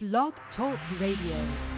Blog Talk Radio.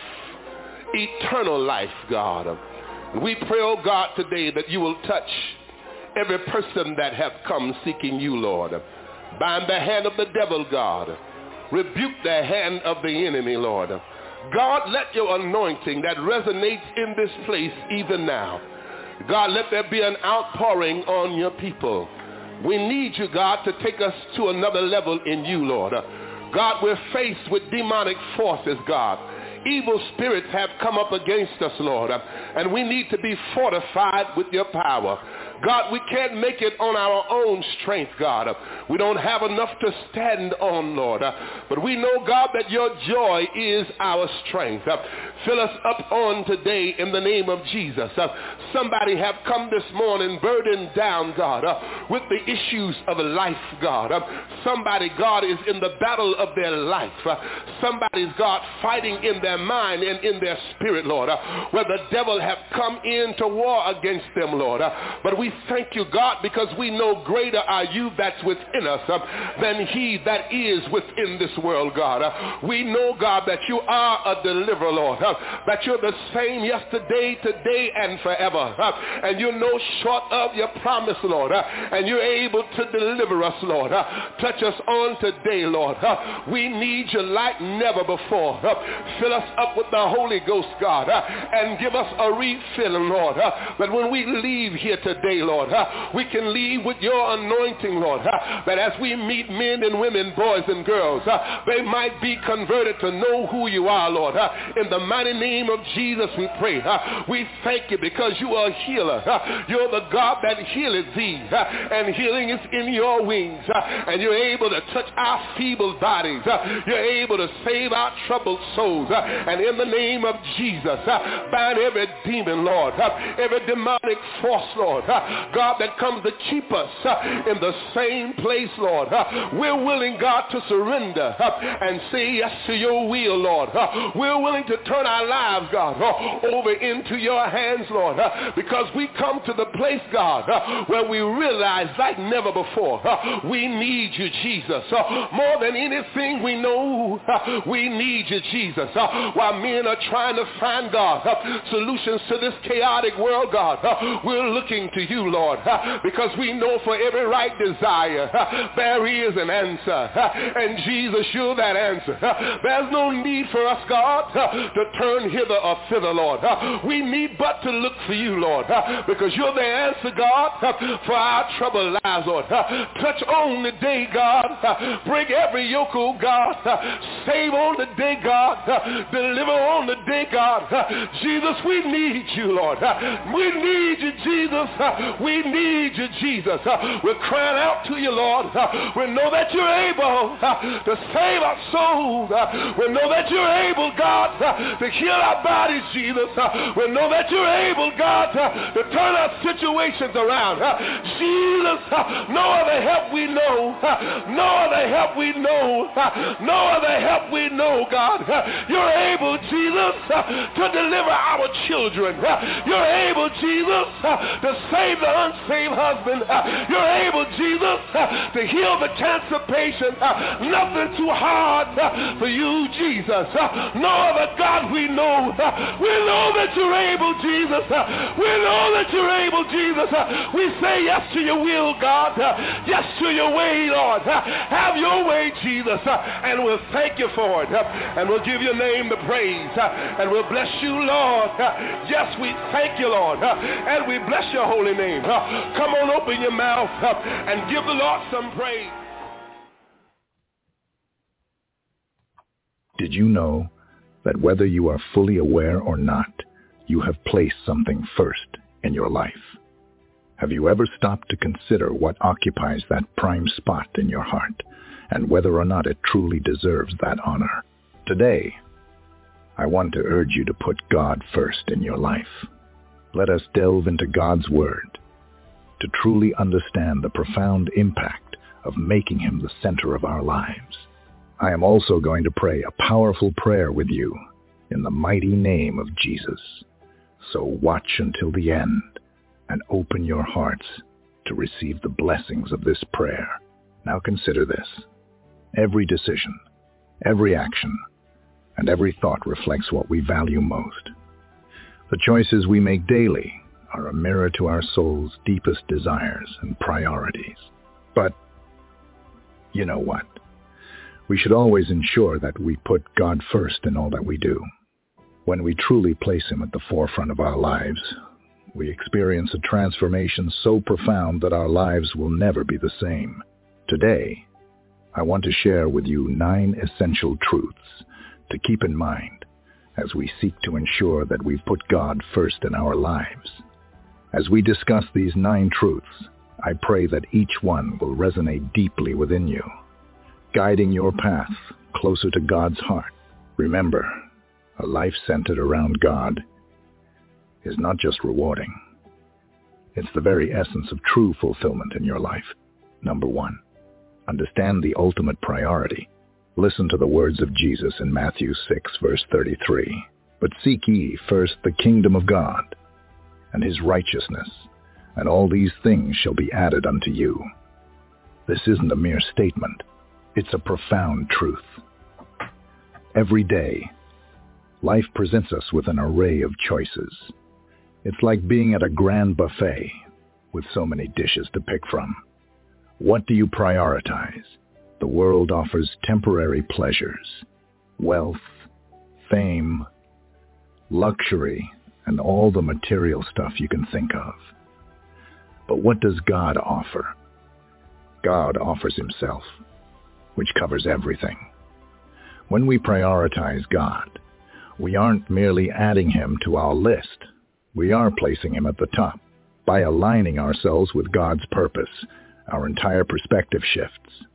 eternal life, God. We pray, oh God, today that you will touch every person that have come seeking you, Lord. Bind the hand of the devil, God. Rebuke the hand of the enemy, Lord. God, let your anointing that resonates in this place even now. God, let there be an outpouring on your people. We need you, God, to take us to another level in you, Lord. God, we're faced with demonic forces, God. Evil spirits have come up against us, Lord, and we need to be fortified with your power. God, we can't make it on our own strength, God. We don't have enough to stand on, Lord. But we know, God, that your joy is our strength. Fill us up on today in the name of Jesus. Somebody have come this morning burdened down, God, with the issues of life, God. Somebody, God, is in the battle of their life. Somebody's, God, fighting in their mind and in their spirit, Lord, where the devil have come in to war against them, Lord. But we thank you, God, because we know greater are you that's within us uh, than he that is within this world, God. Uh, we know, God, that you are a deliverer, Lord, uh, that you're the same yesterday, today, and forever. Uh, and you're no short of your promise, Lord. Uh, and you're able to deliver us, Lord. Uh, touch us on today, Lord. we need you like never before. fill us up with the Holy Ghost, God, uh, and give us a refilling, Lord, uh, that when we leave here today, Lord. Uh, we can leave with your anointing, Lord, that as we meet men and women, boys and girls, they might be converted to know who you are, Lord. In the mighty name of Jesus, we pray. We thank you because you are a healer. You're the God that healeth thee, and healing is in your wings, and you're able to touch our feeble bodies. You're able to save our troubled souls, and in the name of Jesus, uh, bind every demon, Lord, uh, every demonic force, Lord, uh, God, that comes to keep us uh, in the same place, Lord. Uh, we're willing, God, to surrender uh, and say yes to your will, Lord. we're willing to turn our lives, God, over into your hands, Lord, because we come to the place, God, where we realize like never before, we need you, Jesus. more than anything we know, we need you, Jesus. While men are trying to find, God, solutions to this chaotic world, God, we're looking to you, Lord, because we know for every right desire there is an answer. And Jesus, you're that answer. There's no need for us, God, to turn hither or thither, Lord. We need but to look for you, Lord, because you're the answer, God, for our troubled lives, Lord. Touch on the day, God. Break every yoke, oh God. Save on the day, God. Deliver on the day, God. Jesus, we need you, Lord. We need you, Jesus. We need you, Jesus. We're crying out to you, Lord. We know that you're able to save our souls. We know that you're able, God, to heal our bodies, Jesus. We know that you're able, God, to turn our situations around. Jesus, no other help we know. No other help we know. No other help we know, God. You're able, Jesus, uh, to deliver our children. Uh, you're able, Jesus, uh, to save the unsaved husband. You're able, Jesus, to heal the cancer patient. Nothing too hard for you, Jesus. No other God we know. We know that you're able, Jesus. We know that you're able, Jesus. We say yes to your will, God. Yes to your way, Lord. Have your way, Jesus. And we'll thank you for it. And we'll give your name the praise. Uh, and we'll bless you, Lord. Uh, yes, we thank you, Lord. Uh, and we bless your holy name. Come on, open your mouth and give the Lord some praise. Did you know that whether you are fully aware or not, you have placed something first in your life? Have you ever stopped to consider what occupies that prime spot in your heart and whether or not it truly deserves that honor? Today, I want to urge you to put God first in your life. Let us delve into God's Word to truly understand the profound impact of making him the center of our lives. I am also going to pray a powerful prayer with you in the mighty name of Jesus. So watch until the end and open your hearts to receive the blessings of this prayer. Now consider this. Every decision, Every action and every thought reflects what we value most. The choices we make daily are a mirror to our soul's deepest desires and priorities. But you know what? We should always ensure that we put God first in all that we do. When we truly place him at the forefront of our lives, we experience a transformation so profound that our lives will never be the same. Today, I want to share with you nine essential truths to keep in mind as we seek to ensure that we put God first in our lives. As we discuss these nine truths, I pray that each one will resonate deeply within you, guiding your path closer to God's heart. Remember, a life centered around God is not just rewarding. It's the very essence of true fulfillment in your life. Number one, understand the ultimate priority. Listen to the words of Jesus in Matthew 6, verse 33. But seek ye first the kingdom of God and his righteousness, and all these things shall be added unto you. This isn't a mere statement. It's a profound truth. Every day, life presents us with an array of choices. It's like being at a grand buffet with so many dishes to pick from. What do you prioritize? The world offers temporary pleasures, wealth, fame, luxury, and all the material stuff you can think of. But what does God offer? God offers himself, which covers everything. When we prioritize God, we aren't merely adding him to our list. We are placing him at the top. By aligning ourselves with God's purpose, our entire perspective shifts.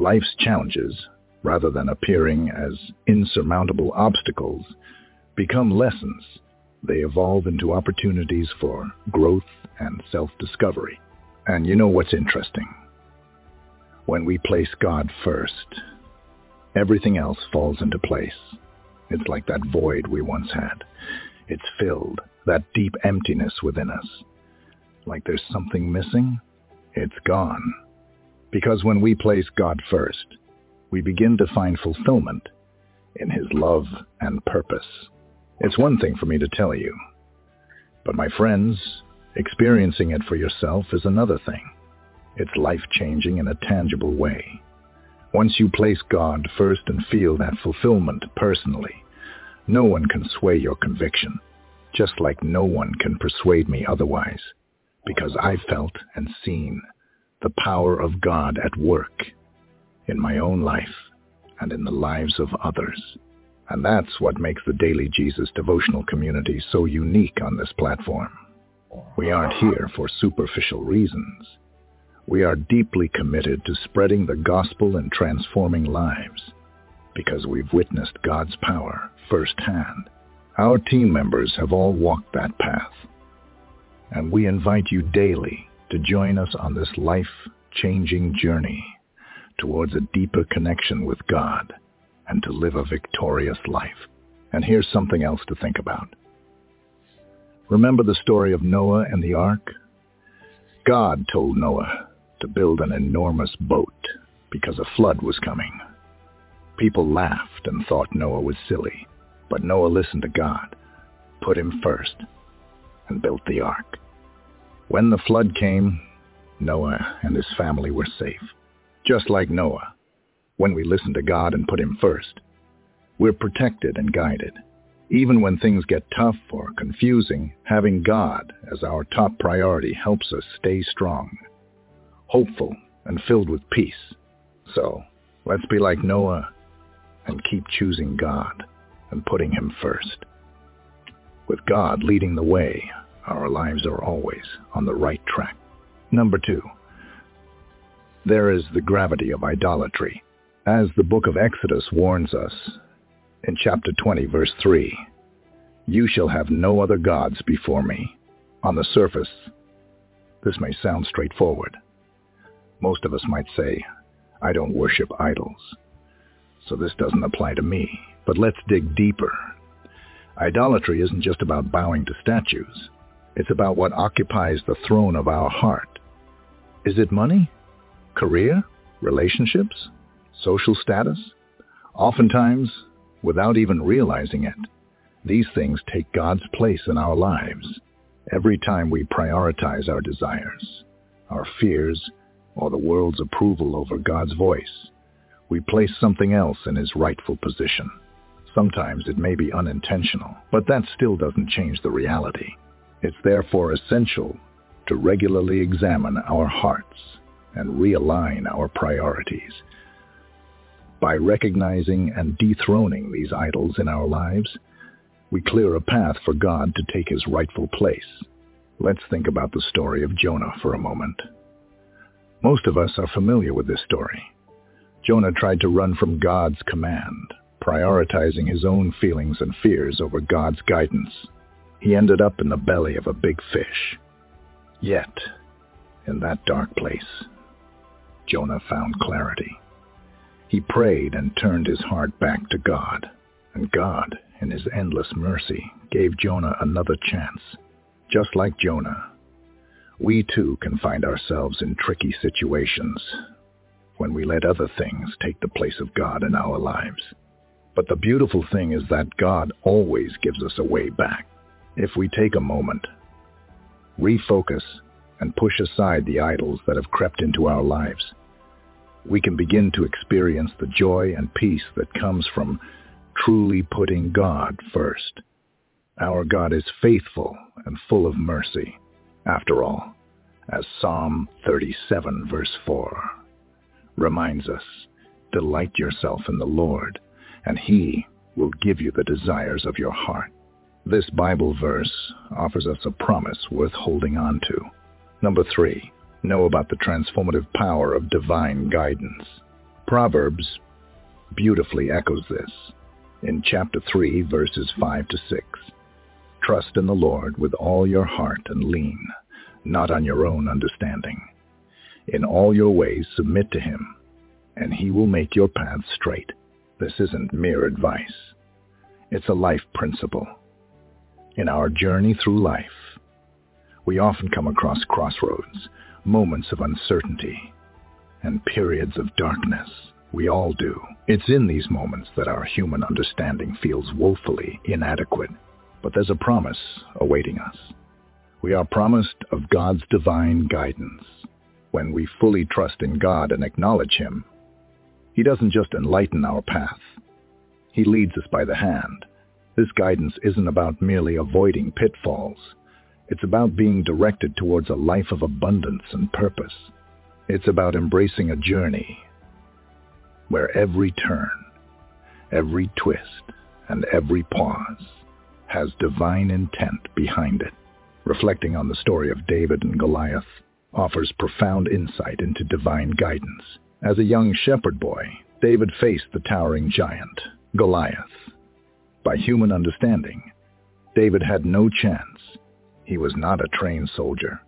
Life's challenges, rather than appearing as insurmountable obstacles, become lessons. They evolve into opportunities for growth and self-discovery. And you know what's interesting? When we place God first, everything else falls into place. It's like that void we once had. It's filled, that deep emptiness within us. Like there's something missing, it's gone. Because when we place God first, we begin to find fulfillment in his love and purpose. It's one thing for me to tell you, but my friends, experiencing it for yourself is another thing. It's life-changing in a tangible way. Once you place God first and feel that fulfillment personally, no one can sway your conviction, just like no one can persuade me otherwise, because I've felt and seen the power of God at work in my own life and in the lives of others. And that's what makes the Daily Jesus devotional community so unique on this platform. We aren't here for superficial reasons. We are deeply committed to spreading the gospel and transforming lives because we've witnessed God's power firsthand. Our team members have all walked that path, and we invite you daily to join us on this life-changing journey towards a deeper connection with God and to live a victorious life. And here's something else to think about. Remember the story of Noah and the ark? God told Noah to build an enormous boat because a flood was coming. People laughed and thought Noah was silly, but Noah listened to God, put him first, and built the ark. When the flood came, Noah and his family were safe. Just like Noah, when we listen to God and put him first, we're protected and guided. Even when things get tough or confusing, having God as our top priority helps us stay strong, hopeful, and filled with peace. So, let's be like Noah and keep choosing God and putting him first. With God leading the way, our lives are always on the right track. Number two, there is the gravity of idolatry. As the book of Exodus warns us in chapter 20, verse 3, you shall have no other gods before me. On the surface, this may sound straightforward. Most of us might say, I don't worship idols, so this doesn't apply to me. But let's dig deeper. Idolatry isn't just about bowing to statues. It's about what occupies the throne of our heart. Is it money? Career? Relationships? Social status? Oftentimes, without even realizing it, these things take God's place in our lives. Every time we prioritize our desires, our fears, or the world's approval over God's voice, we place something else in his rightful position. Sometimes it may be unintentional, but that still doesn't change the reality. It's therefore essential to regularly examine our hearts and realign our priorities. By recognizing and dethroning these idols in our lives, we clear a path for God to take his rightful place. Let's think about the story of Jonah for a moment. Most of us are familiar with this story. Jonah tried to run from God's command, prioritizing his own feelings and fears over God's guidance. He ended up in the belly of a big fish. Yet, in that dark place, Jonah found clarity. He prayed and turned his heart back to God, and God, in his endless mercy, gave Jonah another chance. Just like Jonah, we too can find ourselves in tricky situations when we let other things take the place of God in our lives. But the beautiful thing is that God always gives us a way back. If we take a moment, refocus, and push aside the idols that have crept into our lives, we can begin to experience the joy and peace that comes from truly putting God first. Our God is faithful and full of mercy. After all, as Psalm 37 verse 4 reminds us, delight yourself in the Lord, and he will give you the desires of your heart. This Bible verse offers us a promise worth holding on to. Number three, know about the transformative power of divine guidance. Proverbs beautifully echoes this in chapter 3, verses 5 to 6. Trust in the Lord with all your heart and lean, not on your own understanding. In all your ways submit to him, and he will make your path straight. This isn't mere advice. It's a life principle. In our journey through life, we often come across crossroads, moments of uncertainty, and periods of darkness. We all do. It's in these moments that our human understanding feels woefully inadequate. But there's a promise awaiting us. We are promised of God's divine guidance. When we fully trust in God and acknowledge Him, He doesn't just enlighten our path. He leads us by the hand. This guidance isn't about merely avoiding pitfalls. It's about being directed towards a life of abundance and purpose. It's about embracing a journey where every turn, every twist, and every pause has divine intent behind it. Reflecting on the story of David and Goliath, offers profound insight into divine guidance. As a young shepherd boy, David faced the towering giant, Goliath. By human understanding, David had no chance. He was not a trained soldier,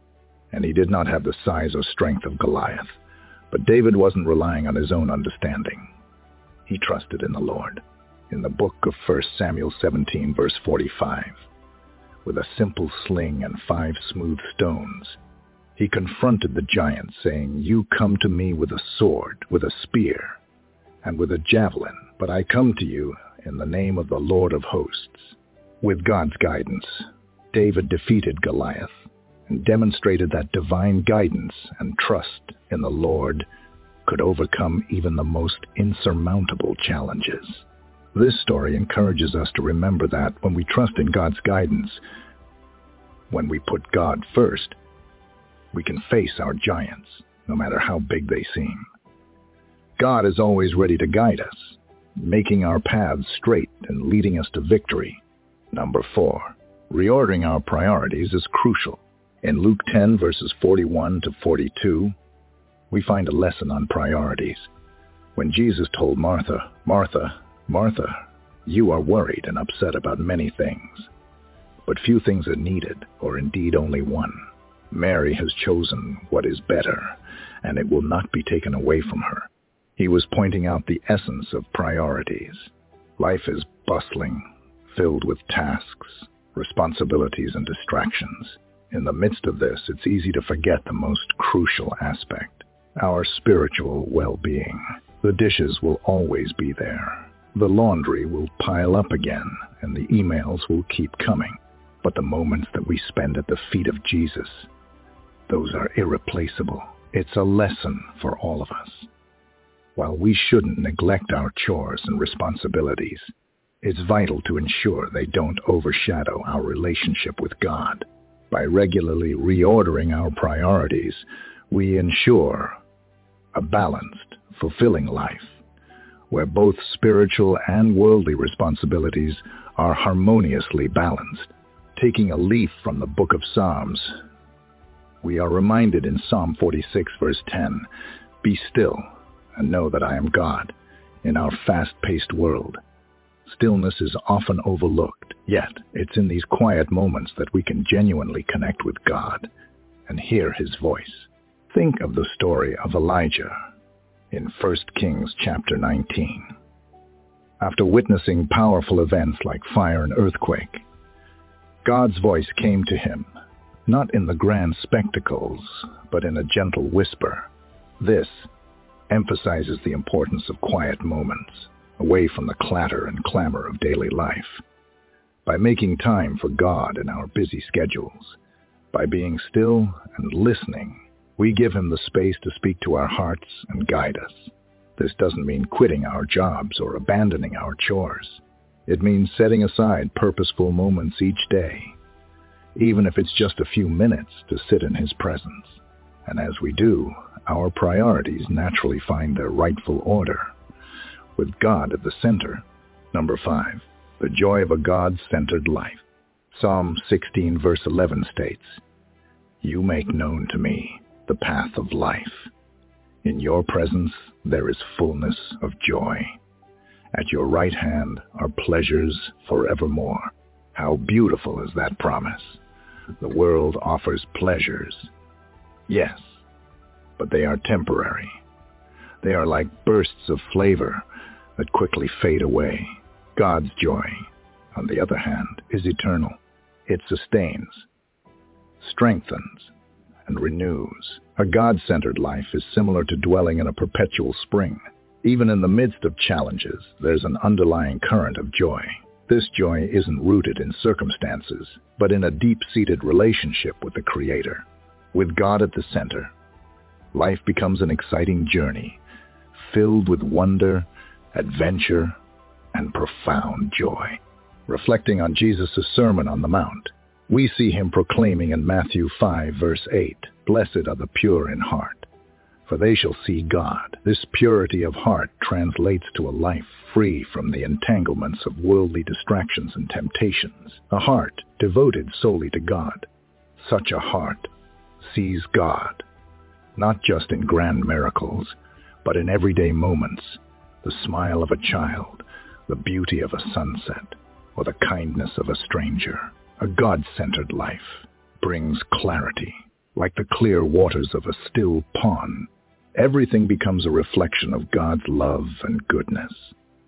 and he did not have the size or strength of Goliath. But David wasn't relying on his own understanding. He trusted in the Lord. In the book of 1 Samuel 17, verse 45, with a simple sling and five smooth stones, he confronted the giant, saying, You come to me with a sword, with a spear, and with a javelin, but I come to you in the name of the Lord of hosts. With God's guidance, David defeated Goliath and demonstrated that divine guidance and trust in the Lord could overcome even the most insurmountable challenges. This story encourages us to remember that when we trust in God's guidance, when we put God first, we can face our giants, no matter how big they seem. God is always ready to guide us, making our paths straight and leading us to victory. Number four, reordering our priorities is crucial. In Luke 10 verses 41 to 42, we find a lesson on priorities. When Jesus told Martha, Martha, Martha, you are worried and upset about many things, but few things are needed, or indeed only one. Mary has chosen what is better, and it will not be taken away from her. He was pointing out the essence of priorities. Life is bustling, filled with tasks, responsibilities, and distractions. In the midst of this, it's easy to forget the most crucial aspect, our spiritual well-being. The dishes will always be there, The laundry will pile up again, and the emails will keep coming. But the moments that we spend at the feet of Jesus, those are irreplaceable. It's a lesson for all of us. While we shouldn't neglect our chores and responsibilities, it's vital to ensure they don't overshadow our relationship with God. By regularly reordering our priorities, we ensure a balanced, fulfilling life, where both spiritual and worldly responsibilities are harmoniously balanced. Taking a leaf from the book of Psalms, we are reminded in Psalm 46 verse 10, Be still and know that I am God in our fast-paced world. Stillness is often overlooked, yet it's in these quiet moments that we can genuinely connect with God and hear his voice. Think of the story of Elijah in 1 Kings chapter 19. After witnessing powerful events like fire and earthquake, God's voice came to him, not in the grand spectacles, but in a gentle whisper. This emphasizes the importance of quiet moments, away from the clatter and clamor of daily life. By making time for God in our busy schedules, by being still and listening, we give him the space to speak to our hearts and guide us. This doesn't mean quitting our jobs or abandoning our chores. It means setting aside purposeful moments each day, even if it's just a few minutes to sit in his presence. And as we do, our priorities naturally find their rightful order, with God at the center. Number five, the joy of a God-centered life. Psalm 16 verse 11 states, You make known to me the path of life. In your presence there is fullness of joy. At your right hand are pleasures forevermore. How beautiful is that promise. The world offers pleasures. Yes, but they are temporary. They are like bursts of flavor that quickly fade away. God's joy, on the other hand, is eternal. It sustains, strengthens, and renews. A God-centered life is similar to dwelling in a perpetual spring. Even in the midst of challenges, there's an underlying current of joy. This joy isn't rooted in circumstances, but in a deep-seated relationship with the Creator. With God at the center, life becomes an exciting journey filled with wonder, adventure, and profound joy. Reflecting on Jesus' Sermon on the Mount, we see him proclaiming in Matthew 5 verse 8, Blessed are the pure in heart, for they shall see God. This purity of heart translates to a life free from the entanglements of worldly distractions and temptations, a heart devoted solely to God. Such a heart sees God not just in grand miracles, but in everyday moments, the smile of a child, the beauty of a sunset, or the kindness of a stranger. A God-centered life brings clarity, like the clear waters of a still pond. Everything becomes a reflection of God's love and goodness.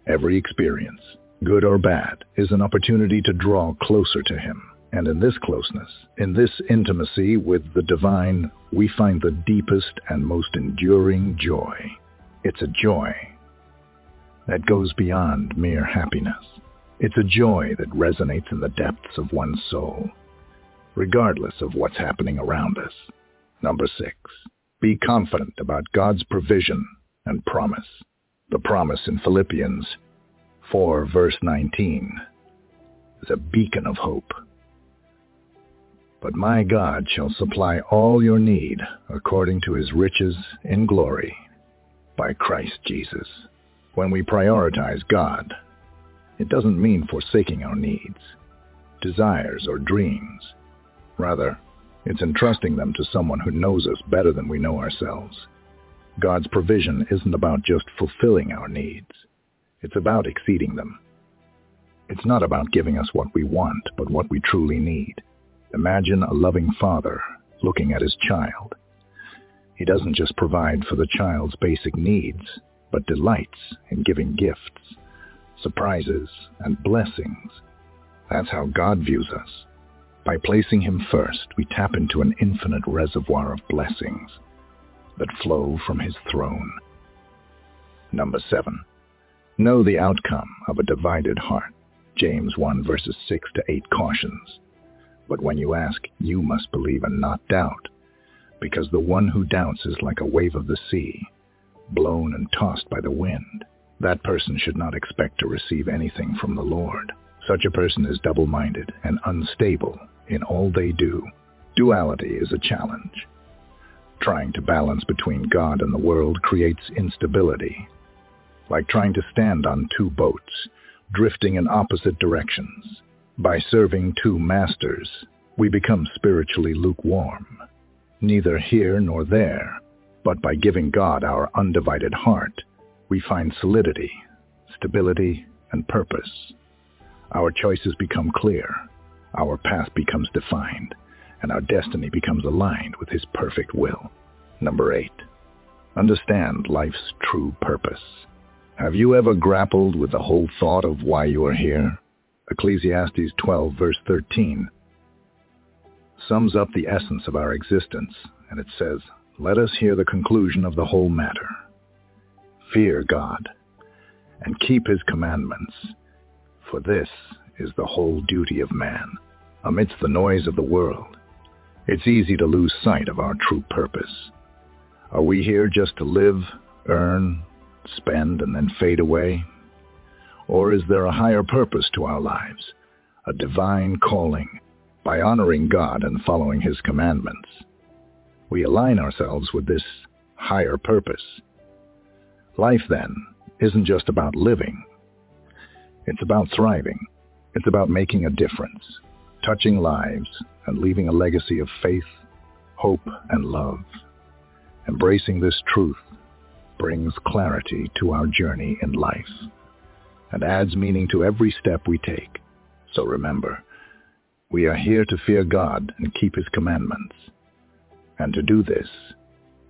Every experience, good or bad, is an opportunity to draw closer to him. And in this closeness, in this intimacy with the divine, we find the deepest and most enduring joy. It's a joy that goes beyond mere happiness. It's a joy that resonates in the depths of one's soul, regardless of what's happening around us. Number six, be confident about God's provision and promise. The promise in Philippians 4 verse 19 is a beacon of hope. But my God shall supply all your need according to his riches in glory by Christ Jesus. When we prioritize God, it doesn't mean forsaking our needs, desires, or dreams. Rather, it's entrusting them to someone who knows us better than we know ourselves. God's provision isn't about just fulfilling our needs. It's about exceeding them. It's not about giving us what we want, but what we truly need. Imagine a loving father looking at his child. He doesn't just provide for the child's basic needs, but delights in giving gifts, surprises, and blessings. That's how God views us. By placing him first, we tap into an infinite reservoir of blessings that flow from his throne. Number seven, Know the outcome of a divided heart. James 1 verses 6 to 8 cautions. But when you ask, you must believe and not doubt, because the one who doubts is like a wave of the sea, blown and tossed by the wind. That person should not expect to receive anything from the Lord. Such a person is double-minded and unstable in all they do. Duality is a challenge. Trying to balance between God and the world creates instability, like trying to stand on two boats, drifting in opposite directions. By serving two masters, we become spiritually lukewarm, neither here nor there, but by giving God our undivided heart, we find solidity, stability, and purpose. Our choices become clear, our path becomes defined, and our destiny becomes aligned with his perfect will. Number eight, understand life's true purpose. Have you ever grappled with the whole thought of why you are here? Ecclesiastes 12 verse 13 sums up the essence of our existence, and it says, Let us hear the conclusion of the whole matter. Fear God, and keep his commandments, for this is the whole duty of man. Amidst the noise of the world, it's easy to lose sight of our true purpose. Are we here just to live, earn, spend, and then fade away? Or is there a higher purpose to our lives, a divine calling, by honoring God and following his commandments? We align ourselves with this higher purpose. Life, then, isn't just about living. It's about thriving. It's about making a difference, touching lives, and leaving a legacy of faith, hope, and love. Embracing this truth brings clarity to our journey in life and adds meaning to every step we take. So remember, we are here to fear God and keep his commandments. And to do this,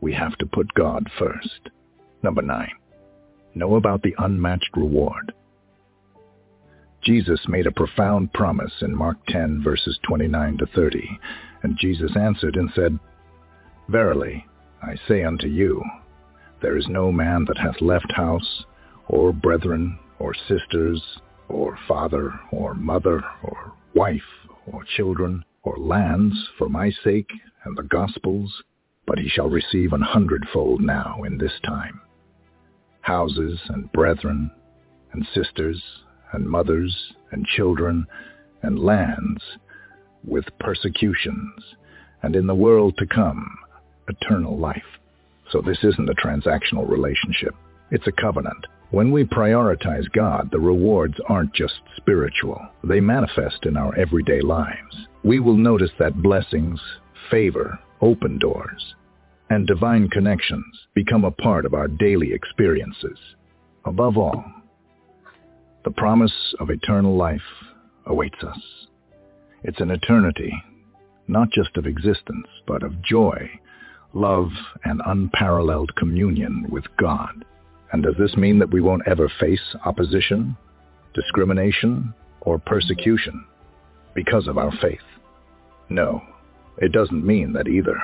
we have to put God first. Number nine, know about the unmatched reward. Jesus made a profound promise in Mark 10 verses 29 to 30, and Jesus answered and said, Verily, I say unto you, there is no man that hath left house, or brethren, or sisters, or father, or mother, or wife, or children, or lands for my sake and the gospel's, but he shall receive an hundredfold now in this time. Houses and brethren, and sisters, and mothers, and children, and lands, with persecutions, and in the world to come, eternal life. So this isn't a transactional relationship. It's a covenant. When we prioritize God, the rewards aren't just spiritual. They manifest in our everyday lives. We will notice that blessings, favor, open doors, and divine connections become a part of our daily experiences. Above all, the promise of eternal life awaits us. It's an eternity, not just of existence, but of joy, love, and unparalleled communion with God. And does this mean that we won't ever face opposition, discrimination, or persecution because of our faith? No, it doesn't mean that either.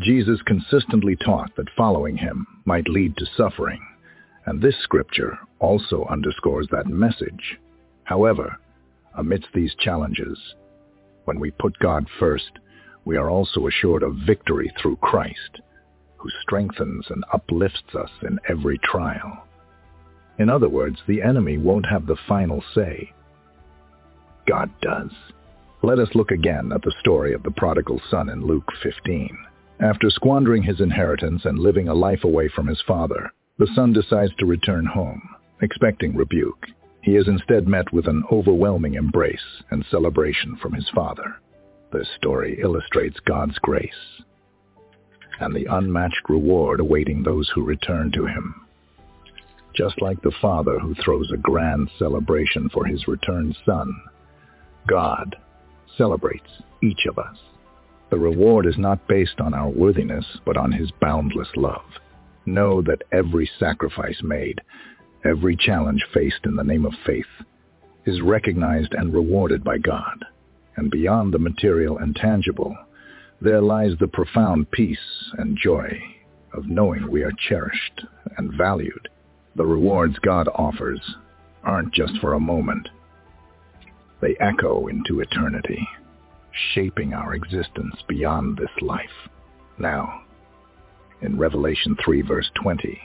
Jesus consistently taught that following him might lead to suffering, and this scripture also underscores that message. However, amidst these challenges, when we put God first, we are also assured of victory through Christ, who strengthens and uplifts us in every trial. In other words, the enemy won't have the final say. God does. Let us look again at the story of the prodigal son in Luke 15. After squandering his inheritance and living a life away from his father, the son decides to return home, expecting rebuke. He is instead met with an overwhelming embrace and celebration from his father. This story illustrates God's grace and the unmatched reward awaiting those who return to him. Just like the father who throws a grand celebration for his returned son, God celebrates each of us. The reward is not based on our worthiness, but on his boundless love. Know that every sacrifice made, every challenge faced in the name of faith, is recognized and rewarded by God. And beyond the material and tangible, there lies the profound peace and joy of knowing we are cherished and valued The rewards God offers aren't just for a moment. They echo into eternity, shaping our existence beyond this life. Now, in Revelation 3 verse 20,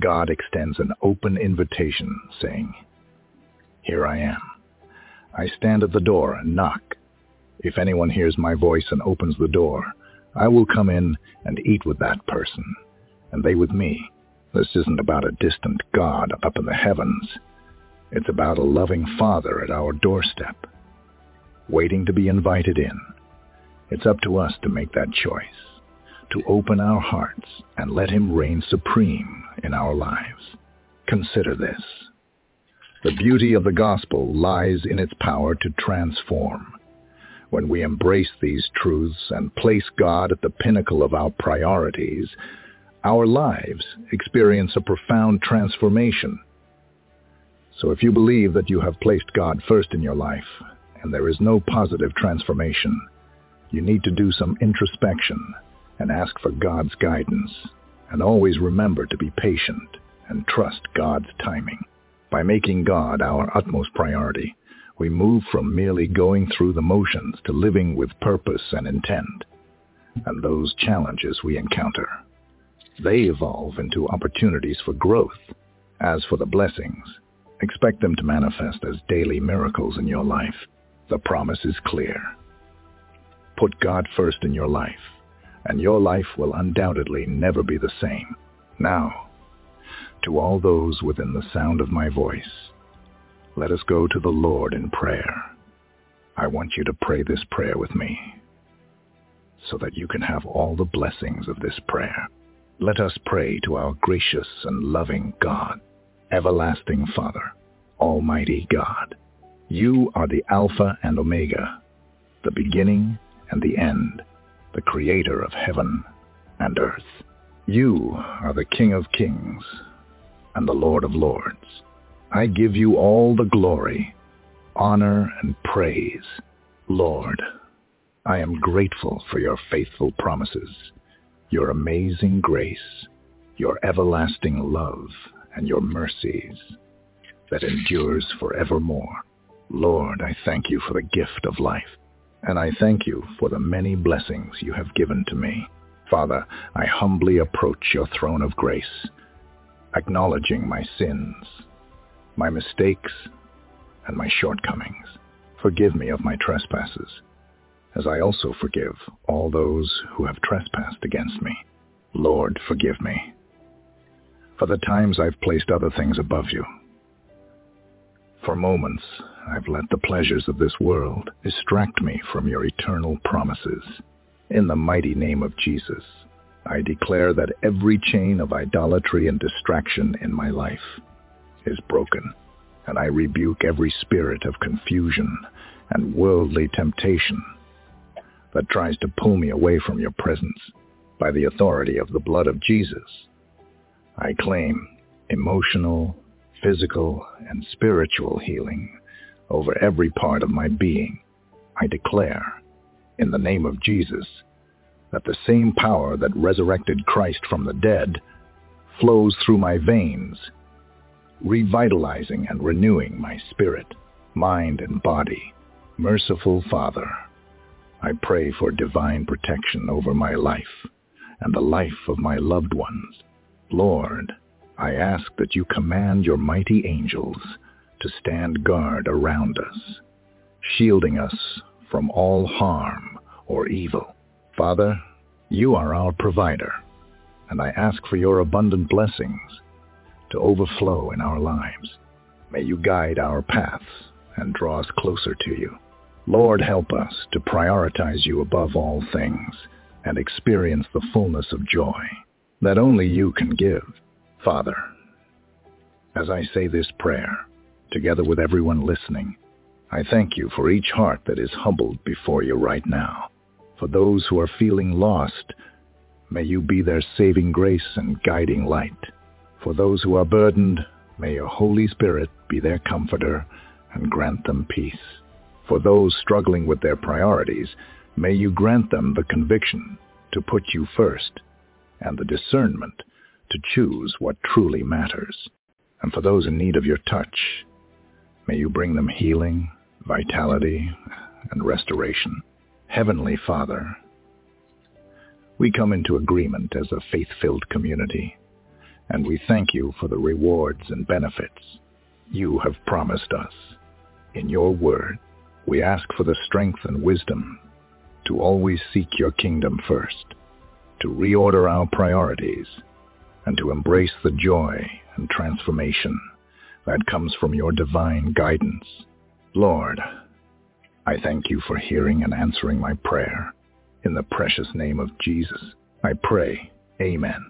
God extends an open invitation saying, Here I am. I stand at the door and knock. If anyone hears my voice and opens the door, I will come in and eat with that person, and they with me. This isn't about a distant God up in the heavens. It's about a loving Father at our doorstep, waiting to be invited in. It's up to us to make that choice, to open our hearts and let him reign supreme in our lives. Consider this. The beauty of the gospel lies in its power to transform. When we embrace these truths and place God at the pinnacle of our priorities, our lives experience a profound transformation. So if you believe that you have placed God first in your life and there is no positive transformation, you need to do some introspection and ask for God's guidance. And always remember to be patient and trust God's timing. By making God our utmost priority, we move from merely going through the motions to living with purpose and intent. And those challenges we encounter, they evolve into opportunities for growth. As for the blessings, expect them to manifest as daily miracles in your life. The promise is clear. Put God first in your life, and your life will undoubtedly never be the same. Now, to all those within the sound of my voice, let us go to the Lord in prayer. I want you to pray this prayer with me so that you can have all the blessings of this prayer. Let us pray to our gracious and loving God, everlasting Father, Almighty God. You are the Alpha and Omega, the beginning and the end, the creator of heaven and earth. You are the King of kings and the Lord of lords. I give you all the glory, honor, and praise. Lord, I am grateful for your faithful promises, your amazing grace, your everlasting love, and your mercies that endures forevermore. Lord, I thank you for the gift of life, and I thank you for the many blessings you have given to me. Father, I humbly approach your throne of grace, acknowledging my sins, my mistakes, and my shortcomings. Forgive me of my trespasses, as I also forgive all those who have trespassed against me. Lord, forgive me for the times I've placed other things above you. For moments, I've let the pleasures of this world distract me from your eternal promises. In the mighty name of Jesus, I declare that every chain of idolatry and distraction in my life is broken, and I rebuke every spirit of confusion and worldly temptation that tries to pull me away from your presence by the authority of the blood of Jesus. I claim emotional, physical, and spiritual healing over every part of my being. I declare, in the name of Jesus, that the same power that resurrected Christ from the dead flows through my veins revitalizing and renewing my spirit, mind, and body. Merciful Father, I pray for divine protection over my life and the life of my loved ones. Lord, I ask that you command your mighty angels to stand guard around us, shielding us from all harm or evil. Father, you are our provider, and I ask for your abundant blessings to overflow in our lives. May you guide our paths and draw us closer to you. Lord, help us to prioritize you above all things and experience the fullness of joy that only you can give. Father, as I say this prayer, together with everyone listening, I thank you for each heart that is humbled before you right now. For those who are feeling lost, may you be their saving grace and guiding light. For those who are burdened, may your Holy Spirit be their comforter and grant them peace. For those struggling with their priorities, may you grant them the conviction to put you first and the discernment to choose what truly matters. And for those in need of your touch, may you bring them healing, vitality, and restoration. Heavenly Father, we come into agreement as a faith-filled community, and we thank you for the rewards and benefits you have promised us. In your word, we ask for the strength and wisdom to always seek your kingdom first, to reorder our priorities, and to embrace the joy and transformation that comes from your divine guidance. Lord, I thank you for hearing and answering my prayer. In the precious name of Jesus, I pray, Amen.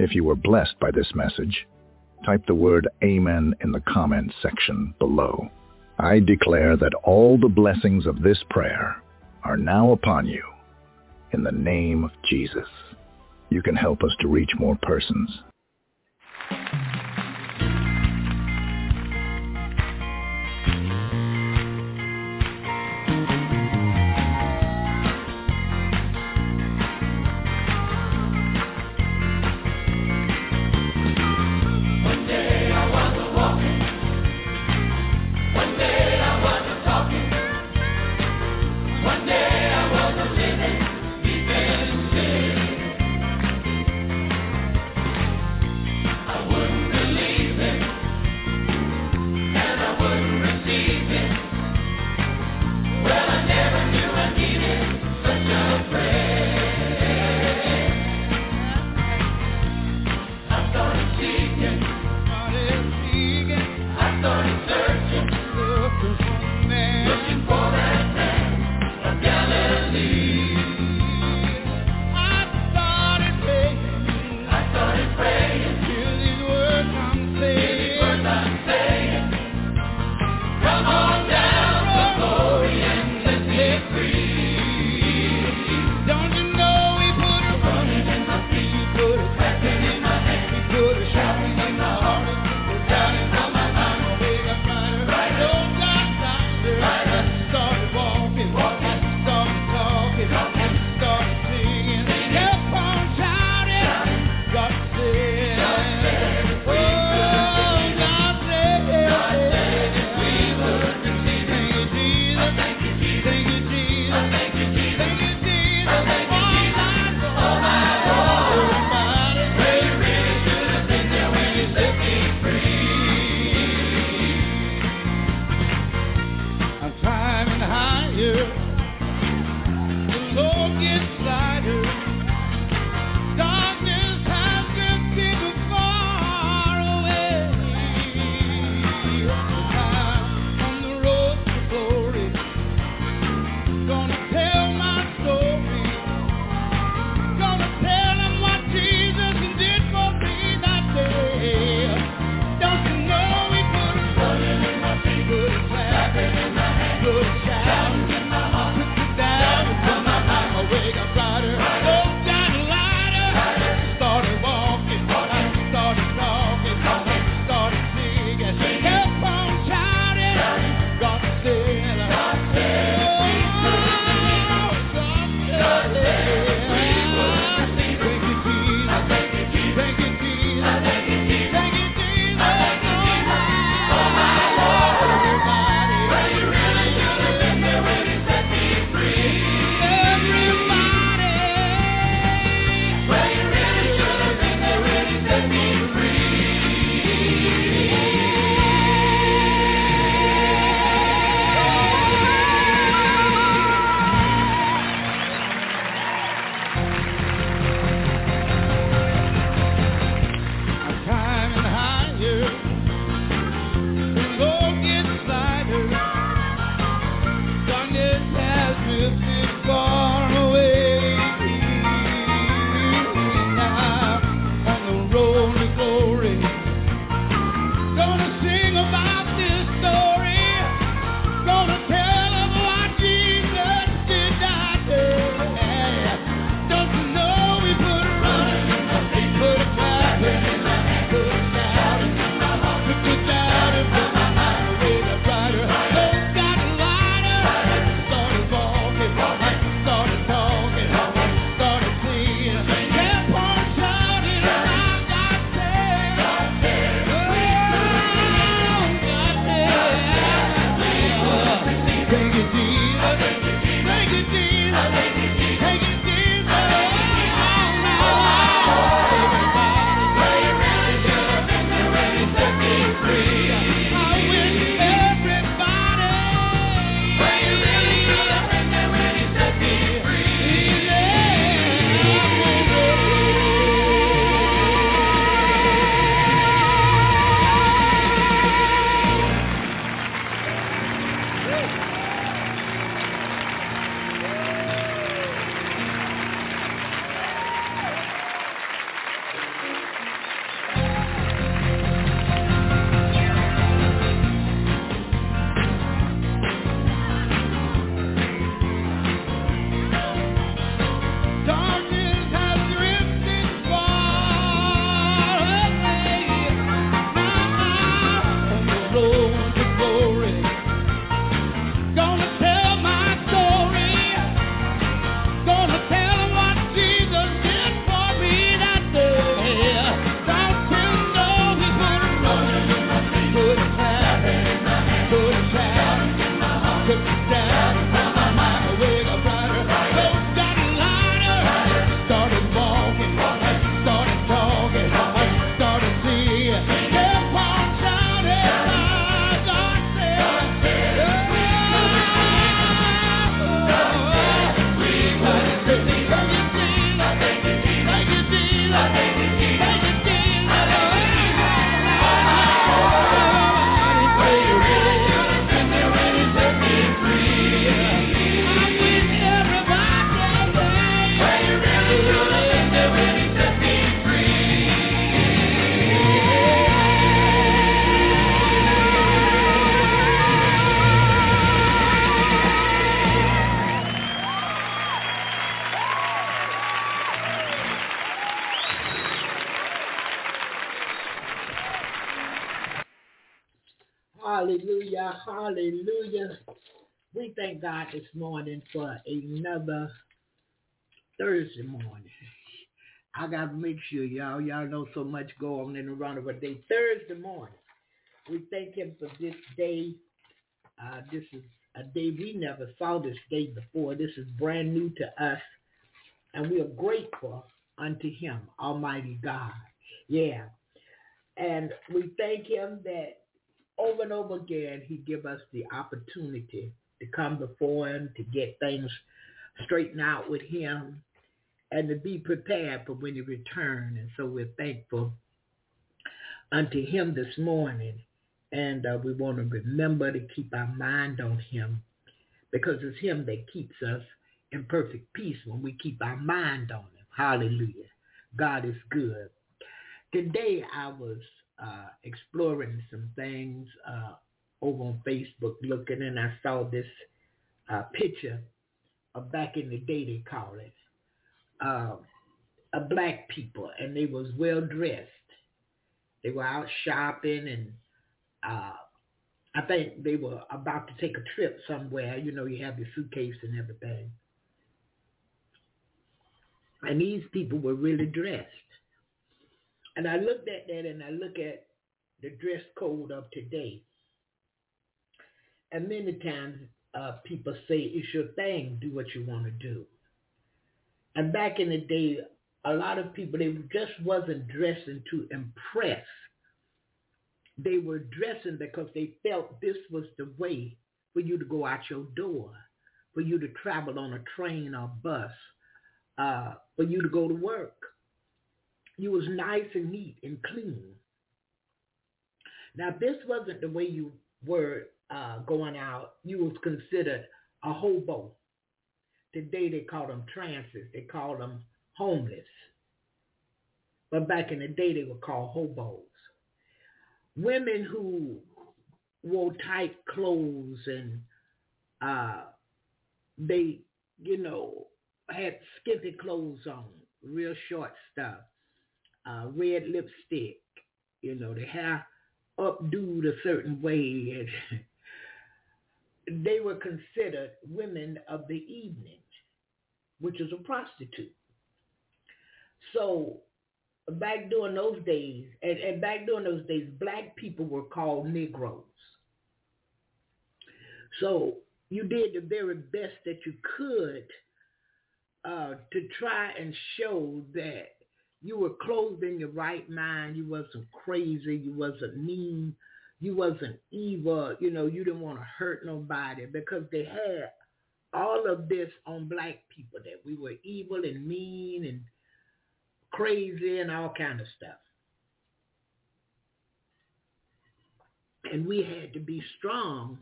If you were blessed by this message, type the word Amen in the comments section below. I declare that all the blessings of this prayer are now upon you in the name of Jesus. You can help us to reach more persons. Hallelujah. We thank God this morning for another Thursday morning. I got to make sure y'all, y'all know so much go on in the run of a day. Thursday morning. We thank him for this day. Uh, this is a day we never saw this day before. This is brand new to us. And we are grateful unto him, Almighty God. Yeah. And we thank him that over and over again, he give us the opportunity to come before him, to get things straightened out with him, and to be prepared for when he return. And so we're thankful unto him this morning. And uh, we want to remember to keep our mind on him because it's him that keeps us in perfect peace when we keep our mind on him. Hallelujah. God is good. Today I was uh, exploring some things uh, over on Facebook looking and I saw this uh, picture of back in the day they call it, uh, black people and they was well dressed. They were out shopping and uh, I think they were about to take a trip somewhere. You know, you have your suitcase and everything. And these people were really dressed. And I looked at that and I look at the dress code of today. And many times uh, people say, it's your thing, do what you want to do. And back in the day, a lot of people, they just wasn't dressing to impress. They were dressing because they felt this was the way for you to go out your door, for you to travel on a train or bus, uh, for you to go to work. You was nice and neat and clean. Now, this wasn't the way you were uh, going out, you was considered a hobo. Today they call them trances. They call them homeless. But back in the day they were called hobos. Women who wore tight clothes and uh, they, you know, had skimpy clothes on, real short stuff uh, red lipstick, you know, the hair updoed a certain way. And they were considered women of the evening, which is a prostitute. So back during those days, and, and back during those days, black people were called Negroes. So you did the very best that you could uh, to try and show that you were clothed in your right mind. You wasn't crazy. You wasn't mean. You wasn't evil. You know, you didn't want to hurt nobody because they had all of this on black people that we were evil and mean and crazy and all kind of stuff. And we had to be strong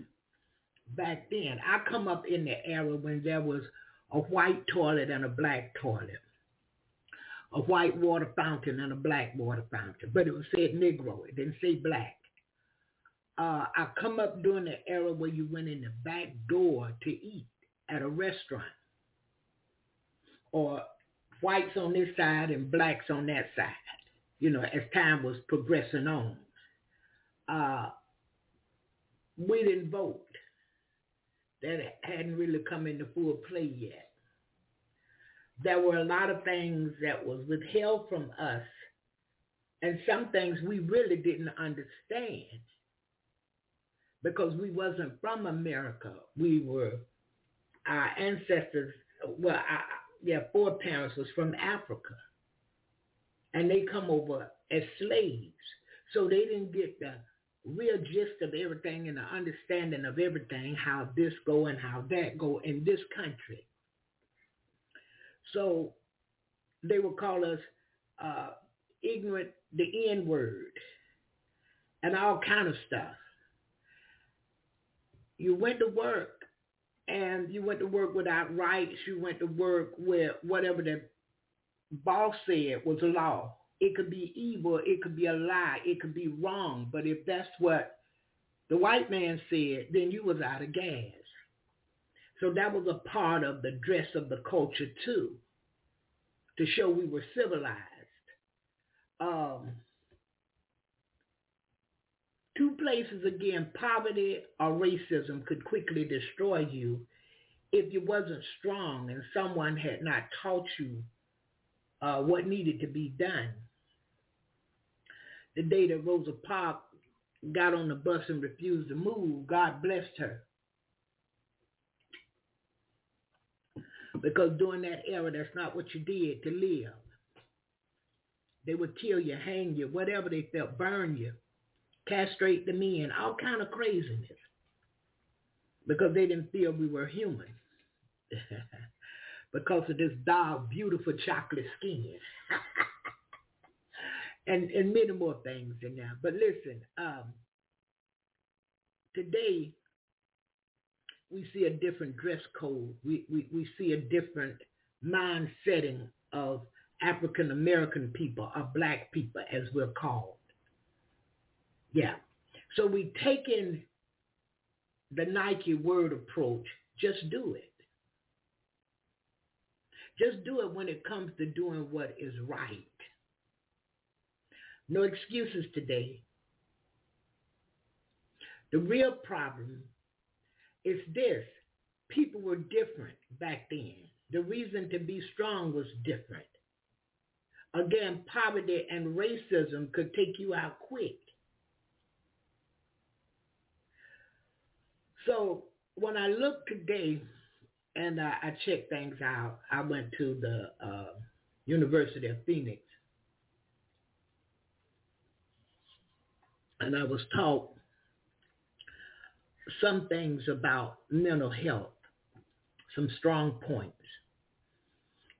back then. I come up in the era when there was a white toilet and a black toilet a white water fountain and a black water fountain, but it was said Negro. It didn't say black. Uh, I come up during the era where you went in the back door to eat at a restaurant, or whites on this side and blacks on that side. You know, as time was progressing on, uh, we didn't vote. That hadn't really come into full play yet there were a lot of things that was withheld from us and some things we really didn't understand because we wasn't from America. We were, our ancestors, well, our, yeah, parents was from Africa. And they come over as slaves. So they didn't get the real gist of everything and the understanding of everything, how this go and how that go in this country. So they would call us uh, ignorant, the N word, and all kind of stuff. You went to work and you went to work without rights. You went to work with whatever the boss said was a law. It could be evil. It could be a lie. It could be wrong. But if that's what the white man said, then you was out of gas. So that was a part of the dress of the culture too, to show we were civilized. Um, Two places again, poverty or racism could quickly destroy you if you wasn't strong and someone had not taught you uh, what needed to be done. The day that Rosa Parks got on the bus and refused to move, God blessed her. Because during that era, that's not what you did to live. They would kill you, hang you, whatever they felt, burn you, castrate the men, all kind of craziness. Because they didn't feel we were human. because of this dark, beautiful chocolate skin. and, and many more things in there. But listen, um, today we see a different dress code. We, we, we see a different mind setting of African American people or black people as we're called. Yeah. So we take in the Nike word approach, just do it. Just do it when it comes to doing what is right. No excuses today. The real problem is this. People were different back then. The reason to be strong was different. Again, poverty and racism could take you out quick. So when I look today and I, I checked things out, I went to the uh, University of Phoenix and I was taught some things about mental health, some strong points.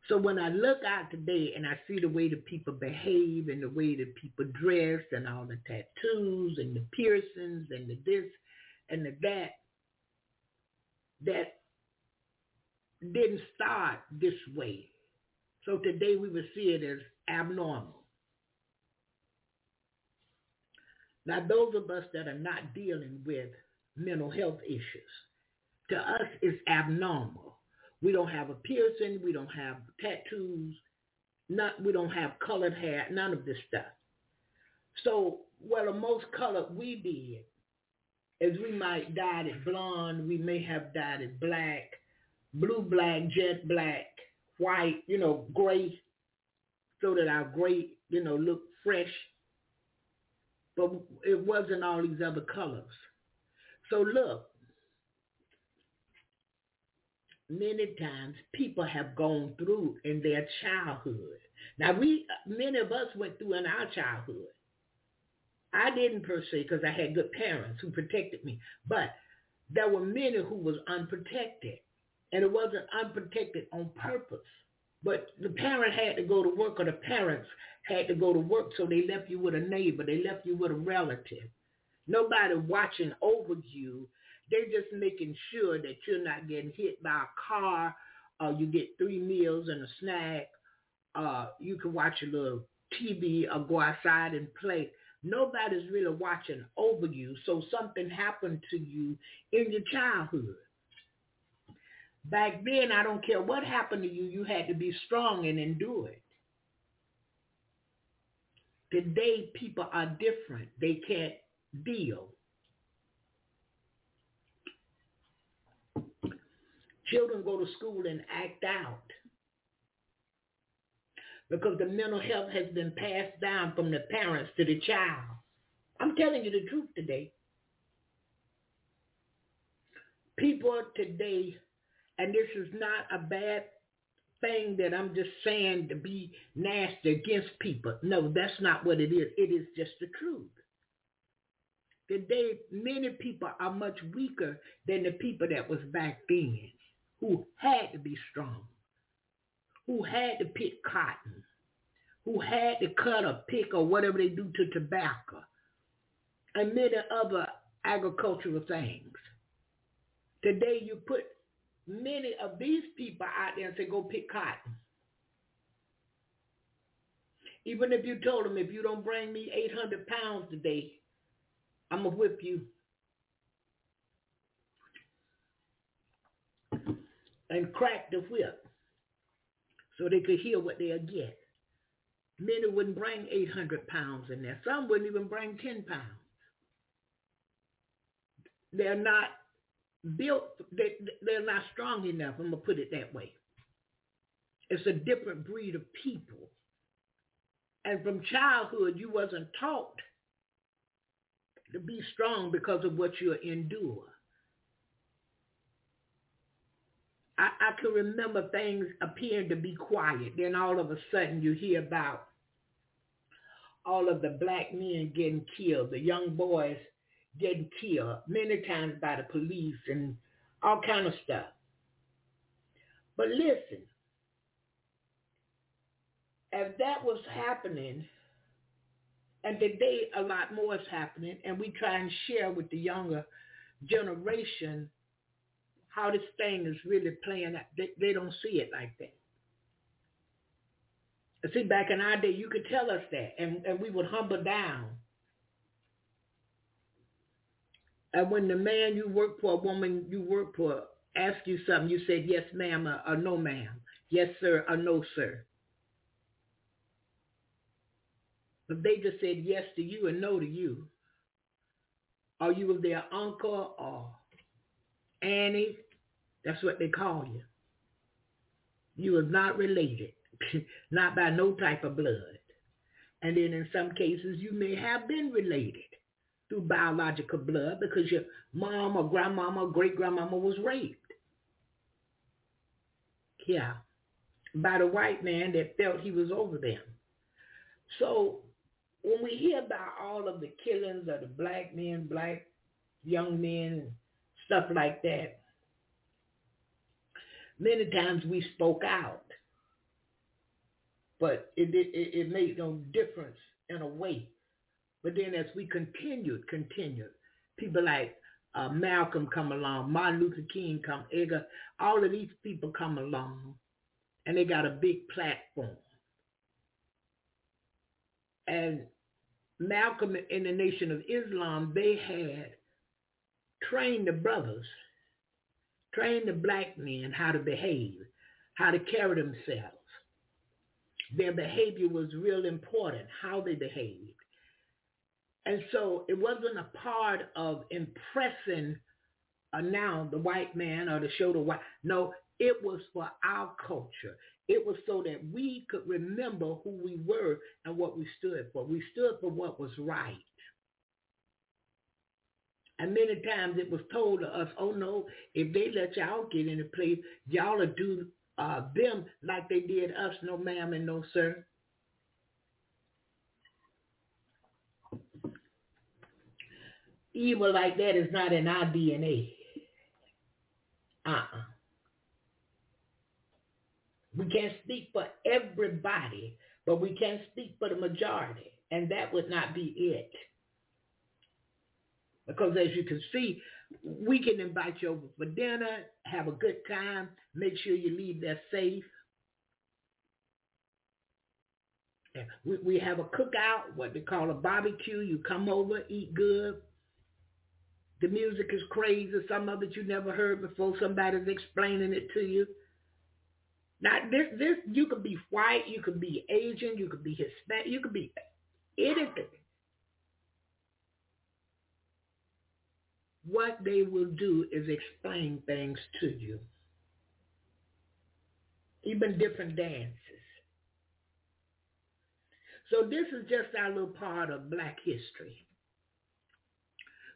So when I look out today and I see the way the people behave and the way the people dress and all the tattoos and the piercings and the this and the that, that didn't start this way. So today we would see it as abnormal. Now those of us that are not dealing with mental health issues, to us it's abnormal. We don't have a piercing. We don't have tattoos. Not, we don't have colored hair. None of this stuff. So, well, the most colored we did is we might dyed it blonde. We may have dyed it black, blue black, jet black, white, you know, gray, so that our gray, you know, look fresh. But it wasn't all these other colors. So look, many times people have gone through in their childhood. Now we, many of us went through in our childhood. I didn't per se because I had good parents who protected me, but there were many who was unprotected, and it wasn't unprotected on purpose. But the parent had to go to work, or the parents had to go to work, so they left you with a neighbor, they left you with a relative. Nobody watching over you they're just making sure that you're not getting hit by a car or you get three meals and a snack. Uh, you can watch a little TV or go outside and play. Nobody's really watching over you. So something happened to you in your childhood. Back then, I don't care what happened to you, you had to be strong and endure it. Today, people are different. They can't deal. Children go to school and act out because the mental health has been passed down from the parents to the child. I'm telling you the truth today. People today, and this is not a bad thing that I'm just saying to be nasty against people. No, that's not what it is. It is just the truth. Today, many people are much weaker than the people that was back then who had to be strong, who had to pick cotton, who had to cut or pick or whatever they do to tobacco, and many other agricultural things. Today you put many of these people out there and say, go pick cotton. Even if you told them, if you don't bring me 800 pounds today, I'm going to whip you. and crack the whip so they could hear what they'll get. Many wouldn't bring 800 pounds in there. Some wouldn't even bring 10 pounds. they're not built, they, they're not strong enough. I'm going to put it that way. It's a different breed of people. And from childhood, you wasn't taught to be strong because of what you endure. I, I can remember things appearing to be quiet. Then all of a sudden you hear about all of the black men getting killed, the young boys getting killed, many times by the police and all kind of stuff. But listen, if that was happening, and today a lot more is happening, and we try and share with the younger generation how this thing is really playing out. They, they don't see it like that. See, back in our day, you could tell us that, and, and we would humble down. And when the man you work for, a woman you work for, asked you something, you said yes, ma'am, or, or no, ma'am. Yes, sir, or no, sir. But they just said yes to you and no to you. Or you their uncle or Annie. That's what they call you. You are not related. not by no type of blood. And then in some cases, you may have been related through biological blood because your mom or grandmama or great-grandmama was raped. Yeah, by the white man that felt he was over them. So when we hear about all of the killings of the black men, black young men, stuff like that, many times we spoke out but it, it, it made no difference in a way. But then as we continued, continued, people like uh, Malcolm come along, Martin Luther King come, Medgar, all of these people come along, and they got a big platform. And Malcolm in the Nation of Islam, they had trained the brothers, trained the black men how to behave, how to carry themselves their behavior was real important, how they behaved. And so it wasn't a part of impressing uh, now the white man or to show the white. No, it was for our culture. It was so that we could remember who we were and what we stood for. We stood for what was right. And many times it was told to us, oh no, if they let y'all get in the place, y'all will do uh, them like they did us, no ma'am and no sir. Evil like that is not in our DNA. Uh-uh. We can't speak for everybody, but we can speak for the majority, and that would not be it. Because as you can see, we can invite you over for dinner, have a good time, make sure you leave there safe. We, we have a cookout, what they call a barbecue. You come over, eat good. The music is crazy. Some of it you never heard before. Somebody's explaining it to you. Now, this, this, you could be white, you could be Asian, you could be Hispanic, you could be anything. what they will do is explain things to you. Even different dances. So this is just our little part of black history.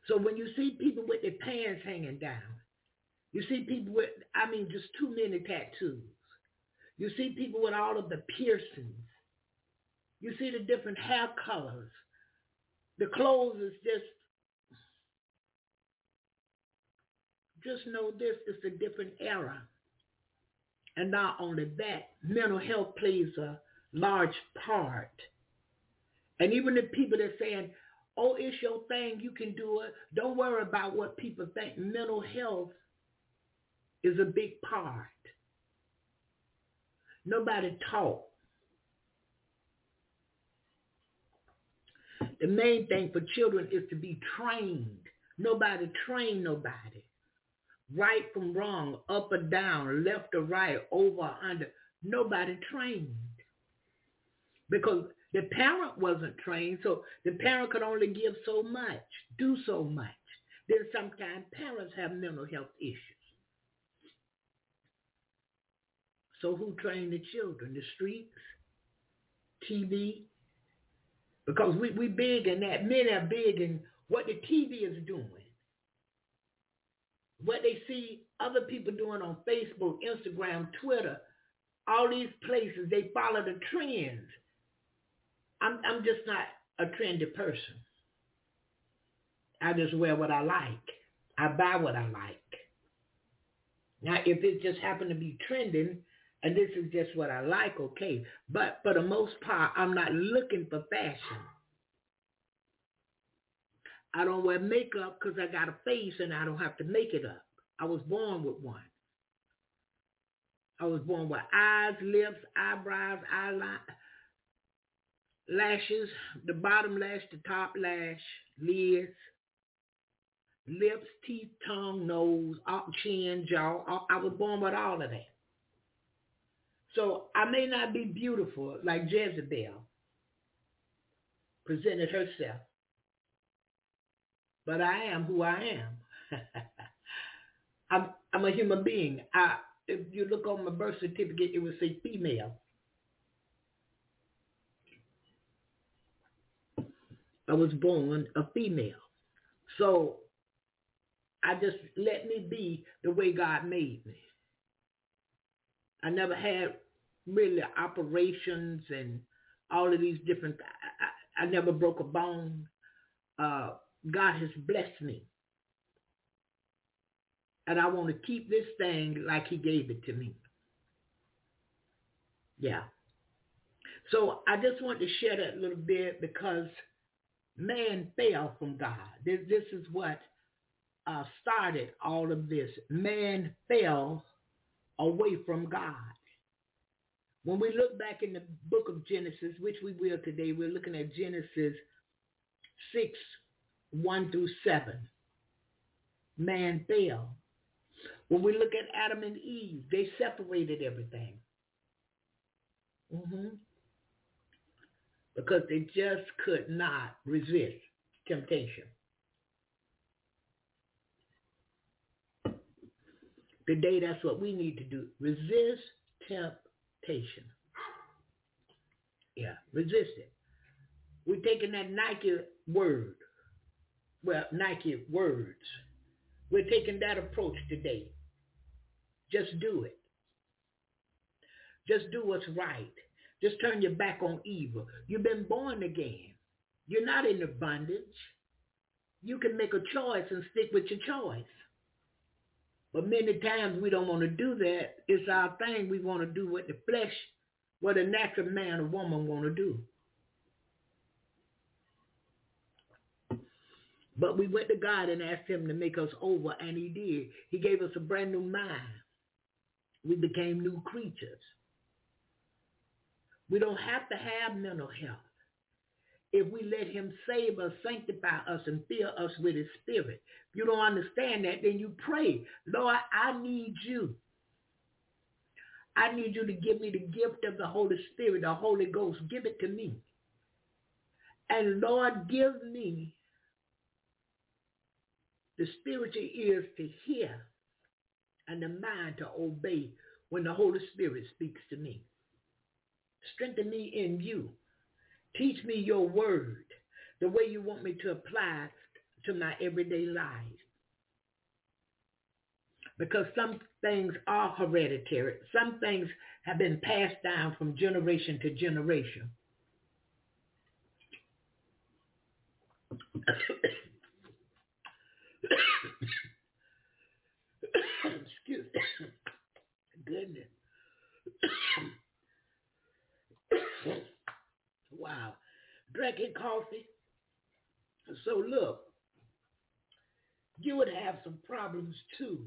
So when you see people with their pants hanging down, you see people with, I mean, just too many tattoos. You see people with all of the piercings. You see the different hair colors. The clothes is just just know this is a different era. And not only that, mental health plays a large part. And even the people that saying, oh, it's your thing, you can do it. Don't worry about what people think. Mental health is a big part. Nobody taught. The main thing for children is to be trained. Nobody train nobody right from wrong, up or down, left or right, over or under. Nobody trained. Because the parent wasn't trained, so the parent could only give so much, do so much. Then sometimes parents have mental health issues. So who train the children? The streets? TV? Because we, we big in that. Men are big in what the TV is doing. What they see other people doing on Facebook, Instagram, Twitter, all these places, they follow the trends. I'm, I'm just not a trendy person. I just wear what I like. I buy what I like. Now, if it just happened to be trending, and this is just what I like, okay. But for the most part, I'm not looking for fashion. I don't wear makeup because I got a face and I don't have to make it up. I was born with one. I was born with eyes, lips, eyebrows, eyelash, lashes, the bottom lash, the top lash, lids, lips, teeth, tongue, nose, chin, jaw. I was born with all of that. So I may not be beautiful like Jezebel presented herself, but I am who I am. I'm, I'm a human being. I, if you look on my birth certificate, it would say female. I was born a female. So I just let me be the way God made me. I never had really operations and all of these different, I, I, I never broke a bone. Uh, God has blessed me. And I want to keep this thing like he gave it to me. Yeah. So I just want to share that little bit because man fell from God. This, this is what uh, started all of this. Man fell away from God. When we look back in the book of Genesis, which we will today, we're looking at Genesis 6, 1 through 7. Man fell. When we look at Adam and Eve, they separated everything. Mm-hmm. Because they just could not resist temptation. Today, that's what we need to do. Resist temptation. Yeah, resist it. We're taking that Nike word, well, Nike words. We're taking that approach today. Just do it. Just do what's right. Just turn your back on evil. You've been born again. You're not in the bondage. You can make a choice and stick with your choice. But many times we don't want to do that. It's our thing. We want to do what the flesh, what a natural man or woman want to do. But we went to God and asked him to make us over, and he did. He gave us a brand new mind. We became new creatures. We don't have to have mental health if we let him save us, sanctify us, and fill us with his spirit. If you don't understand that, then you pray, Lord, I need you. I need you to give me the gift of the Holy Spirit, the Holy Ghost. Give it to me. And Lord, give me the spiritual ears to hear and the mind to obey when the Holy Spirit speaks to me. Strengthen me in you Teach me your word, the way you want me to apply to my everyday life. Because some things are hereditary. Some things have been passed down from generation to generation. Excuse me. Goodness. Wow. Drinking coffee. So look, you would have some problems too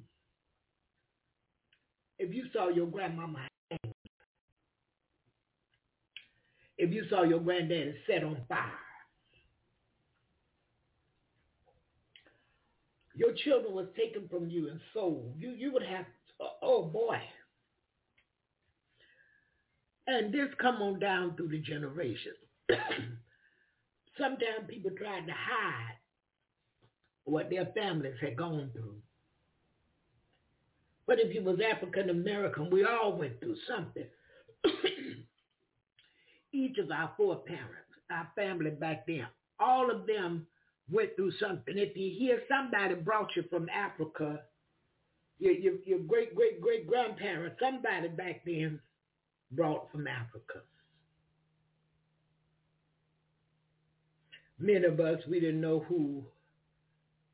if you saw your grandmama hang. If you saw your granddaddy set on fire. Your children was taken from you and sold. You you would have oh boy. And this come on down through the generations. Sometimes people try to hide what their families had gone through. But if you was African American, we all went through something. Each of our four parents, our family back then, all of them went through something. If you hear somebody brought you from Africa, your, your, your great, great, great grandparents, somebody back then brought from Africa. Many of us, we didn't know who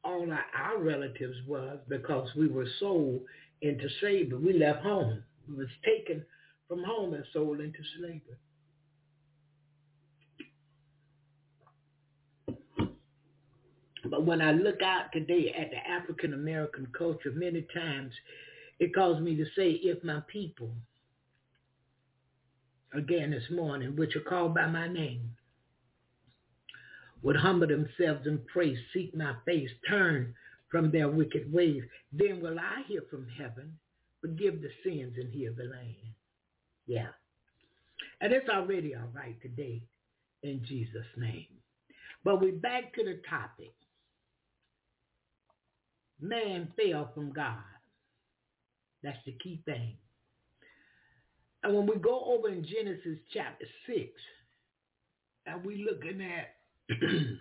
all our, our relatives was because we were sold into slavery. We left home. We was taken from home and sold into slavery. But when I look out today at the African American culture, many times it calls me to say, if my people, again this morning, which are called by my name, would humble themselves and pray, seek my face, turn from their wicked ways, then will I hear from heaven, forgive the sins and heal the land. Yeah. And it's already all right today in Jesus' name. But we're back to the topic. Man fell from God. That's the key thing. And when we go over in Genesis chapter 6, and we're looking at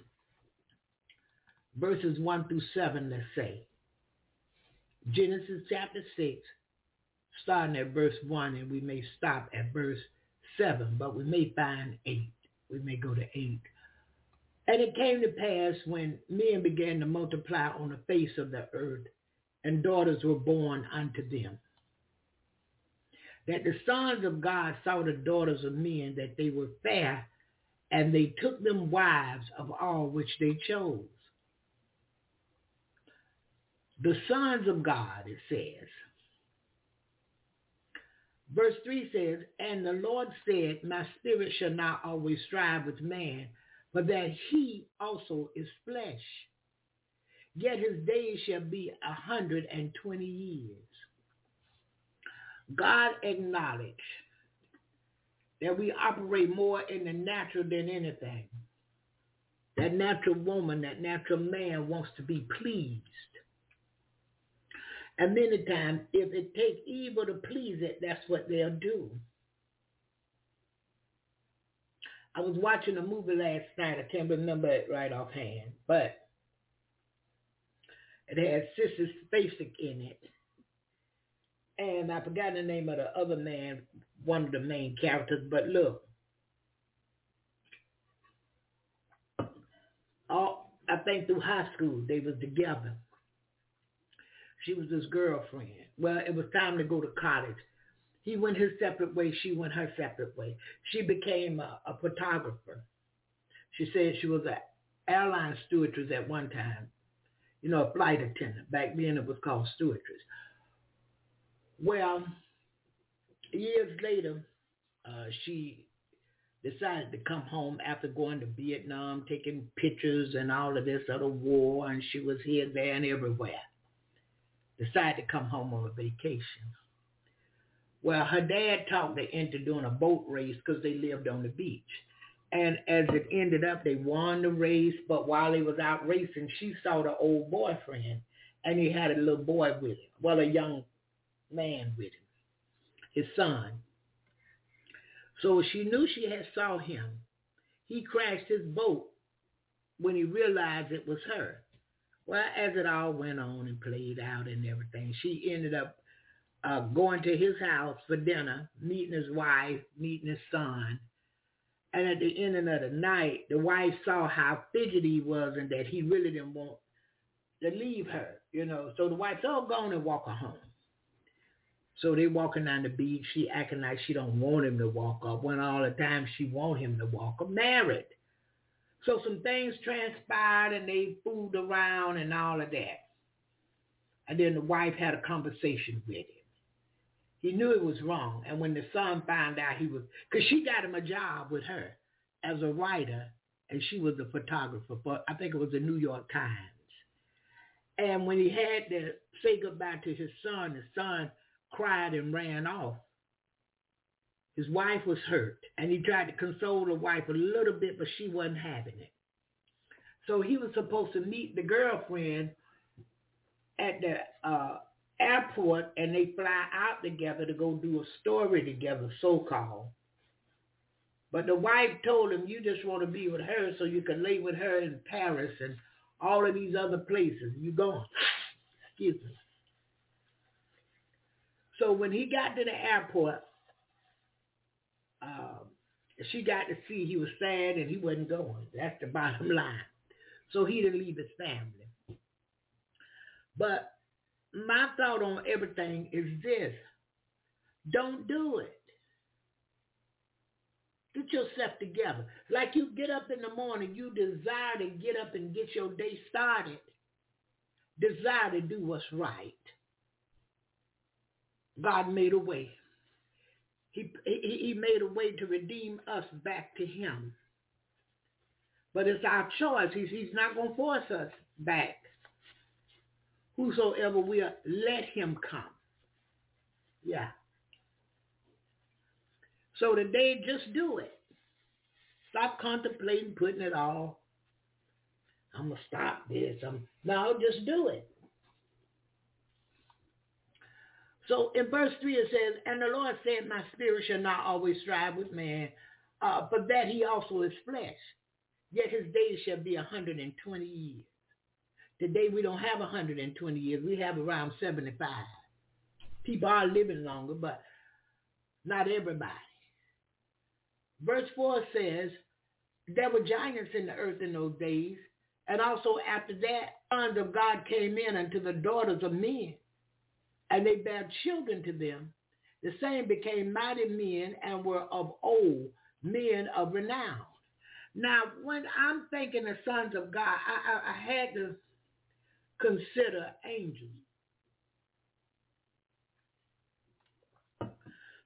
verses 1 through 7, let's say. Genesis chapter 6, starting at verse 1, and we may stop at verse 7, but we may find 8. We may go to 8. And it came to pass when men began to multiply on the face of the earth, and daughters were born unto them, that the sons of God saw the daughters of men, that they were fair, and they took them wives of all which they chose. The sons of God, it says. Verse 3 says, And the Lord said, My spirit shall not always strive with man, but that he also is flesh. Yet his days shall be a hundred and twenty years. God acknowledged that we operate more in the natural than anything. That natural woman, that natural man wants to be pleased. And many times, if it takes evil to please it, that's what they'll do. I was watching a movie last night. I can't remember it right offhand, but it had Sissy Spacek in it. And I forgot the name of the other man one of the main characters. But look, all I think through high school they was together. She was his girlfriend. Well, it was time to go to college. He went his separate way. She went her separate way. She became a, a photographer. She said she was an airline stewardess at one time. You know, a flight attendant. Back then it was called stewardess. Well, years later, uh, she decided to come home after going to Vietnam, taking pictures and all of this other war, and she was here, there, and everywhere. Decided to come home on a vacation. Well, her dad talked her into doing a boat race because they lived on the beach. And as it ended up, they won the race, but while he was out racing, she saw the old boyfriend, and he had a little boy with him. Well, a young man with him his son. So she knew she had saw him. He crashed his boat when he realized it was her. Well, as it all went on and played out and everything, she ended up uh, going to his house for dinner, meeting his wife, meeting his son. And at the end of the night, the wife saw how fidgety he was and that he really didn't want to leave her, you know. So the wife said, oh, go on and walk her home. So they walking down the beach. She acting like she don't want him to walk up when all the time she want him to walk up. Married. So some things transpired and they fooled around and all of that. And then the wife had a conversation with him. He knew it was wrong. And when the son found out he was, because she got him a job with her as a writer, and she was a photographer for, I think it was the New York Times. And when he had to say goodbye to his son, the son cried and ran off. His wife was hurt, and he tried to console the wife a little bit, but she wasn't having it. So he was supposed to meet the girlfriend at the uh, airport and they fly out together to go do a story together, so-called. But the wife told him, you just want to be with her so you can lay with her in Paris and all of these other places. You going. Excuse me. So when he got to the airport, um, she got to see he was sad and he wasn't going. That's the bottom line. So he didn't leave his family. But my thought on everything is this. Don't do it. Get yourself together. Like you get up in the morning, you desire to get up and get your day started. Desire to do what's right. God made a way. He, he, made a way to redeem us back to him. But it's our choice. He's, he's not going to force us back. Whosoever will, let him come. Yeah. So today, just do it. Stop contemplating putting it all. I'm going to stop this. I'm, no, just do it. So in verse 3 it says, And the Lord said, My spirit shall not always strive with man, uh, but that he also is flesh. Yet his days shall be 120 years. Today we don't have 120 years. We have around 75. People are living longer, but not everybody. Verse 4 says, there were giants in the earth in those days, and also after that, sons of God came in unto the daughters of men and they bare children to them. The same became mighty men and were of old, men of renown. Now, when I'm thinking the sons of God, I, I, I had to consider angels.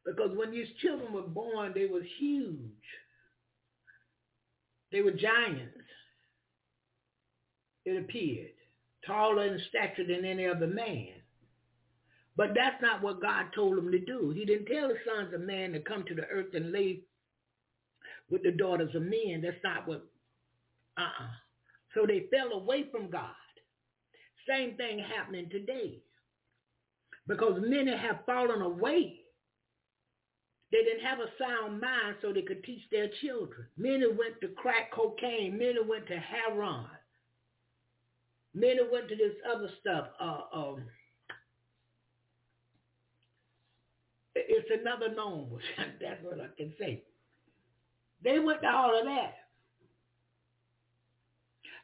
Because when these children were born, they were huge. They were giants, it appeared, taller in stature than any other man. But that's not what God told him to do. He didn't tell the sons of man to come to the earth and lay with the daughters of men. That's not what, uh-uh. So they fell away from God. Same thing happening today. Because many have fallen away. They didn't have a sound mind so they could teach their children. Many went to crack cocaine. Many went to heroin. Many went to this other stuff. Uh, um, It's another known. That's what I can say. They went to all of that.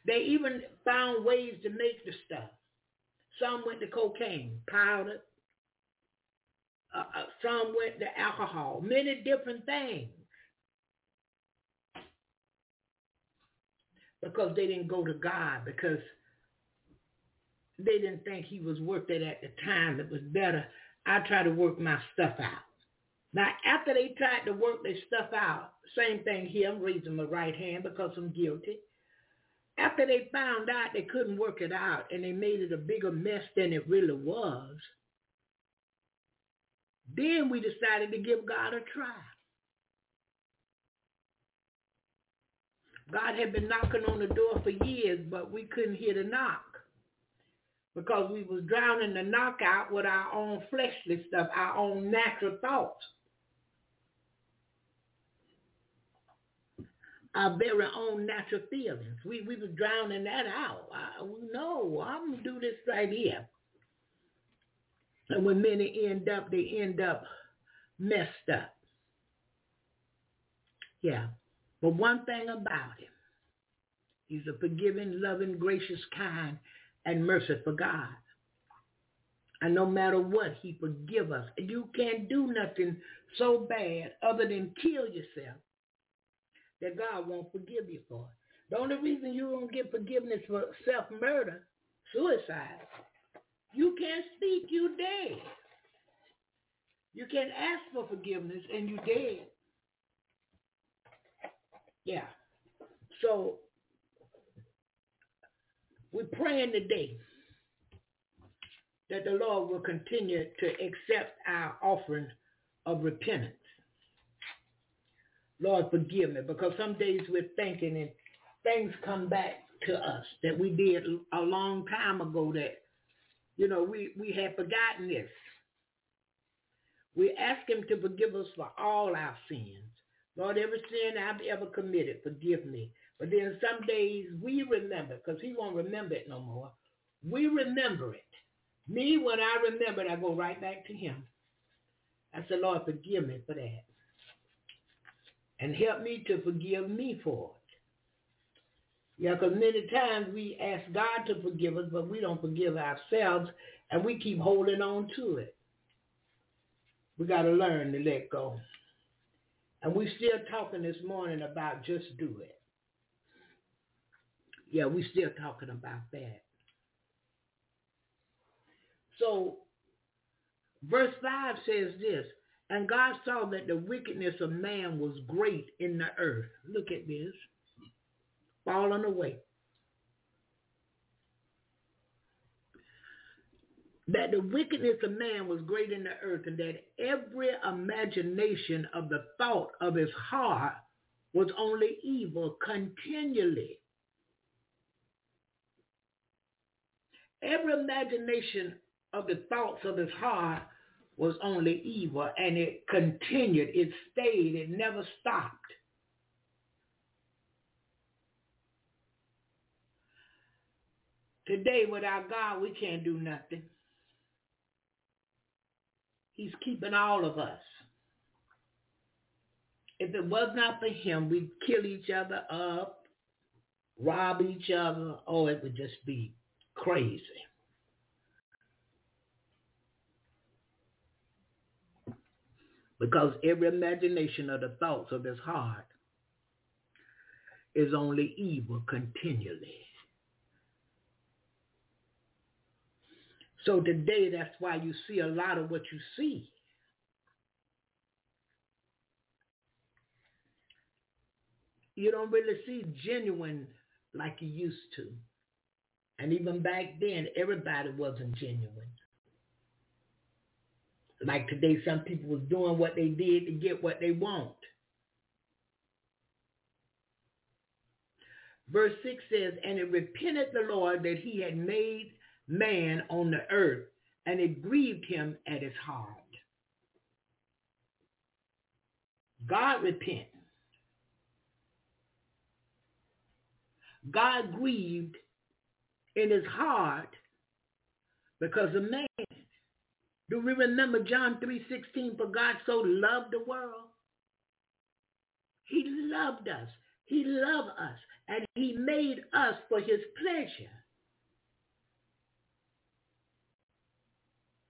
They even found ways to make the stuff. Some went to cocaine, powder. Uh, uh, some went to alcohol. Many different things. Because they didn't go to God. Because they didn't think he was worth it at the time. It was better I try to work my stuff out. Now, after they tried to work their stuff out, same thing here, I'm raising my right hand because I'm guilty. After they found out they couldn't work it out and they made it a bigger mess than it really was, then we decided to give God a try. God had been knocking on the door for years, but we couldn't hear the knock because we was drowning the knockout with our own fleshly stuff, our own natural thoughts. Our very own natural feelings. We we was drowning that out. I, no, I'm gonna do this right here. And when many end up, they end up messed up. Yeah. But one thing about him, he's a forgiving, loving, gracious, kind, and merciful God. And no matter what, he forgive us. You can't do nothing so bad other than kill yourself that God won't forgive you for. The only reason you don't get forgiveness for self-murder, suicide, you can't speak, you dead. You can't ask for forgiveness and you dead. Yeah. So we're praying today that the Lord will continue to accept our offering of repentance. Lord, forgive me, because some days we're thinking and things come back to us that we did a long time ago that, you know, we, we had forgotten this. We ask him to forgive us for all our sins. Lord, every sin I've ever committed, forgive me. But then some days we remember, because he won't remember it no more. We remember it. Me, when I remember it, I go right back to him. I said, Lord, forgive me for that. And help me to forgive me for it. Yeah, because many times we ask God to forgive us, but we don't forgive ourselves, and we keep holding on to it. We got to learn to let go. And we still talking this morning about just do it. Yeah, we still talking about that. So verse 5 says this, and God saw that the wickedness of man was great in the earth. Look at this. Falling away. That the wickedness of man was great in the earth, and that every imagination of the thought of his heart was only evil continually. Every imagination of the thoughts of his heart was only evil and it continued, it stayed, it never stopped. Today without God we can't do nothing. He's keeping all of us. If it was not for him, we'd kill each other up, rob each other, oh, it would just be crazy. because every imagination of the thoughts of his heart is only evil continually. So today, that's why you see a lot of what you see. You don't really see genuine like you used to. And even back then, everybody wasn't genuine. Like today, some people was doing what they did to get what they want. Verse 6 says, And it repented the Lord that he had made man on the earth, and it grieved him at his heart. God repent. God grieved in his heart because of man. Do we remember John 3.16, for God so loved the world? He loved us. He loved us. And he made us for his pleasure.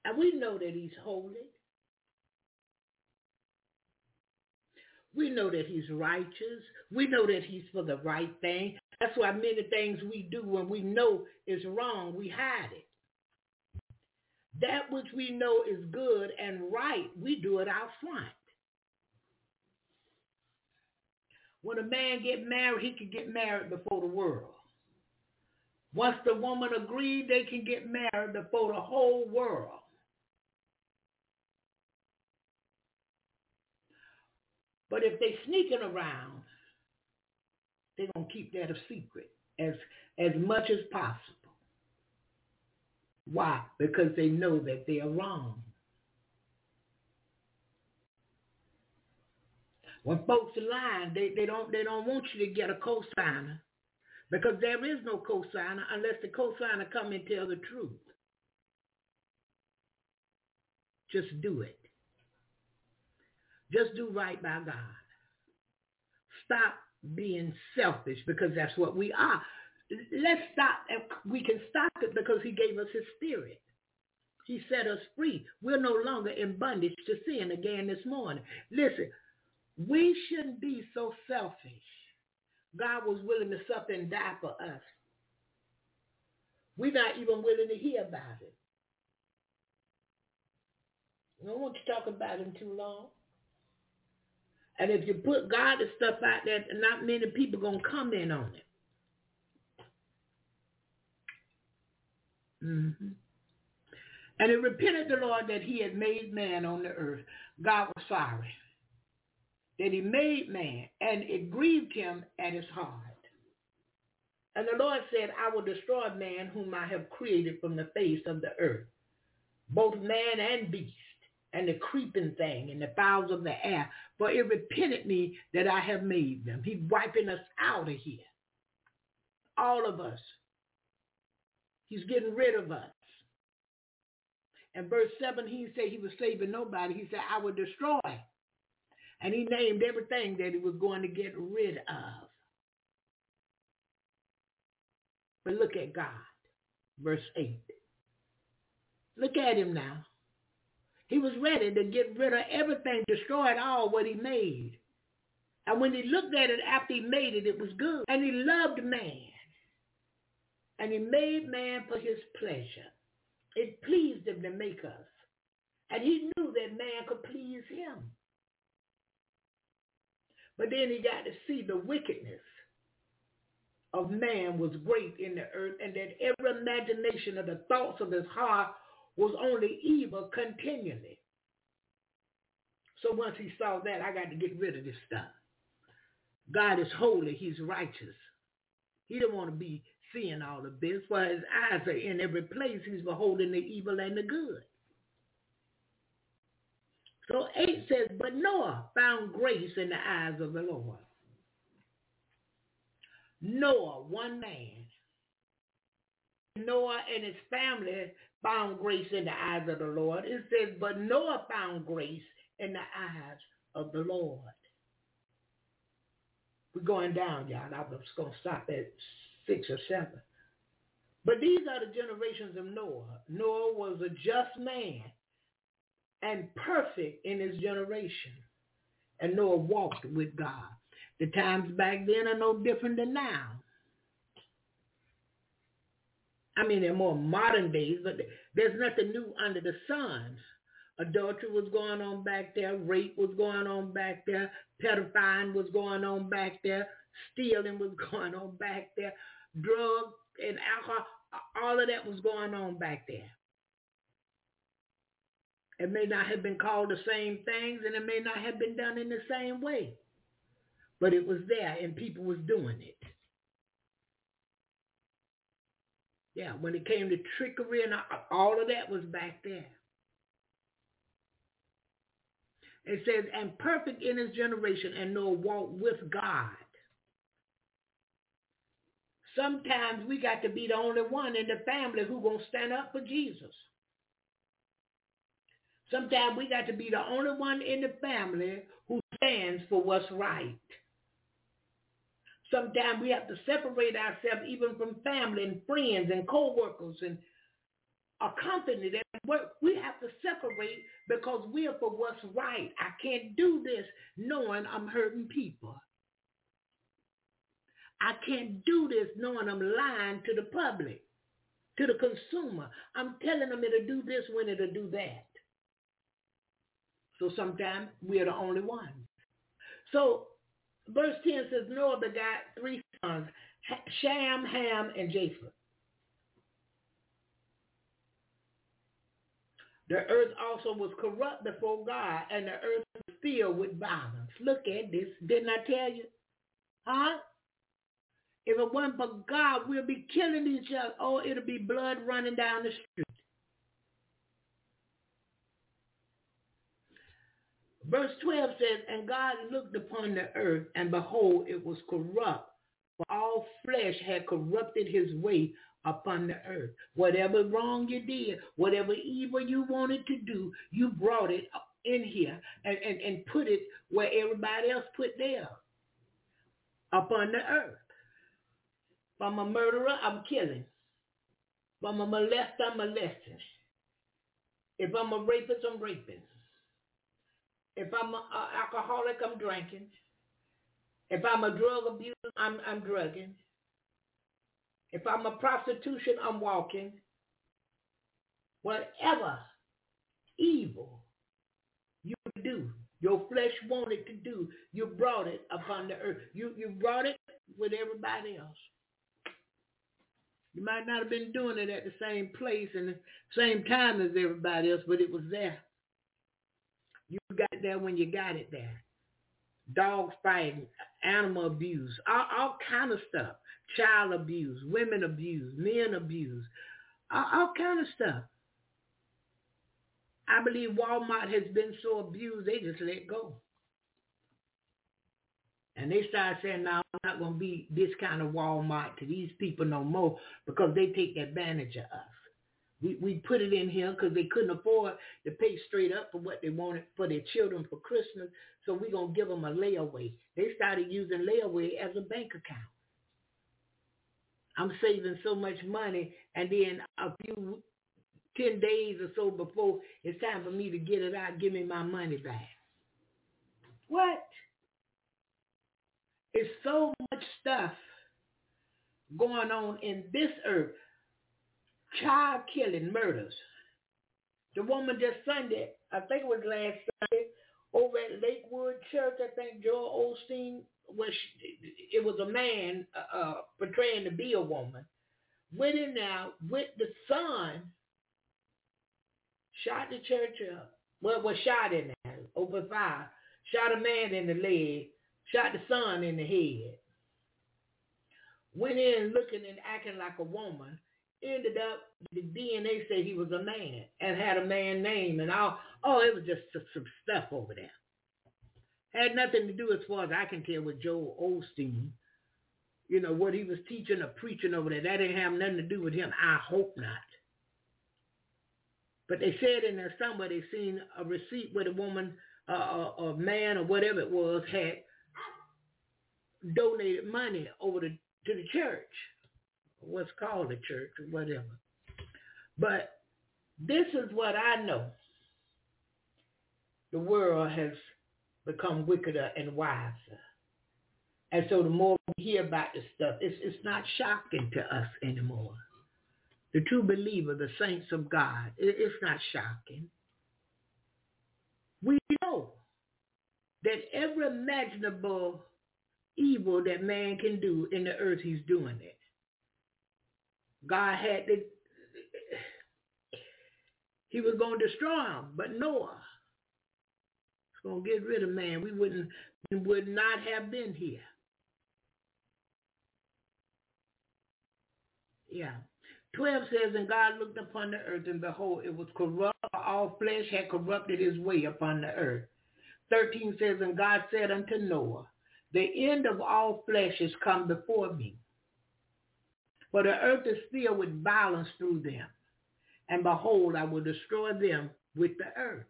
And we know that he's holy. We know that he's righteous. We know that he's for the right thing. That's why many things we do when we know is wrong, we hide it. That which we know is good and right, we do it out front. When a man get married, he can get married before the world. Once the woman agreed, they can get married before the whole world. But if they sneaking around, they're going to keep that a secret as, as much as possible. Why? Because they know that they are wrong. When folks are lying, they, they don't they don't want you to get a cosigner because there is no cosigner unless the cosigner come and tell the truth. Just do it. Just do right by God. Stop being selfish because that's what we are let's stop. We can stop it because he gave us his spirit. He set us free. We're no longer in bondage to sin again this morning. Listen, we shouldn't be so selfish. God was willing to suffer and die for us. We're not even willing to hear about it. I don't want to talk about him too long. And if you put God and stuff out there, not many people going to comment on it. Mm-hmm. And it repented the Lord that he had made man on the earth. God was sorry that he made man, and it grieved him at his heart. And the Lord said, I will destroy man whom I have created from the face of the earth, both man and beast, and the creeping thing, and the fowls of the air, for it repented me that I have made them. He's wiping us out of here. All of us. He's getting rid of us. And verse 7, he said he was saving nobody. He said, I will destroy. And he named everything that he was going to get rid of. But look at God. Verse 8. Look at him now. He was ready to get rid of everything, destroy it all what he made. And when he looked at it after he made it, it was good. And he loved man. And he made man for his pleasure. It pleased him to make us. And he knew that man could please him. But then he got to see the wickedness of man was great in the earth and that every imagination of the thoughts of his heart was only evil continually. So once he saw that, I got to get rid of this stuff. God is holy. He's righteous. He don't want to be seeing all of this, for his eyes are in every place. He's beholding the evil and the good. So 8 says, but Noah found grace in the eyes of the Lord. Noah, one man. Noah and his family found grace in the eyes of the Lord. It says, but Noah found grace in the eyes of the Lord. We're going down, y'all. I was going to stop at six or seven. But these are the generations of Noah. Noah was a just man and perfect in his generation. And Noah walked with God. The times back then are no different than now. I mean, they're more modern days, but there's nothing new under the sun. Adultery was going on back there. Rape was going on back there. Pedophiling was going on back there. Stealing was going on back there. Drug and alcohol, all of that was going on back there. It may not have been called the same things and it may not have been done in the same way. But it was there and people was doing it. Yeah, when it came to trickery and all of that was back there. It says, and perfect in his generation and Noah walk with God. Sometimes we got to be the only one in the family who going to stand up for Jesus. Sometimes we got to be the only one in the family who stands for what's right. Sometimes we have to separate ourselves even from family and friends and co-workers and a company that work. We have to separate because we are for what's right. I can't do this knowing I'm hurting people. I can't do this knowing I'm lying to the public, to the consumer. I'm telling them it'll do this when it'll do that. So sometimes we're the only ones. So verse 10 says Noah begot three sons, Shem, Ham, and Japheth. The earth also was corrupt before God, and the earth was filled with violence. Look at this. Didn't I tell you? Huh? If it wasn't for God, we'll be killing each other. Oh, it'll be blood running down the street. Verse 12 says, And God looked upon the earth, and behold, it was corrupt, for all flesh had corrupted his way upon the earth. Whatever wrong you did, whatever evil you wanted to do, you brought it in here and, and, and put it where everybody else put theirs, upon the earth. If I'm a murderer, I'm killing. If I'm a molester, I'm molesting. If I'm a rapist, I'm raping. If I'm an alcoholic, I'm drinking. If I'm a drug abuser, I'm, I'm drugging. If I'm a prostitution, I'm walking. Whatever evil you do, your flesh wanted to do, you brought it upon the earth. You, you brought it with everybody else. You might not have been doing it at the same place and the same time as everybody else, but it was there. You got there when you got it there. Dog fighting, animal abuse, all, all kind of stuff. child abuse, women abuse, men abuse, all, all kind of stuff. I believe Walmart has been so abused, they just let go. And they start saying, now I'm not going to be this kind of Walmart to these people no more because they take advantage of us. We, we put it in here because they couldn't afford to pay straight up for what they wanted for their children for Christmas. So we're going to give them a layaway. They started using layaway as a bank account. I'm saving so much money and then a few, 10 days or so before it's time for me to get it out, give me my money back. What? It's so much stuff going on in this earth. Child killing, murders. The woman just Sunday, I think it was last Sunday, over at Lakewood Church, I think Joel Osteen, was it was a man uh, uh, portraying to be a woman, went in there with the son, shot the church up. Well, was shot in there, over fire. Shot a man in the leg, shot the son in the head. Went in looking and acting like a woman. Ended up, the DNA said he was a man and had a man name and all. Oh, it was just some stuff over there. Had nothing to do as far as I can tell with Joel Osteen. You know, what he was teaching or preaching over there. That didn't have nothing to do with him. I hope not. But they said in there somewhere they seen a receipt where the woman, uh, a man or whatever it was, had donated money over to, to the church, what's called a church or whatever. But this is what I know. The world has become wickeder and wiser. And so the more we hear about this stuff, it's, it's not shocking to us anymore. The true believer, the saints of God, it, it's not shocking. We know that every imaginable evil that man can do in the earth, he's doing it. God had to, he was going to destroy him, but Noah was going to get rid of man. We wouldn't, we would not have been here. Yeah. 12 says, And God looked upon the earth, and behold, it was corrupt. All flesh had corrupted his way upon the earth. 13 says, And God said unto Noah, the end of all flesh is come before me. For the earth is filled with violence through them. And behold, I will destroy them with the earth.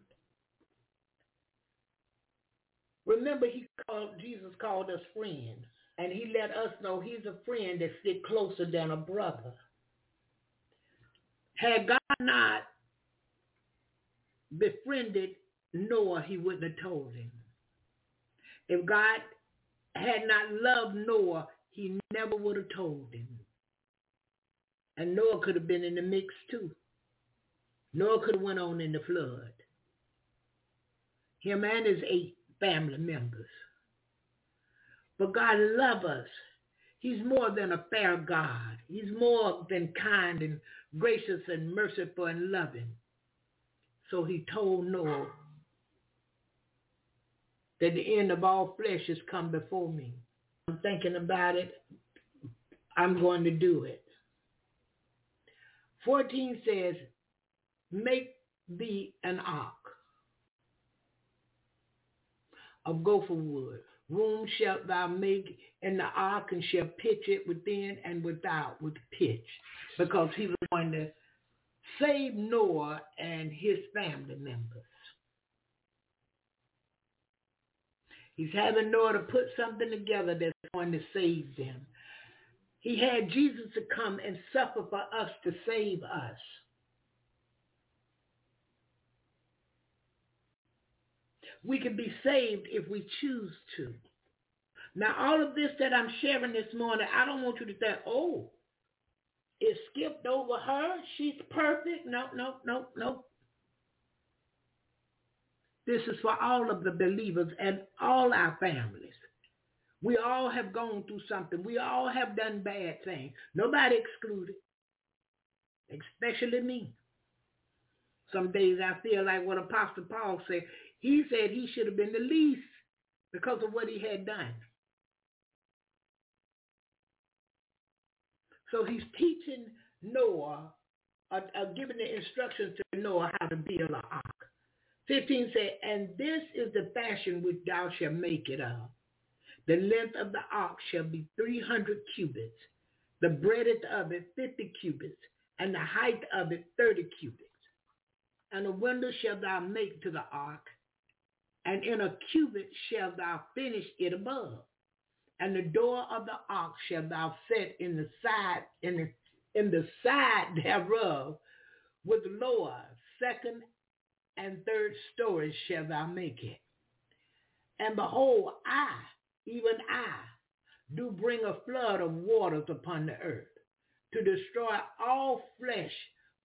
Remember, he called, Jesus called us friends. And he let us know he's a friend that stick closer than a brother. Had God not befriended Noah, he wouldn't have told him. If God had not loved Noah, he never would have told him. And Noah could have been in the mix too. Noah could have went on in the flood. Him and his eight family members. But God loves us. He's more than a fair God. He's more than kind and gracious and merciful and loving. So he told Noah, that the end of all flesh has come before me. I'm thinking about it. I'm going to do it. 14 says, make thee an ark of gopher wood. Room shalt thou make in the ark and shall pitch it within and without with pitch. Because he was going to save Noah and his family members. He's having Noah to put something together that's going to save them. He had Jesus to come and suffer for us to save us. We can be saved if we choose to. Now, all of this that I'm sharing this morning, I don't want you to think, oh, it skipped over her. She's perfect. No, no, no, no. This is for all of the believers and all our families. We all have gone through something. We all have done bad things. Nobody excluded, especially me. Some days I feel like what Apostle Paul said. He said he should have been the least because of what he had done. So he's teaching Noah, uh, uh, giving the instructions to Noah how to build an ark. 15 said, and this is the fashion which thou shalt make it of. The length of the ark shall be 300 cubits, the breadth of it 50 cubits, and the height of it 30 cubits. And a window shalt thou make to the ark, and in a cubit shalt thou finish it above. And the door of the ark shalt thou set in the side in the, in the side thereof with lower, second and third stories shall thou make it. And behold, I, even I, do bring a flood of waters upon the earth to destroy all flesh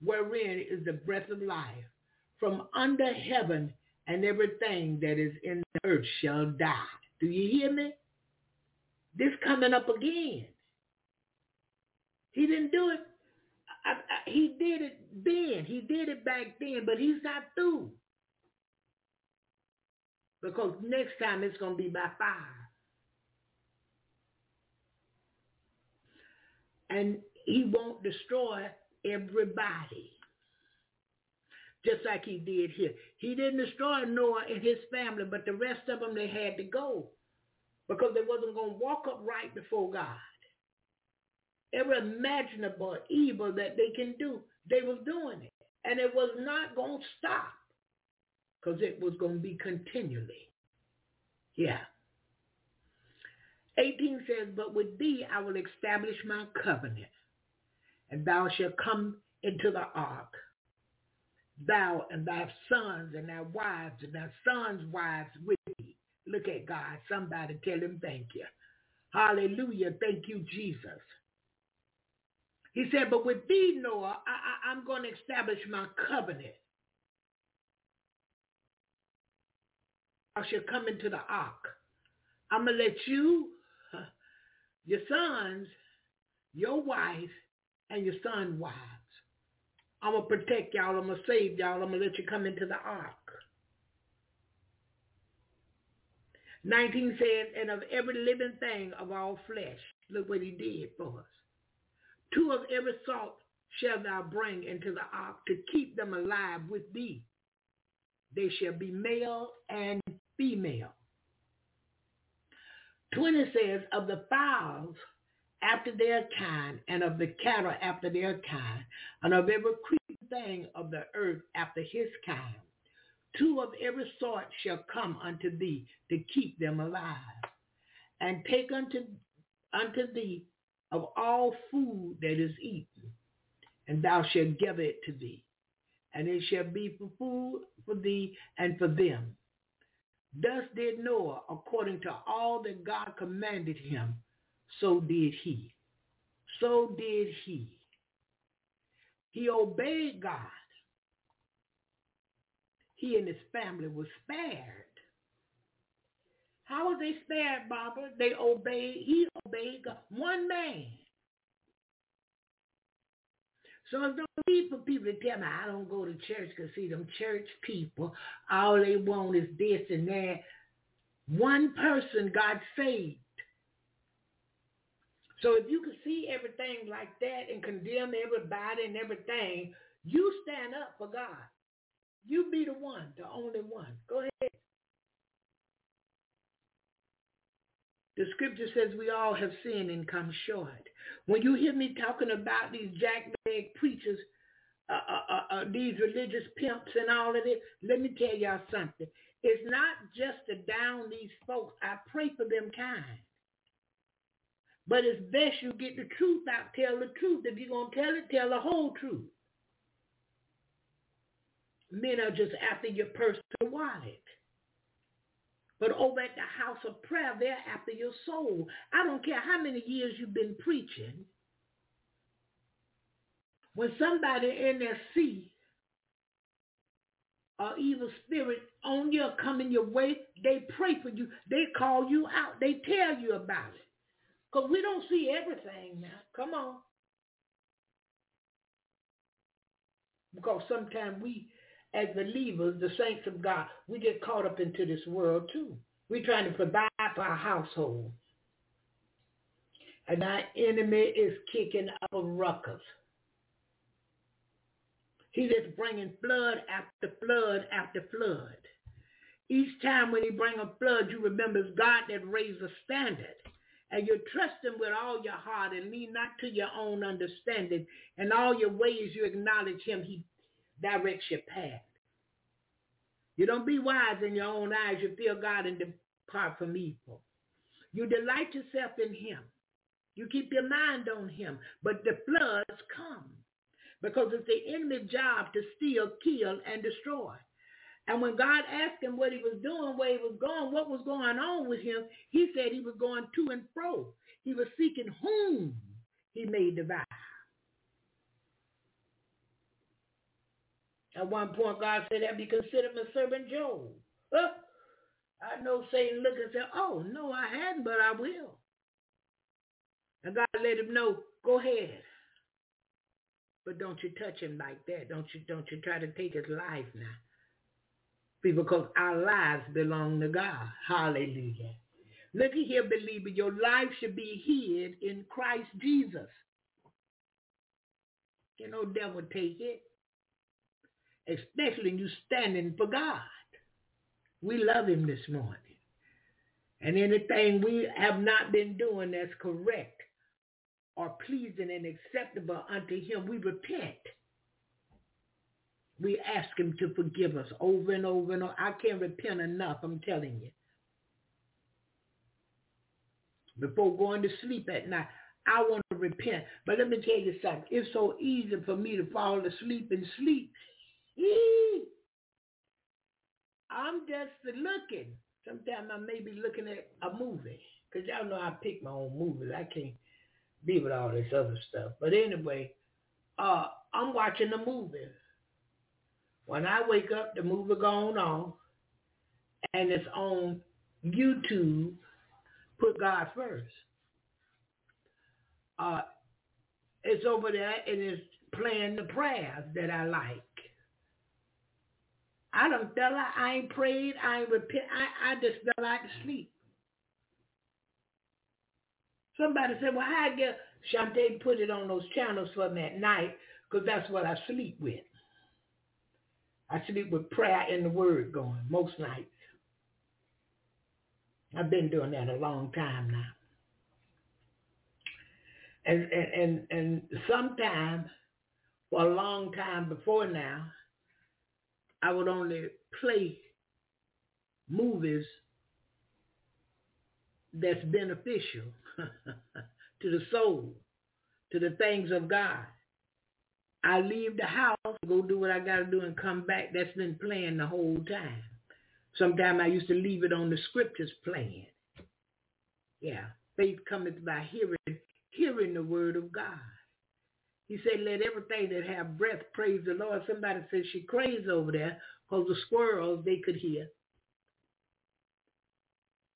wherein is the breath of life. From under heaven and everything that is in the earth shall die. Do you hear me? This coming up again. He didn't do it. I, I, he did it then. He did it back then, but he's not through. Because next time it's going to be by fire. And he won't destroy everybody. Just like he did here. He didn't destroy Noah and his family, but the rest of them, they had to go. Because they wasn't going to walk up right before God. Every imaginable evil that they can do, they was doing it. And it was not going to stop. Because it was going to be continually. Yeah. 18 says, But with thee I will establish my covenant, and thou shalt come into the ark, thou and thy sons and thy wives and thy sons' wives with thee. Look at God. Somebody tell him thank you. Hallelujah. Thank you, Jesus. He said, but with thee, Noah, I, I'm going to establish my covenant. I shall come into the ark. I'm going to let you your sons, your wife, and your son's wives. I'm going to protect y'all. I'm going to save y'all. I'm going to let you come into the ark. 19 says, and of every living thing of all flesh. Look what he did for us. Two of every sort shall thou bring into the ark to keep them alive with thee. They shall be male and female. 20 says, of the fowls after their kind, and of the cattle after their kind, and of every creeping thing of the earth after his kind. Two of every sort shall come unto thee to keep them alive. And take unto, unto thee of all food that is eaten, and thou shalt gather it to thee. And it shall be for food for thee and for them. Thus did Noah according to all that God commanded him, so did he. So did he. He obeyed God. He and his family were spared. How was they spared, Barbara? They obeyed, he obeyed God. One man. So it's no need for people to tell me I don't go to church because see them church people, all they want is this and that. One person got saved. So if you can see everything like that and condemn everybody and everything, you stand up for God. You be the one, the only one. Go ahead. The scripture says we all have sinned and come short. When you hear me talking about these jackleg preachers, uh, uh, uh, uh, these religious pimps and all of this, let me tell y'all something. It's not just to down these folks. I pray for them kind. But it's best you get the truth out. Tell the truth. If you're going to tell it, tell the whole truth. Men are just after your personal wallet. But over at the house of prayer, they're after your soul. I don't care how many years you've been preaching. When somebody in their seat or evil spirit on you coming your way, they pray for you. They call you out. They tell you about it. Because we don't see everything now. Come on. Because sometimes we as believers, the saints of God, we get caught up into this world too. We're trying to provide for our household. And our enemy is kicking up a ruckus. He just bringing flood after flood after flood. Each time when he bring a flood, you remember it's God that raised the standard. And you trust him with all your heart and lean not to your own understanding. And all your ways you acknowledge him. He directs your path. You don't be wise in your own eyes. You fear God and depart from evil. You delight yourself in him. You keep your mind on him. But the floods come because it's the enemy's job to steal, kill, and destroy. And when God asked him what he was doing, where he was going, what was going on with him, he said he was going to and fro. He was seeking whom he may devour. At one point, God said, have you considered my servant Job? Huh? I know Satan looked and said, oh, no, I hadn't, but I will. And God let him know, go ahead. But don't you touch him like that. Don't you don't you try to take his life now. Because our lives belong to God. Hallelujah. Look at here, believer. Your life should be hid in Christ Jesus. You know, devil take it. Especially you standing for God. We love him this morning. And anything we have not been doing that's correct or pleasing and acceptable unto him, we repent. We ask him to forgive us over and over and over. I can't repent enough, I'm telling you. Before going to sleep at night, I want to repent. But let me tell you something. It's so easy for me to fall asleep and sleep. I'm just looking. Sometimes I may be looking at a movie. Because y'all know I pick my own movies. I can't be with all this other stuff. But anyway, uh, I'm watching a movie. When I wake up, the movie going on, and it's on YouTube. Put God first. Uh, it's over there and it's playing the prayers that I like. I don't feel like I ain't prayed, I ain't repent, I, I just fell like to sleep. Somebody said, well, I get Shantae put it on those channels for me at night because that's what I sleep with. I sleep with prayer and the word going most nights. I've been doing that a long time now. And and and, and sometime for a long time before now, I would only play movies that's beneficial to the soul, to the things of God. I leave the house, go do what I got to do and come back. That's been playing the whole time. Sometimes I used to leave it on the scriptures playing. Yeah. Faith cometh by hearing, hearing the word of God. He said, let everything that have breath praise the Lord. Somebody said she crazy over there because the squirrels, they could hear.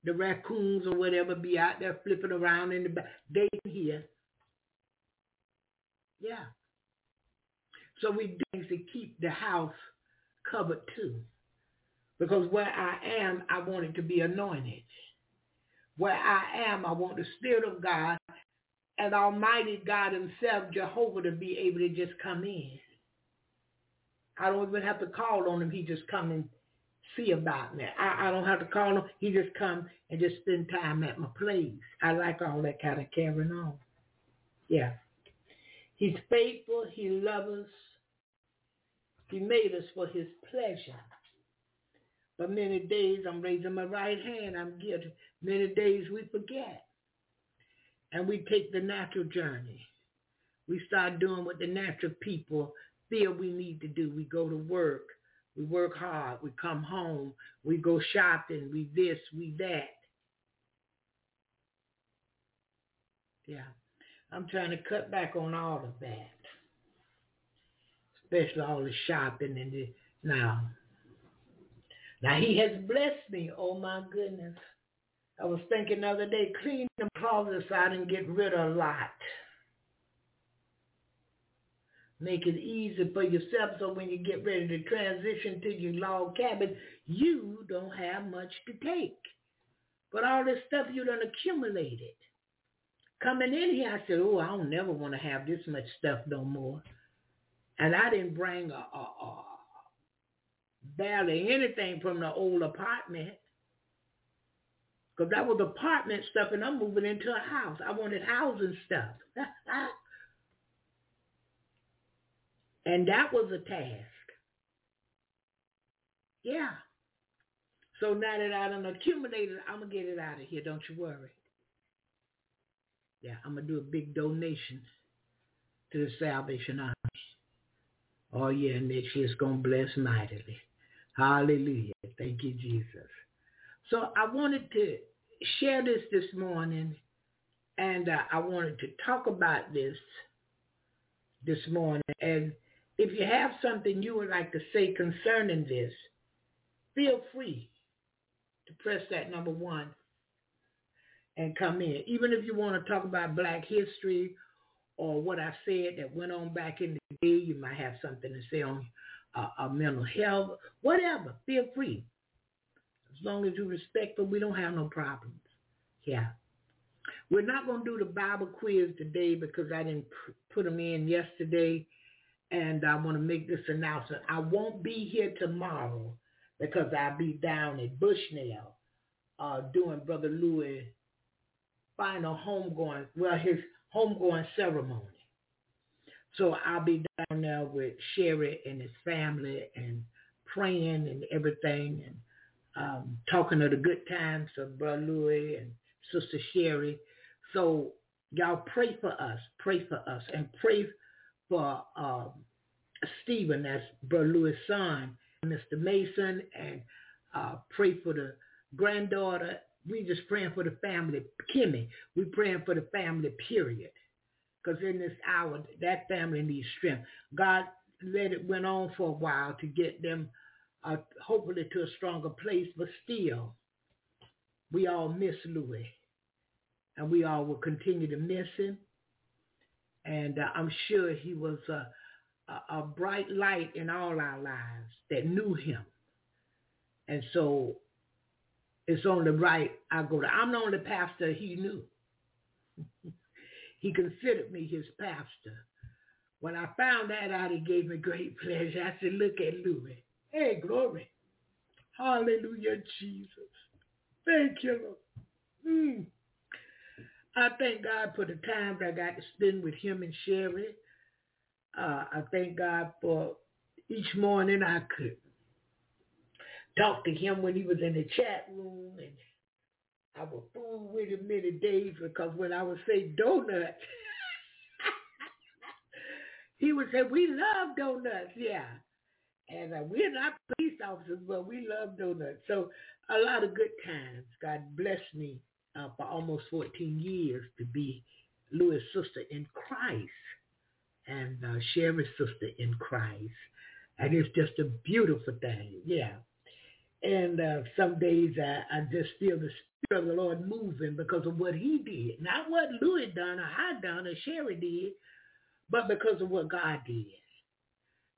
The raccoons or whatever be out there flipping around in the back. They can hear. Yeah. So we things to keep the house covered too. Because where I am, I want it to be anointed. Where I am, I want the Spirit of God and Almighty God himself, Jehovah, to be able to just come in. I don't even have to call on him. He just come and see about me. I, I don't have to call him. He just come and just spend time at my place. I like all that kind of carrying on. Yeah. He's faithful. He loves us. He made us for his pleasure. But many days I'm raising my right hand. I'm guilty. Many days we forget. And we take the natural journey. We start doing what the natural people feel we need to do. We go to work. We work hard. We come home. We go shopping. We this, we that. Yeah. I'm trying to cut back on all of that especially all the shopping and the now. Now he has blessed me. Oh my goodness. I was thinking the other day, clean the closets out and get rid of a lot. Make it easy for yourself so when you get ready to transition to your log cabin, you don't have much to take. But all this stuff you done accumulated. coming in here, I said, oh, I don't never want to have this much stuff no more. And I didn't bring a, a, a barely anything from the old apartment. Because that was apartment stuff, and I'm moving into a house. I wanted housing stuff. and that was a task. Yeah. So now that I done accumulated, I'm going to get it out of here. Don't you worry. Yeah, I'm going to do a big donation to the Salvation Army. Oh, yeah, and next year's going to bless mightily. Hallelujah. Thank you, Jesus. So I wanted to share this this morning, and uh, I wanted to talk about this this morning. And if you have something you would like to say concerning this, feel free to press that number one and come in. Even if you want to talk about black history or what I said that went on back in the day, you might have something to say on uh, uh, mental health, whatever. Feel free. As long as you're respectful, we don't have no problems. Yeah. We're not going to do the Bible quiz today because I didn't put them in yesterday. And I want to make this announcement. I won't be here tomorrow because I'll be down at Bushnell uh, doing Brother Louis' final homegoing, well, his homegoing ceremony. So I'll be down there with Sherry and his family and praying and everything and um, talking of the good times of Brother Louis and Sister Sherry. So y'all pray for us, pray for us, and pray for um, Stephen, that's Brother Louis' son, Mr. Mason, and uh, pray for the granddaughter. We just praying for the family, Kimmy. We praying for the family, period. Because in this hour, that family needs strength. God let it went on for a while to get them uh, hopefully to a stronger place, but still, we all miss Louis. And we all will continue to miss him. And uh, I'm sure he was a, a, a bright light in all our lives that knew him. And so it's only right I go to, I'm the only pastor he knew. he considered me his pastor. When I found that out, it gave me great pleasure. I said, look at Louis. Hey, glory. Hallelujah, Jesus. Thank you, Lord. Mm. I thank God for the times I got to spend with him and Sherry. Uh, I thank God for each morning I could talk to him when he was in the chat room and I would fool with him many days because when I would say donut, he would say, we love donuts, yeah. And uh, we're not police officers, but we love donuts. So a lot of good times. God blessed me uh, for almost 14 years to be Louis' sister in Christ and uh, Sherry's sister in Christ. And it's just a beautiful thing. Yeah. And uh, some days I, I just feel the Spirit of the Lord moving because of what he did. Not what Louis done or I done or Sherry did, but because of what God did.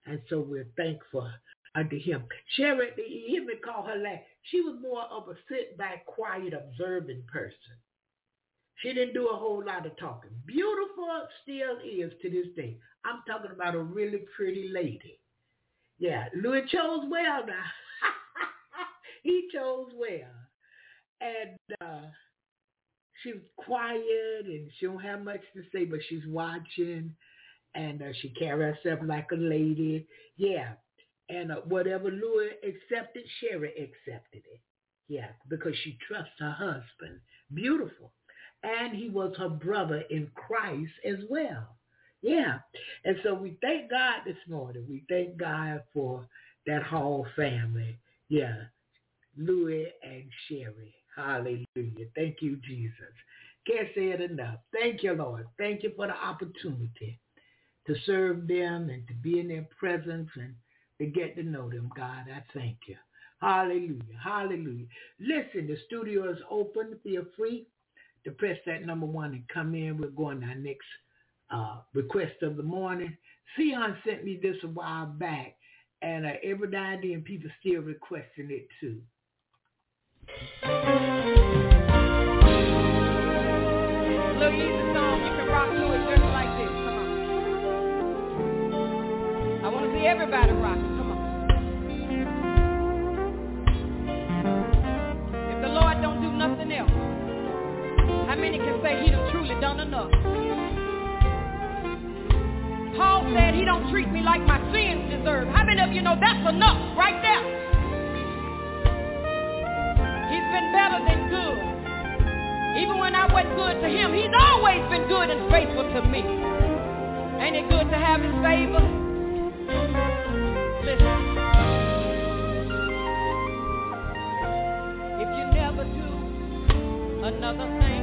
And so we're thankful unto him. Sherry, you hear me call her like, she was more of a sit back, quiet, observing person. She didn't do a whole lot of talking. Beautiful still is to this day. I'm talking about a really pretty lady. Yeah, Louis chose well now. he chose well. And uh, she's quiet and she don't have much to say, but she's watching and uh, she carried herself like a lady. Yeah. And uh, whatever Louis accepted, Sherry accepted it. Yeah, because she trusts her husband. Beautiful. And he was her brother in Christ as well. Yeah. And so we thank God this morning. We thank God for that whole family. Yeah. Louis and Sherry. Hallelujah. Thank you, Jesus. Can't say it enough. Thank you, Lord. Thank you for the opportunity to serve them and to be in their presence and to get to know them, God. I thank you. Hallelujah. Hallelujah. Listen, the studio is open. Feel free to press that number one and come in. We're going to our next uh, request of the morning. Sion sent me this a while back, and uh, every now and then people still requesting it too. Everybody rock. Come on. If the Lord don't do nothing else, how many can say he done truly done enough? Paul said he don't treat me like my sins deserve. How many of you know that's enough right there? He's been better than good. Even when I wasn't good to him, he's always been good and faithful to me. Ain't it good to have his favor? If you never do another thing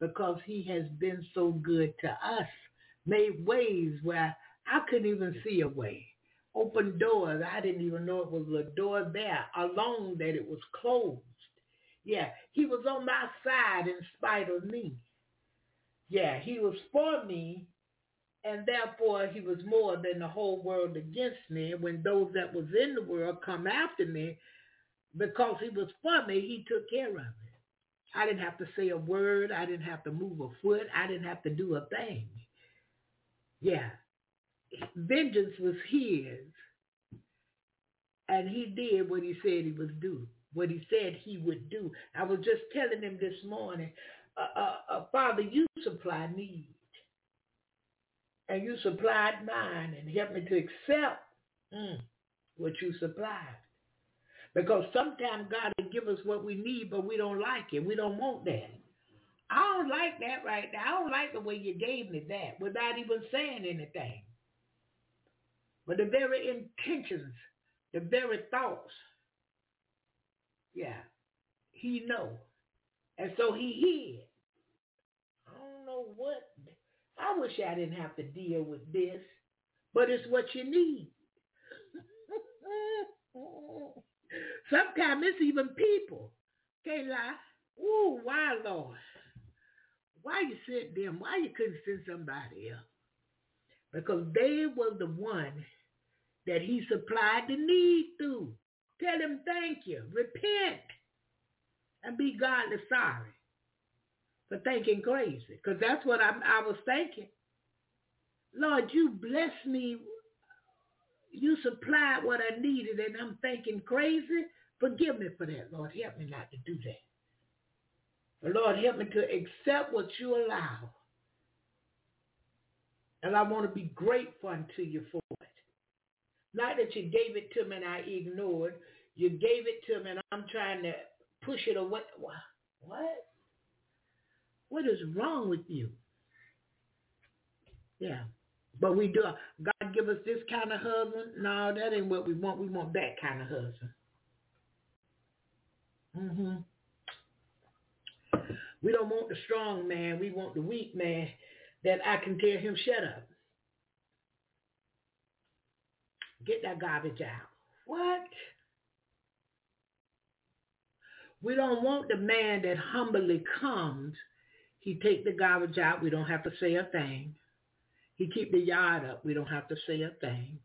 because he has been so good to us. Made ways where I couldn't even see a way. Opened doors. I didn't even know it was a door there. Alone that it was closed. Yeah, he was on my side in spite of me. Yeah, he was for me and therefore he was more than the whole world against me. When those that was in the world come after me, because he was for me, he took care of it. I didn't have to say a word. I didn't have to move a foot. I didn't have to do a thing. Yeah. Vengeance was his. And he did what he said he was do, what he said he would do. I was just telling him this morning, uh, uh, uh, Father, you supply needs and you supplied mine and helped me to accept mm, what you supplied. Because sometimes God will give us what we need, but we don't like it. We don't want that. I don't like that right now. I don't like the way you gave me that without even saying anything. But the very intentions, the very thoughts, yeah, he know. And so he hid. I don't know what I wish I didn't have to deal with this, but it's what you need. Sometimes it's even people. Can't lie. Ooh, why, Lord? Why you sent them? Why you couldn't send somebody else? Because they were the one that he supplied the need through. Tell him thank you. Repent. And be godly sorry for thinking crazy because that's what I, I was thinking. Lord, you bless me. You supplied what I needed and I'm thinking crazy. Forgive me for that, Lord. Help me not to do that. But Lord, help me to accept what you allow. And I want to be grateful unto you for it. Not that you gave it to me and I ignored. You gave it to me and I'm trying to push it away. What? What is wrong with you? Yeah. But we do. God give us this kind of husband. No, that ain't what we want. We want that kind of husband. hmm We don't want the strong man. We want the weak man that I can tell him, shut up. Get that garbage out. What? We don't want the man that humbly comes he take the garbage out. We don't have to say a thing. He keep the yard up. We don't have to say a thing.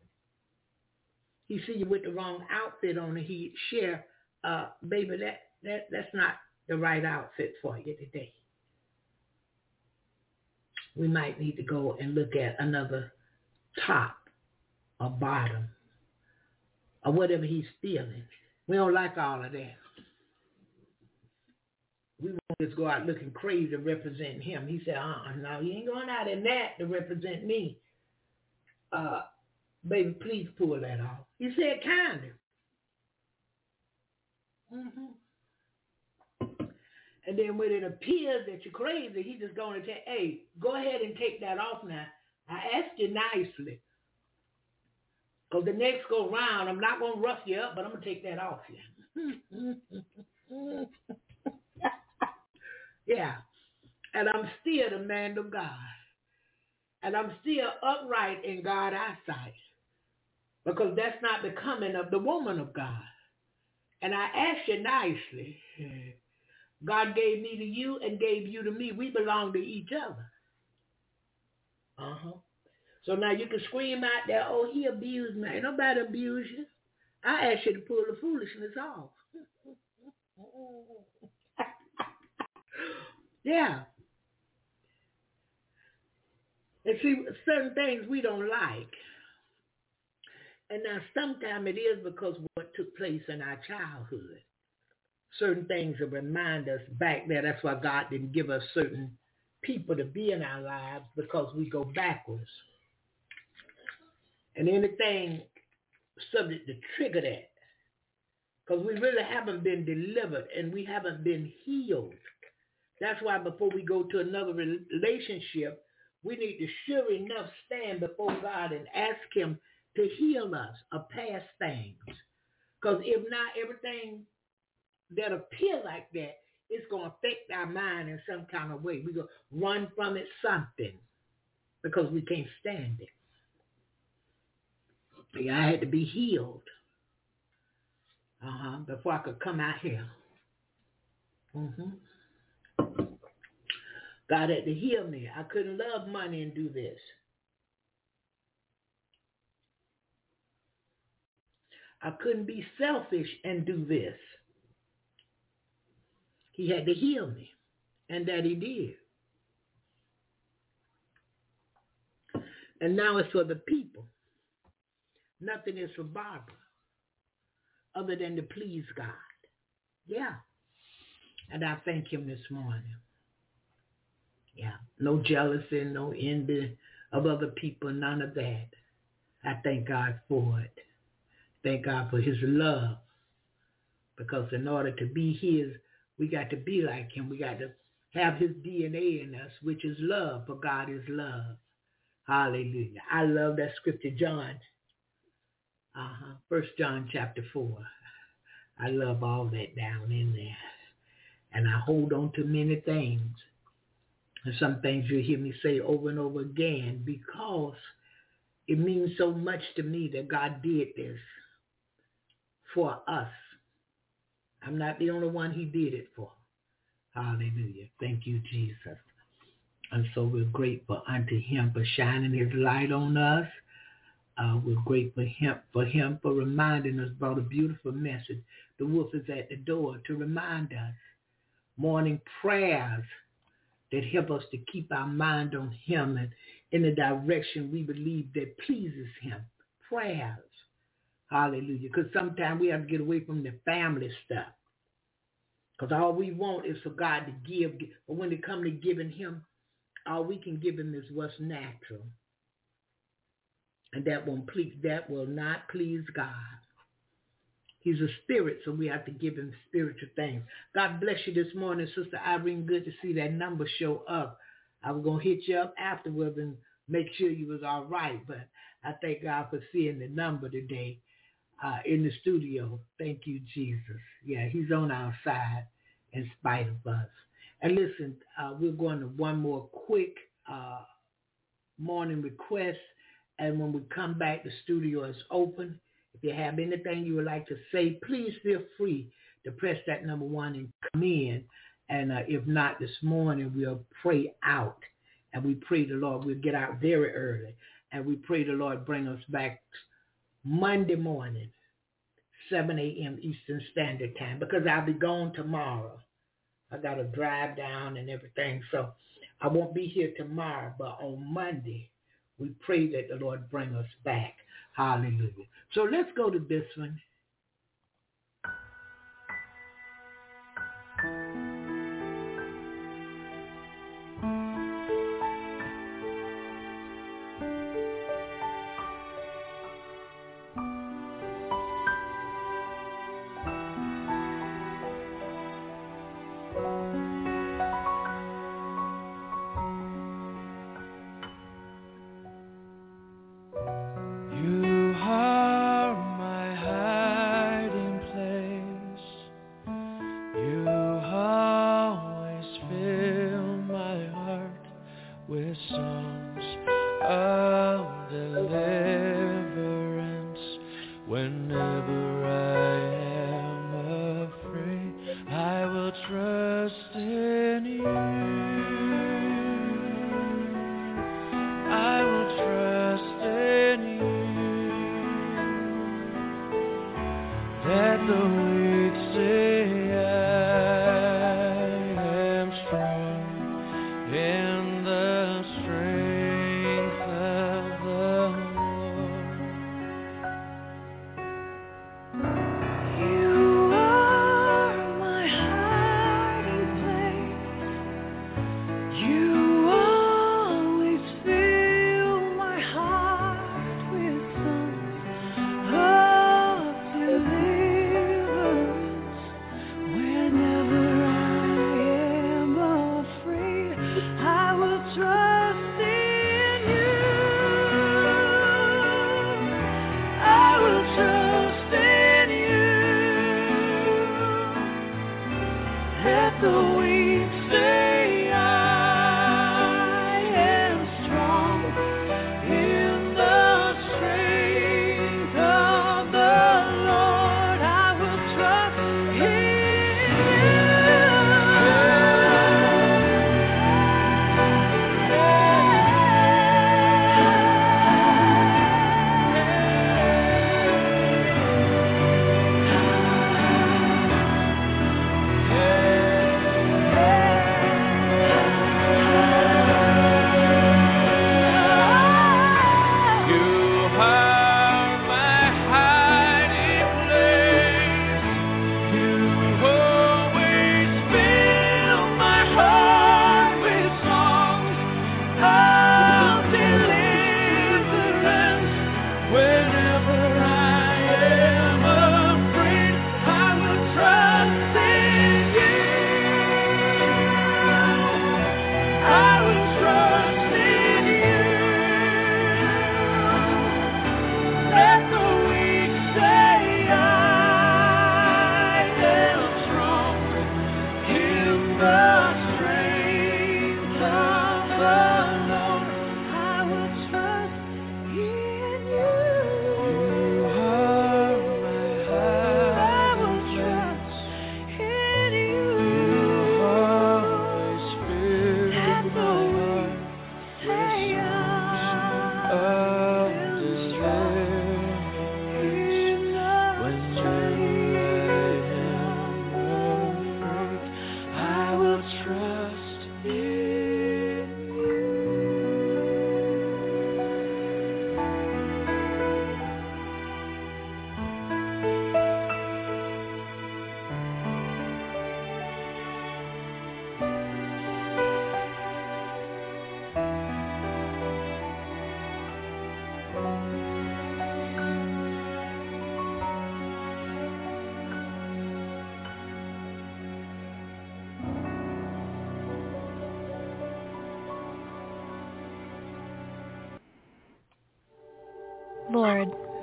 He see you with the wrong outfit on he share, uh, baby, that, that, that's not the right outfit for you today. We might need to go and look at another top or bottom or whatever he's feeling. We don't like all of that we won't just go out looking crazy to represent him. He said, uh-uh, no, you ain't going out in that to represent me. Uh, baby, please pull that off. He said, kind of. Mm-hmm. And then when it appears that you're crazy, he just going to say, hey, go ahead and take that off now. I asked you nicely. Because the next go round, I'm not going to rough you up, but I'm going to take that off you. Yeah. And I'm still the man of God. And I'm still upright in God's eyesight. Because that's not the coming of the woman of God. And I ask you nicely, God gave me to you and gave you to me. We belong to each other. Uh-huh. So now you can scream out there, oh, he abused me. Ain't nobody abuse you. I ask you to pull the foolishness off. Yeah. And see, certain things we don't like. And now sometimes it is because what took place in our childhood. Certain things that remind us back there. That's why God didn't give us certain people to be in our lives because we go backwards. And anything subject to trigger that. Because we really haven't been delivered and we haven't been healed. That's why before we go to another relationship, we need to sure enough stand before God and ask him to heal us of past things. Because if not, everything that appear like that, it's going to affect our mind in some kind of way. We're going to run from it something because we can't stand it. I had to be healed uh-huh, before I could come out here. Mm-hmm. God had to heal me. I couldn't love money and do this. I couldn't be selfish and do this. He had to heal me, and that he did. And now it's for the people. Nothing is for Barbara other than to please God. Yeah. And I thank him this morning. Yeah. No jealousy, no envy of other people, none of that. I thank God for it. Thank God for his love. Because in order to be his, we got to be like him. We got to have his DNA in us, which is love, for God is love. Hallelujah. I love that scripture, John. Uh-huh. First John chapter 4. I love all that down in there. And I hold on to many things. And some things you hear me say over and over again because it means so much to me that God did this for us. I'm not the only one he did it for. Hallelujah. Thank you, Jesus. And so we're grateful unto him for shining his light on us. Uh, we're grateful him, for him for reminding us about a beautiful message. The wolf is at the door to remind us. Morning prayers that help us to keep our mind on him and in the direction we believe that pleases him. Prayers. Hallelujah. Because sometimes we have to get away from the family stuff. Because all we want is for God to give. But when it comes to giving him, all we can give him is what's natural. And that won't please that will not please God. He's a spirit, so we have to give him spiritual things. God bless you this morning, Sister Irene. Good to see that number show up. I was gonna hit you up afterwards and make sure you was all right, but I thank God for seeing the number today uh, in the studio. Thank you, Jesus. Yeah, he's on our side in spite of us. And listen, uh, we're going to one more quick uh, morning request. And when we come back, the studio is open. If you have anything you would like to say, please feel free to press that number one and come in. And uh, if not this morning, we'll pray out. And we pray the Lord, we'll get out very early. And we pray the Lord bring us back Monday morning, 7 a.m. Eastern Standard Time, because I'll be gone tomorrow. I got to drive down and everything. So I won't be here tomorrow, but on Monday, we pray that the Lord bring us back. Hallelujah. So let's go to this one.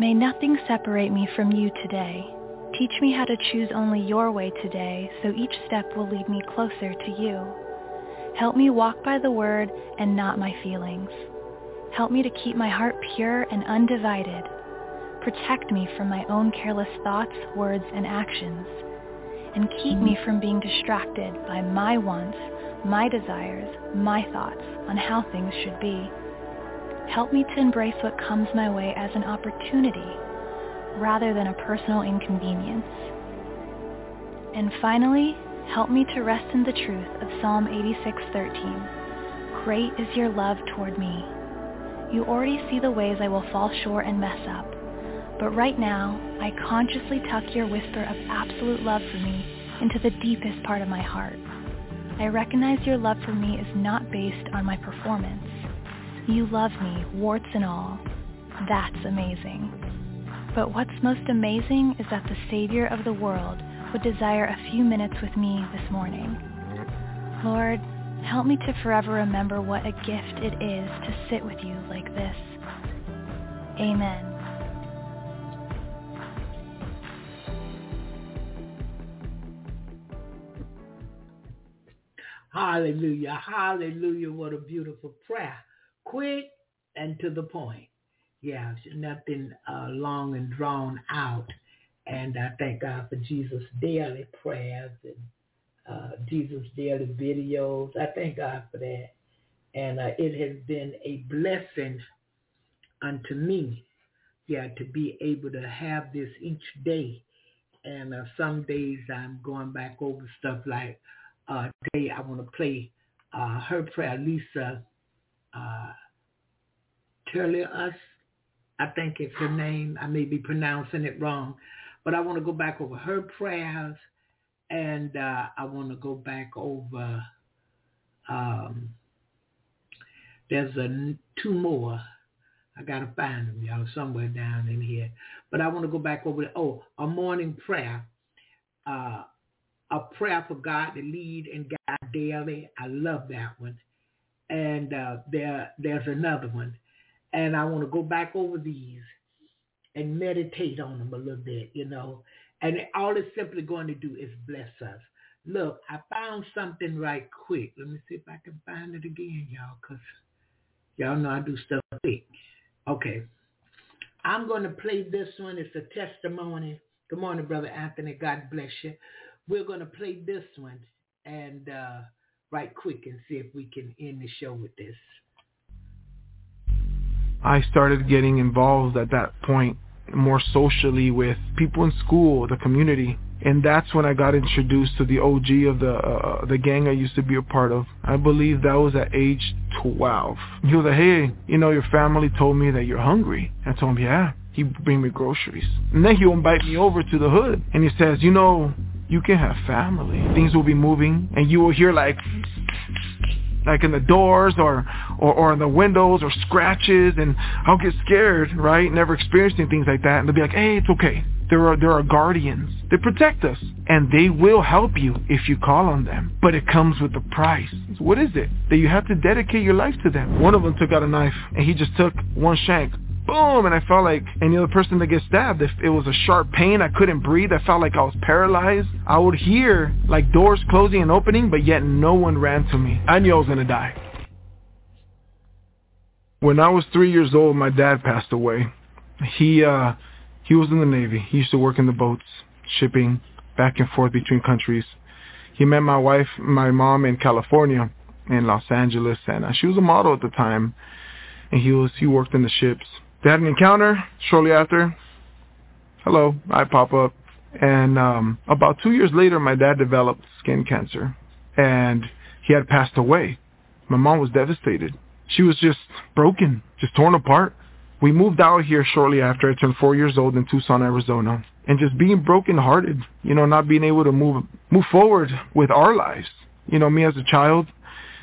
May nothing separate me from you today. Teach me how to choose only your way today so each step will lead me closer to you. Help me walk by the word and not my feelings. Help me to keep my heart pure and undivided. Protect me from my own careless thoughts, words, and actions. And keep me from being distracted by my wants, my desires, my thoughts on how things should be. Help me to embrace what comes my way as an opportunity rather than a personal inconvenience. And finally, help me to rest in the truth of Psalm 86:13. Great is your love toward me. You already see the ways I will fall short and mess up. But right now, I consciously tuck your whisper of absolute love for me into the deepest part of my heart. I recognize your love for me is not based on my performance. You love me, warts and all. That's amazing. But what's most amazing is that the Savior of the world would desire a few minutes with me this morning. Lord, help me to forever remember what a gift it is to sit with you like this. Amen. Hallelujah. Hallelujah. What a beautiful prayer. Quick and to the point. Yeah, nothing uh, long and drawn out. And I thank God for Jesus' daily prayers and uh, Jesus' daily videos. I thank God for that. And uh, it has been a blessing unto me, yeah, to be able to have this each day. And uh, some days I'm going back over stuff like uh, today I want to play uh, her prayer, Lisa uh, Us. I think it's her name. I may be pronouncing it wrong. But I want to go back over her prayers and uh, I want to go back over, um, there's a, two more. I got to find them, y'all, somewhere down in here. But I want to go back over, oh, a morning prayer. Uh, a prayer for God to lead and guide daily. I love that one. And uh, there, there's another one. And I want to go back over these and meditate on them a little bit, you know. And all it's simply going to do is bless us. Look, I found something right quick. Let me see if I can find it again, y'all, because y'all know I do stuff quick. Okay. I'm going to play this one. It's a testimony. Good morning, Brother Anthony. God bless you. We're going to play this one and uh, right quick and see if we can end the show with this. I started getting involved at that point more socially with people in school, the community. And that's when I got introduced to the OG of the uh, the gang I used to be a part of. I believe that was at age 12. He was like, hey, you know, your family told me that you're hungry. I told him, yeah. He bring me groceries. And then he'll invite me over to the hood. And he says, you know, you can have family. Things will be moving. And you will hear like like in the doors or, or, or in the windows or scratches and I'll get scared, right? Never experiencing things like that. And they'll be like, hey, it's okay. There are, there are guardians. They protect us and they will help you if you call on them. But it comes with a price. What is it? That you have to dedicate your life to them. One of them took out a knife and he just took one shank boom, and I felt like any other person that gets stabbed, if it was a sharp pain, I couldn't breathe, I felt like I was paralyzed. I would hear like doors closing and opening, but yet no one ran to me. I knew I was to die. When I was three years old, my dad passed away. He, uh, he was in the Navy. He used to work in the boats, shipping back and forth between countries. He met my wife, my mom in California, in Los Angeles, and uh, she was a model at the time. And he was, he worked in the ships. They had an encounter shortly after. Hello, I pop up. And um, about two years later, my dad developed skin cancer. And he had passed away. My mom was devastated. She was just broken, just torn apart. We moved out here shortly after I turned four years old in Tucson, Arizona. And just being brokenhearted, you know, not being able to move move forward with our lives. You know, me as a child,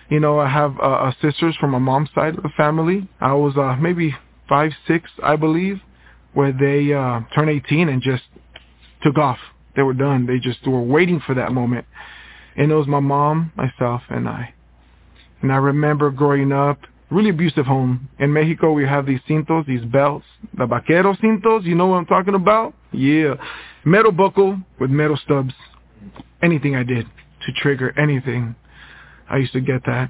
you know, I have uh, uh sisters from my mom's side of the family. I was uh, maybe five, six, I believe, where they uh, turned 18 and just took off. They were done. They just were waiting for that moment. And it was my mom, myself, and I. And I remember growing up really abusive home. In Mexico, we have these cintos, these belts, the vaquero cintos. You know what I'm talking about? Yeah. Metal buckle with metal stubs. Anything I did to trigger anything, I used to get that.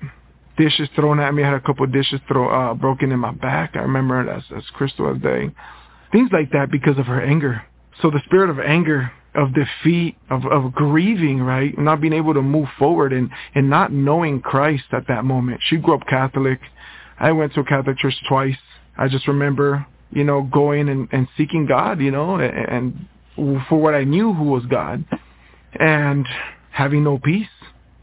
Dishes thrown at me. I had a couple of dishes throw uh, broken in my back. I remember it as, as crystal as day. Things like that because of her anger. So the spirit of anger, of defeat, of, of grieving, right? Not being able to move forward and, and not knowing Christ at that moment. She grew up Catholic. I went to a Catholic church twice. I just remember, you know, going and, and seeking God, you know, and, and for what I knew who was God and having no peace,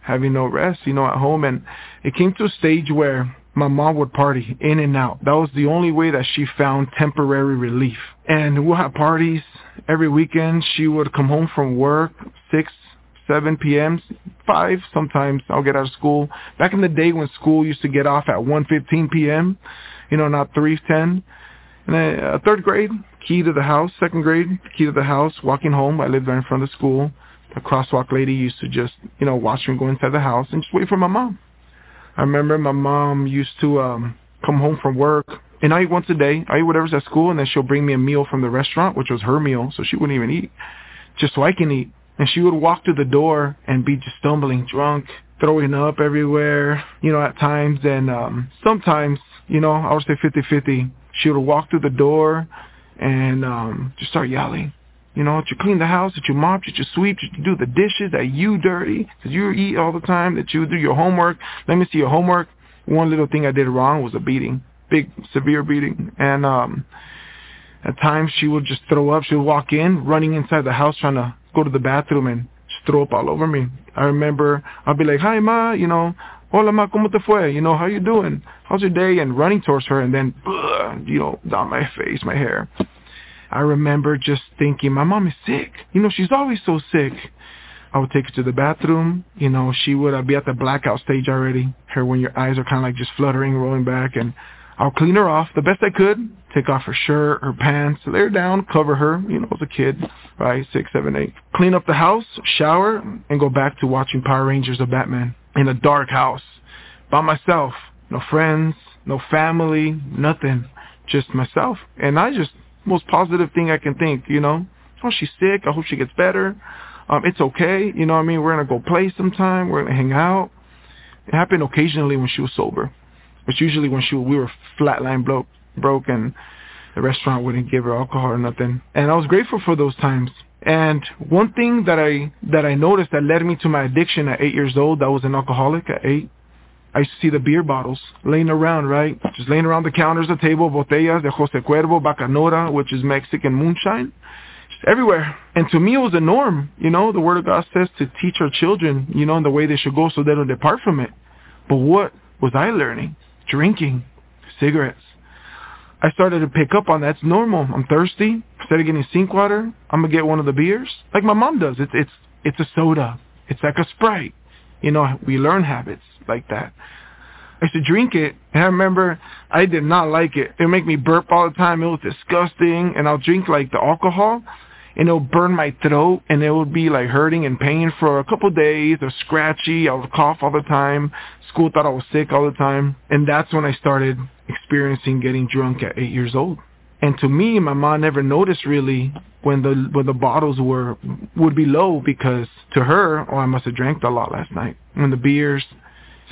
having no rest, you know, at home. And it came to a stage where my mom would party in and out. That was the only way that she found temporary relief. And we'll have parties every weekend. She would come home from work, 6, 7 p.m., 5 sometimes. I'll get out of school. Back in the day when school used to get off at 1.15 p.m., you know, not 3.10. And then uh, third grade, key to the house. Second grade, key to the house. Walking home, I lived right in front of the school. The crosswalk lady used to just, you know, watch me go inside the house and just wait for my mom. I remember my mom used to um come home from work and I eat once a day. I eat whatever's at school and then she'll bring me a meal from the restaurant, which was her meal, so she wouldn't even eat. Just so I can eat. And she would walk to the door and be just stumbling drunk, throwing up everywhere, you know, at times and um sometimes, you know, I would say fifty fifty. She would walk through the door and um just start yelling. You know, that you clean the house, that you mop, that you sweep, that you do the dishes, that you dirty, because you eat all the time, that you do your homework. Let me see your homework. One little thing I did wrong was a beating, big, severe beating. And um at times she would just throw up. She would walk in, running inside the house, trying to go to the bathroom and just throw up all over me. I remember I'd be like, hi, Ma, you know, hola, Ma, ¿cómo te fue? You know, how you doing? How's your day? And running towards her and then, you know, down my face, my hair. I remember just thinking, my mom is sick. You know, she's always so sick. I would take her to the bathroom. You know, she would be at the blackout stage already. Her when your eyes are kind of like just fluttering, rolling back. And I'll clean her off the best I could. Take off her shirt, her pants, lay her down, cover her. You know, as a kid, right? Six, seven, eight. Clean up the house, shower, and go back to watching Power Rangers or Batman in a dark house by myself. No friends, no family, nothing. Just myself. And I just most positive thing I can think, you know. Oh, she's sick. I hope she gets better. Um, it's okay. You know what I mean? We're going to go play sometime. We're going to hang out. It happened occasionally when she was sober. But usually when she we were flatline broke, broke and the restaurant wouldn't give her alcohol or nothing. And I was grateful for those times. And one thing that I that I noticed that led me to my addiction at eight years old, I was an alcoholic at eight, I see the beer bottles laying around, right? Just laying around the counters, the table, botellas de Jose Cuervo, Bacanora, which is Mexican moonshine. Just everywhere. And to me, it was a norm. You know, the Word of God says to teach our children, you know, in the way they should go so they don't depart from it. But what was I learning? Drinking, cigarettes. I started to pick up on that. It's normal. I'm thirsty. Instead of getting sink water, I'm gonna get one of the beers, like my mom does. It's it's it's a soda. It's like a Sprite. You know, we learn habits like that. I used to drink it, and I remember I did not like it. It would make me burp all the time. It was disgusting, and I'll drink like the alcohol, and it'll burn my throat, and it would be like hurting and pain for a couple of days, or scratchy. I would cough all the time. School thought I was sick all the time, and that's when I started experiencing getting drunk at eight years old. And to me, my mom never noticed really when the when the bottles were would be low because to her, oh, I must have drank a lot last night. When the beers,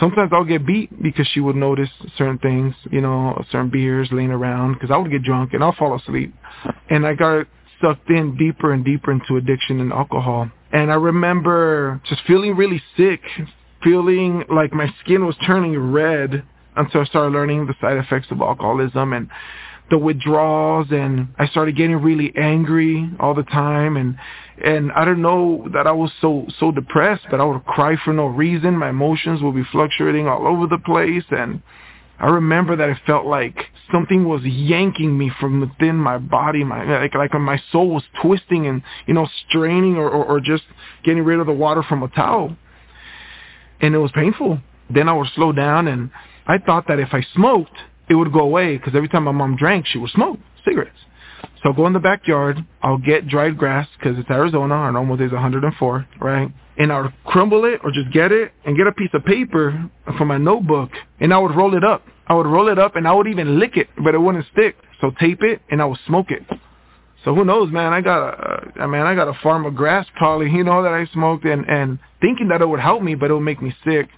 sometimes I'll get beat because she would notice certain things, you know, certain beers laying around because I would get drunk and I'll fall asleep. And I got sucked in deeper and deeper into addiction and alcohol. And I remember just feeling really sick, feeling like my skin was turning red until I started learning the side effects of alcoholism and the withdrawals and I started getting really angry all the time and and I don't know that I was so so depressed but I would cry for no reason. My emotions would be fluctuating all over the place and I remember that it felt like something was yanking me from within my body my like like my soul was twisting and you know straining or, or, or just getting rid of the water from a towel. And it was painful. Then I would slow down and I thought that if I smoked it would go away because every time my mom drank, she would smoke cigarettes. So I'll go in the backyard. I'll get dried grass because it's Arizona. Our normal day is 104, right? And I would crumble it or just get it and get a piece of paper for my notebook and I would roll it up. I would roll it up and I would even lick it, but it wouldn't stick. So tape it and I would smoke it. So who knows, man? I got a, uh, I mean, I got a farm of grass probably, you know, that I smoked and and thinking that it would help me, but it would make me sick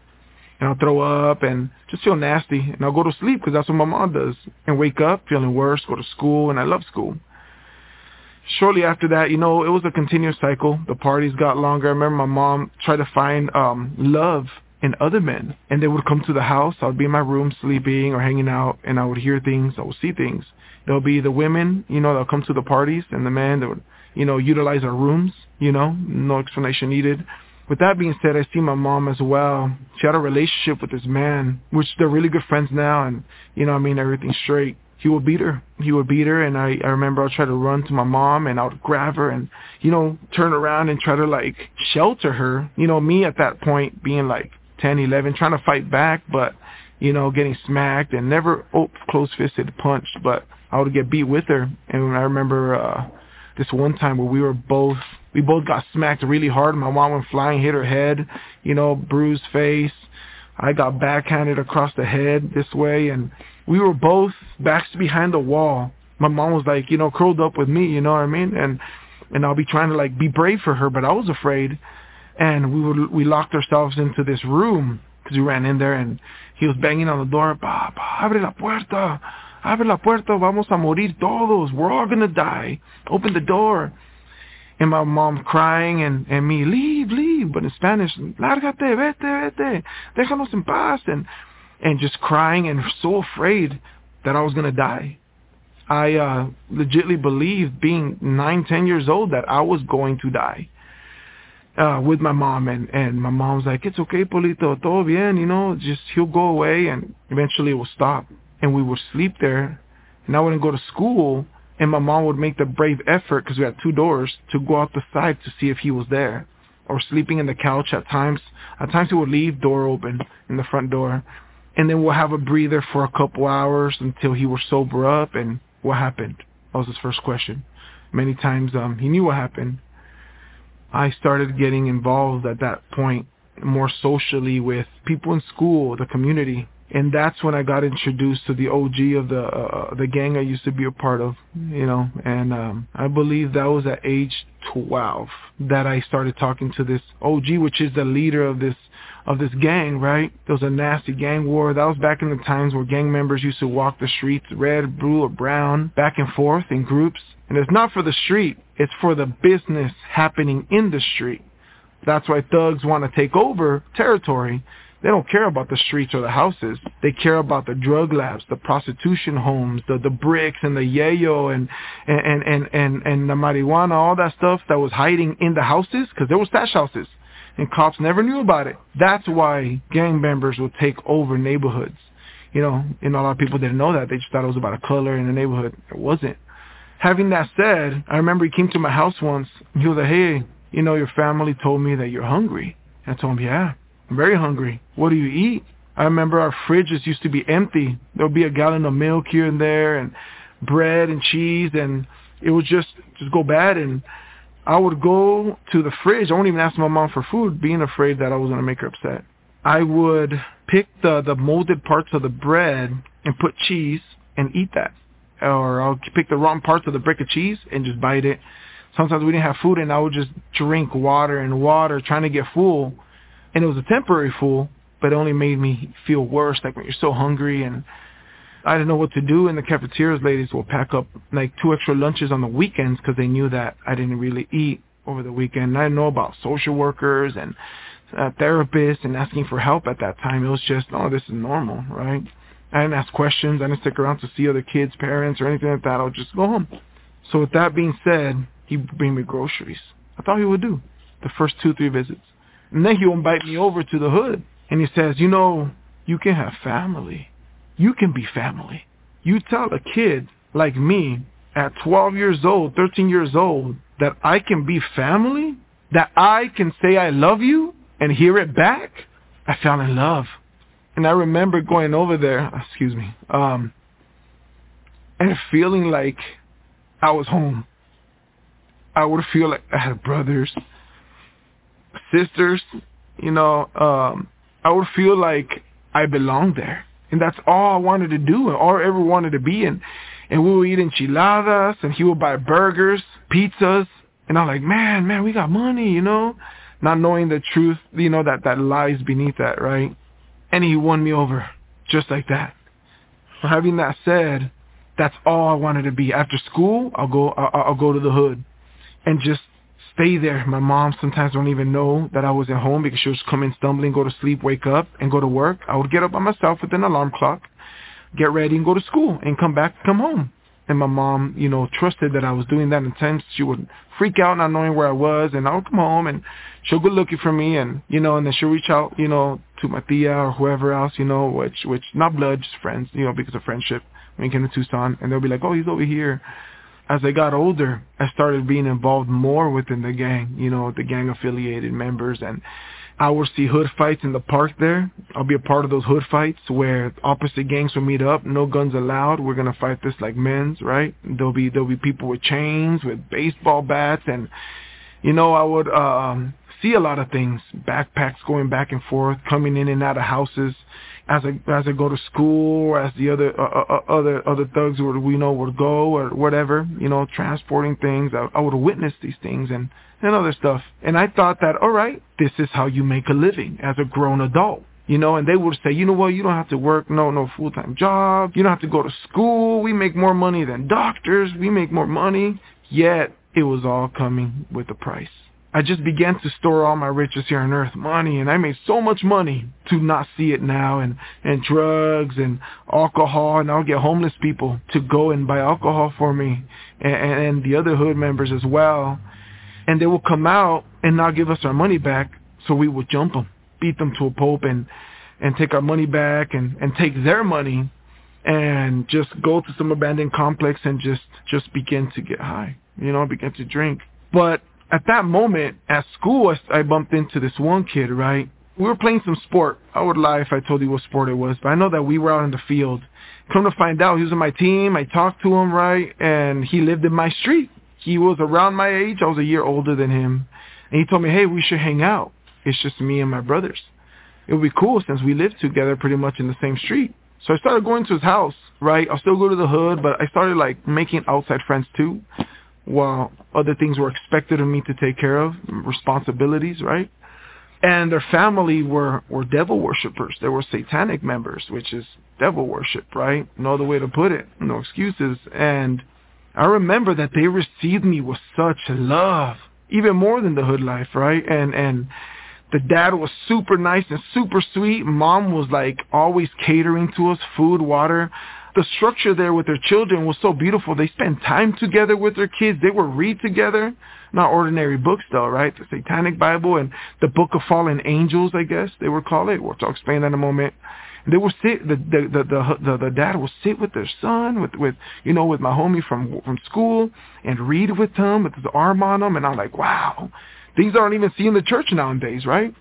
and I'll throw up and just feel nasty and I'll go to sleep because that's what my mom does and wake up feeling worse, go to school and I love school. Shortly after that, you know, it was a continuous cycle. The parties got longer. I remember my mom tried to find um love in other men and they would come to the house. I would be in my room sleeping or hanging out and I would hear things, I would see things. There'll be the women, you know, that'll come to the parties and the men that would, you know, utilize our rooms, you know, no explanation needed with that being said, I see my mom as well. She had a relationship with this man, which they're really good friends now, and you know, I mean, everything's straight. He would beat her. He would beat her, and I, I remember I'd try to run to my mom, and I would grab her, and you know, turn around and try to like shelter her. You know, me at that point being like 10, 11, trying to fight back, but you know, getting smacked and never oh, close-fisted punched, but I would get beat with her. And I remember uh, this one time where we were both we both got smacked really hard. My mom went flying, hit her head, you know, bruised face. I got backhanded across the head this way, and we were both backs behind the wall. My mom was like, you know, curled up with me, you know what I mean? And and I'll be trying to like be brave for her, but I was afraid. And we would we locked ourselves into this room because we ran in there, and he was banging on the door. Pa, abre la puerta, abre la puerta, vamos a morir todos. We're all gonna die. Open the door and my mom crying and, and me, leave, leave, but in Spanish, lárgate, vete, vete, déjanos en paz, and, and just crying and so afraid that I was going to die. I uh, legitly believed being nine, ten years old that I was going to die uh, with my mom. And, and my mom's like, it's okay, Polito, todo bien, you know, just he'll go away and eventually it will stop. And we would sleep there. And I wouldn't go to school and my mom would make the brave effort because we had two doors to go out the side to see if he was there. Or sleeping in the couch at times. At times he would leave door open in the front door. And then we'll have a breather for a couple hours until he was sober up and what happened? That was his first question. Many times um he knew what happened. I started getting involved at that point more socially with people in school the community and that's when I got introduced to the OG of the uh, the gang I used to be a part of, you know, and um, I believe that was at age 12 that I started talking to this OG, which is the leader of this of this gang, right? There was a nasty gang war. That was back in the times where gang members used to walk the streets, red, blue, or brown, back and forth in groups. And it's not for the street, it's for the business happening in the street. That's why thugs want to take over territory they don't care about the streets or the houses. They care about the drug labs, the prostitution homes, the the bricks and the yayo and and and and and the marijuana, all that stuff that was hiding in the houses because there were stash houses, and cops never knew about it. That's why gang members would take over neighborhoods. You know, and a lot of people didn't know that. They just thought it was about a color in the neighborhood. It wasn't. Having that said, I remember he came to my house once. He was like, "Hey, you know, your family told me that you're hungry." And I told him, "Yeah." I'm very hungry. What do you eat? I remember our fridges used to be empty. There would be a gallon of milk here and there and bread and cheese and it would just just go bad and I would go to the fridge. I wouldn't even ask my mom for food, being afraid that I was going to make her upset. I would pick the, the molded parts of the bread and put cheese and eat that. Or I'll pick the wrong parts of the brick of cheese and just bite it. Sometimes we didn't have food and I would just drink water and water trying to get full and it was a temporary fool, but it only made me feel worse. Like when you're so hungry, and I didn't know what to do. And the cafeterias ladies will pack up like two extra lunches on the weekends because they knew that I didn't really eat over the weekend. I didn't know about social workers and uh, therapists and asking for help at that time. It was just, oh, this is normal, right? I didn't ask questions. I didn't stick around to see other kids' parents or anything like that. I would just go home. So with that being said, he'd bring me groceries. I thought he would do the first two, three visits. And then he'll invite me over to the hood. And he says, you know, you can have family. You can be family. You tell a kid like me at 12 years old, 13 years old, that I can be family, that I can say I love you and hear it back, I fell in love. And I remember going over there, excuse me, um, and feeling like I was home. I would feel like I had brothers, sisters, you know, um, I would feel like I belonged there. And that's all I wanted to do and all I ever wanted to be. And, and we would eat enchiladas and he would buy burgers, pizzas. And I'm like, man, man, we got money, you know, not knowing the truth, you know, that, that lies beneath that, right? And he won me over just like that. Having that said, that's all I wanted to be. After school, I'll go, I'll, I'll go to the hood and just stay there. My mom sometimes don't even know that I was at home because she was coming stumbling, go to sleep, wake up, and go to work. I would get up by myself with an alarm clock, get ready, and go to school, and come back, come home. And my mom, you know, trusted that I was doing that. And times she would freak out not knowing where I was, and I would come home, and she'll go looking for me, and you know, and then she'll reach out, you know, to my tia or whoever else, you know, which which not blood, just friends, you know, because of friendship. When we came to Tucson, and they'll be like, oh, he's over here as I got older, I started being involved more within the gang, you know, the gang affiliated members and I would see hood fights in the park there. I'll be a part of those hood fights where opposite gangs will meet up, no guns allowed. We're gonna fight this like men's, right? There'll be there'll be people with chains, with baseball bats and you know, I would um see a lot of things. Backpacks going back and forth, coming in and out of houses as I as I go to school, or as the other uh, uh, uh, other other thugs we know would go or whatever, you know, transporting things. I, I would witness these things and and other stuff. And I thought that all right, this is how you make a living as a grown adult. You know, and they would say, you know what, you don't have to work no no full time job. You don't have to go to school. We make more money than doctors. We make more money. Yet it was all coming with a price. I just began to store all my riches here on earth, money, and I made so much money to not see it now, and and drugs and alcohol, and I'll get homeless people to go and buy alcohol for me, and, and the other hood members as well, and they will come out and not give us our money back, so we would jump them, beat them to a pulp, and and take our money back, and and take their money, and just go to some abandoned complex and just just begin to get high, you know, begin to drink, but at that moment at school, I, I bumped into this one kid, right? We were playing some sport. I would lie if I told you what sport it was, but I know that we were out in the field. Come to find out, he was on my team. I talked to him, right? And he lived in my street. He was around my age. I was a year older than him. And he told me, hey, we should hang out. It's just me and my brothers. It would be cool since we lived together pretty much in the same street. So I started going to his house, right? I'll still go to the hood, but I started like making outside friends too while other things were expected of me to take care of, responsibilities, right? And their family were, were devil worshippers. They were satanic members, which is devil worship, right? No other way to put it. No excuses. And I remember that they received me with such love, even more than the hood life, right? And, and the dad was super nice and super sweet. Mom was like always catering to us, food, water the structure there with their children was so beautiful. They spent time together with their kids. They would read together. Not ordinary books though, right? The Satanic Bible and the Book of Fallen Angels, I guess they would call it. We'll explain that in a moment. They would sit. The the the the, the, the dad would sit with their son, with with you know with my homie from from school, and read with him with his arm on him. And I'm like, wow, things aren't even seen in the church nowadays, right?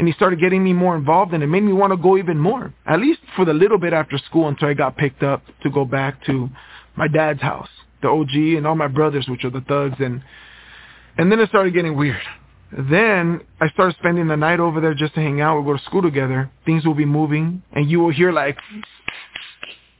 And he started getting me more involved and it made me want to go even more at least for the little bit after school until i got picked up to go back to my dad's house the og and all my brothers which are the thugs and and then it started getting weird then i started spending the night over there just to hang out we go to school together things will be moving and you will hear like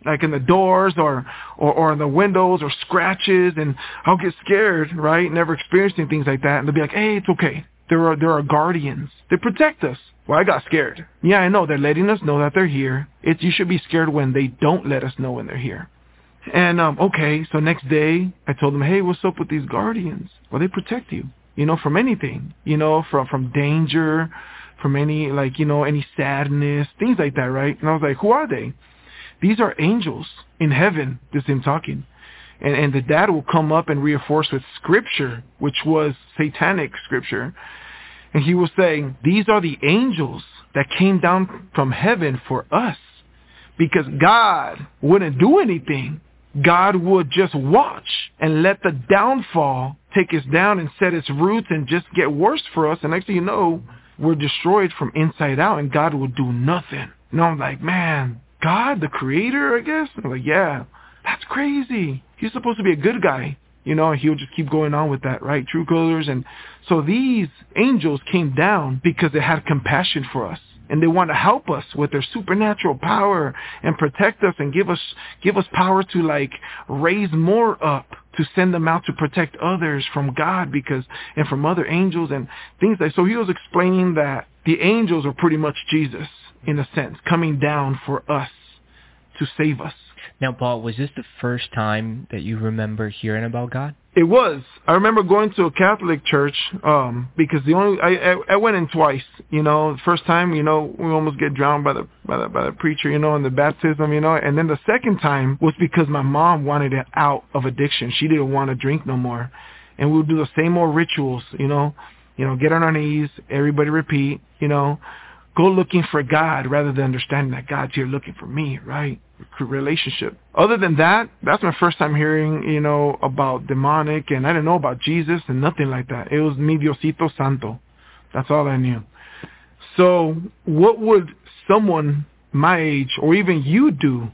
like in the doors or, or or in the windows or scratches and I'll get scared, right? Never experiencing things like that and they'll be like, Hey, it's okay. There are there are guardians. They protect us. Well, I got scared. Yeah, I know. They're letting us know that they're here. It's you should be scared when they don't let us know when they're here. And um, okay, so next day I told them, hey, what's up with these guardians? Well, they protect you, you know, from anything, you know, from from danger, from any like you know any sadness, things like that, right? And I was like, who are they? These are angels in heaven. This him talking and, and the dad will come up and reinforce with scripture, which was satanic scripture. And he will say, these are the angels that came down from heaven for us. Because God wouldn't do anything. God would just watch and let the downfall take us down and set its roots and just get worse for us. And next thing you know, we're destroyed from inside out and God will do nothing. And I'm like, man, God, the creator, I guess? I'm like, yeah, that's crazy. He's supposed to be a good guy. you know, and he'll just keep going on with that, right? True colors. And so these angels came down because they had compassion for us and they want to help us with their supernatural power and protect us and give us give us power to like raise more up to send them out to protect others from God because and from other angels and things like so he was explaining that the angels are pretty much Jesus in a sense coming down for us to save us. Now, Paul, was this the first time that you remember hearing about God? It was. I remember going to a Catholic church um because the only I, I I went in twice. You know, the first time, you know, we almost get drowned by the by the by the preacher, you know, in the baptism, you know, and then the second time was because my mom wanted it out of addiction. She didn't want to drink no more, and we would do the same old rituals, you know, you know, get on our knees, everybody repeat, you know, go looking for God rather than understanding that God's here looking for me, right? Relationship. Other than that, that's my first time hearing, you know, about demonic and I didn't know about Jesus and nothing like that. It was mi Diosito Santo. That's all I knew. So what would someone my age or even you do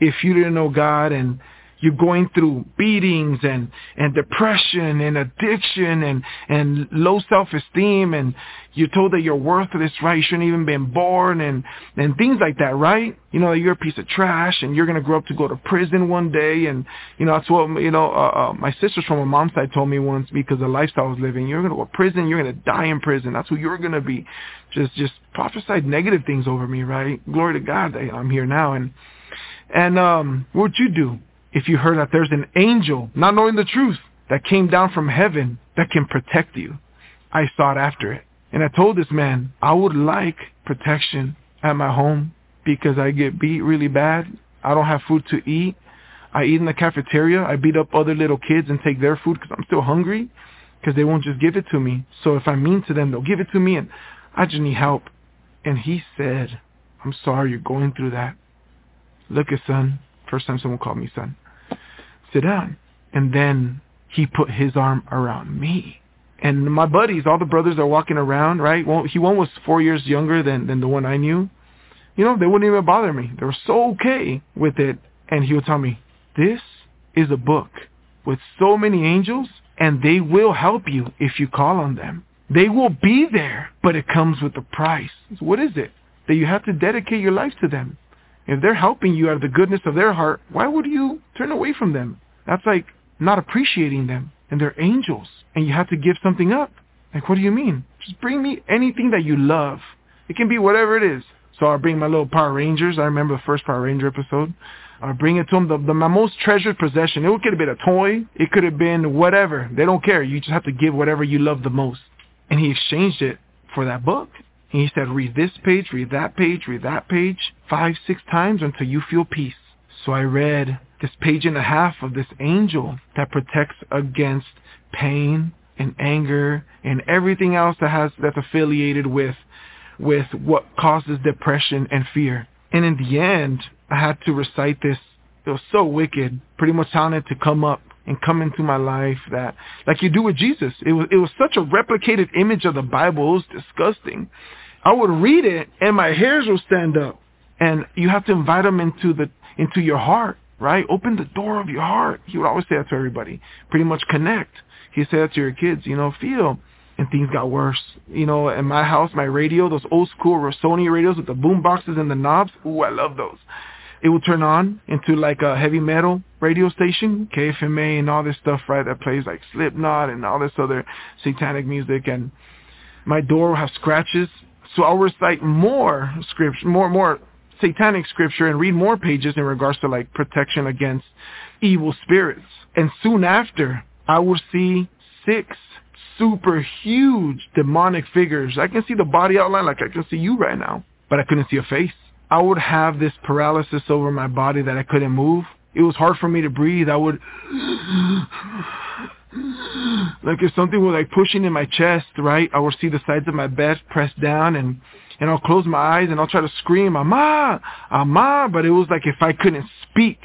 if you didn't know God and you're going through beatings and and depression and addiction and and low self-esteem and you're told that you're worthless right? You shouldn't even been born and and things like that right? You know you're a piece of trash and you're going to grow up to go to prison one day. And you know that's what you know uh, uh, my sisters from my mom's side told me once because the lifestyle I was living you're going to go to prison you're going to die in prison. That's who you're going to be. Just just prophesied negative things over me right? Glory to God I'm here now. And and um what'd you do if you heard that there's an angel, not knowing the truth, that came down from heaven that can protect you. I sought after it. And I told this man, I would like protection at my home because I get beat really bad. I don't have food to eat. I eat in the cafeteria. I beat up other little kids and take their food because I'm still hungry because they won't just give it to me. So if I'm mean to them, they'll give it to me and I just need help. And he said, I'm sorry you're going through that. Look at son. First time someone called me son sit down. And then he put his arm around me. And my buddies, all the brothers are walking around, right? Well, he one was four years younger than, than the one I knew. You know, they wouldn't even bother me. They were so okay with it. And he would tell me, this is a book with so many angels and they will help you if you call on them. They will be there, but it comes with a price. What is it? That you have to dedicate your life to them. If they're helping you out of the goodness of their heart, why would you turn away from them? That's like not appreciating them. And they're angels. And you have to give something up. Like, what do you mean? Just bring me anything that you love. It can be whatever it is. So I'll bring my little Power Rangers. I remember the first Power Ranger episode. I'll bring it to them, the, the, my most treasured possession. It could have been a toy. It could have been whatever. They don't care. You just have to give whatever you love the most. And he exchanged it for that book. And he said, read this page, read that page, read that page, five, six times until you feel peace. So I read this page and a half of this angel that protects against pain and anger and everything else that has that's affiliated with with what causes depression and fear. And in the end, I had to recite this. It was so wicked, pretty much telling it to come up and come into my life that like you do with Jesus. It was it was such a replicated image of the Bible. It was disgusting. I would read it and my hairs would stand up. And you have to invite them into the into your heart right? Open the door of your heart. He would always say that to everybody. Pretty much connect. He said that to your kids, you know, feel. And things got worse. You know, in my house, my radio, those old school Sony radios with the boom boxes and the knobs, ooh, I love those. It will turn on into like a heavy metal radio station, KFMA and all this stuff, right, that plays like Slipknot and all this other satanic music. And my door will have scratches. So I'll recite more scripture, more, more satanic scripture and read more pages in regards to like protection against evil spirits. And soon after, I will see six super huge demonic figures. I can see the body outline like I can see you right now, but I couldn't see a face. I would have this paralysis over my body that I couldn't move. It was hard for me to breathe. I would like if something was like pushing in my chest, right? I would see the sides of my bed pressed down and and I'll close my eyes and I'll try to scream, Ama, Ama, but it was like if I couldn't speak,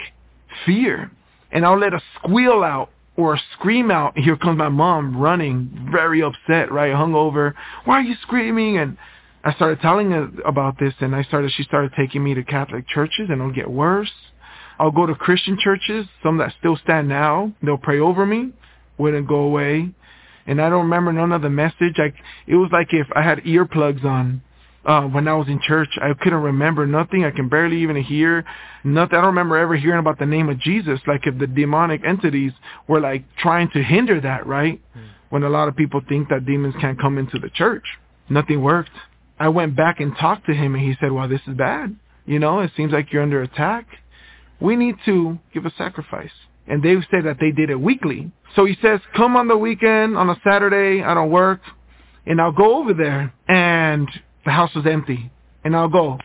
fear. And I'll let a squeal out or a scream out, here comes my mom running, very upset, right, hungover. Why are you screaming? And I started telling her about this, and I started. She started taking me to Catholic churches, and it'll get worse. I'll go to Christian churches, some that still stand now. They'll pray over me, wouldn't go away. And I don't remember none of the message. Like it was like if I had earplugs on uh, when I was in church. I couldn't remember nothing. I can barely even hear nothing. I don't remember ever hearing about the name of Jesus. Like if the demonic entities were like trying to hinder that, right? Mm. When a lot of people think that demons can't come into the church. Nothing worked. I went back and talked to him and he said, well, this is bad. You know, it seems like you're under attack. We need to give a sacrifice. And they said that they did it weekly. So he says, come on the weekend, on a Saturday, I don't work, and I'll go over there. And the house was empty. And I'll go.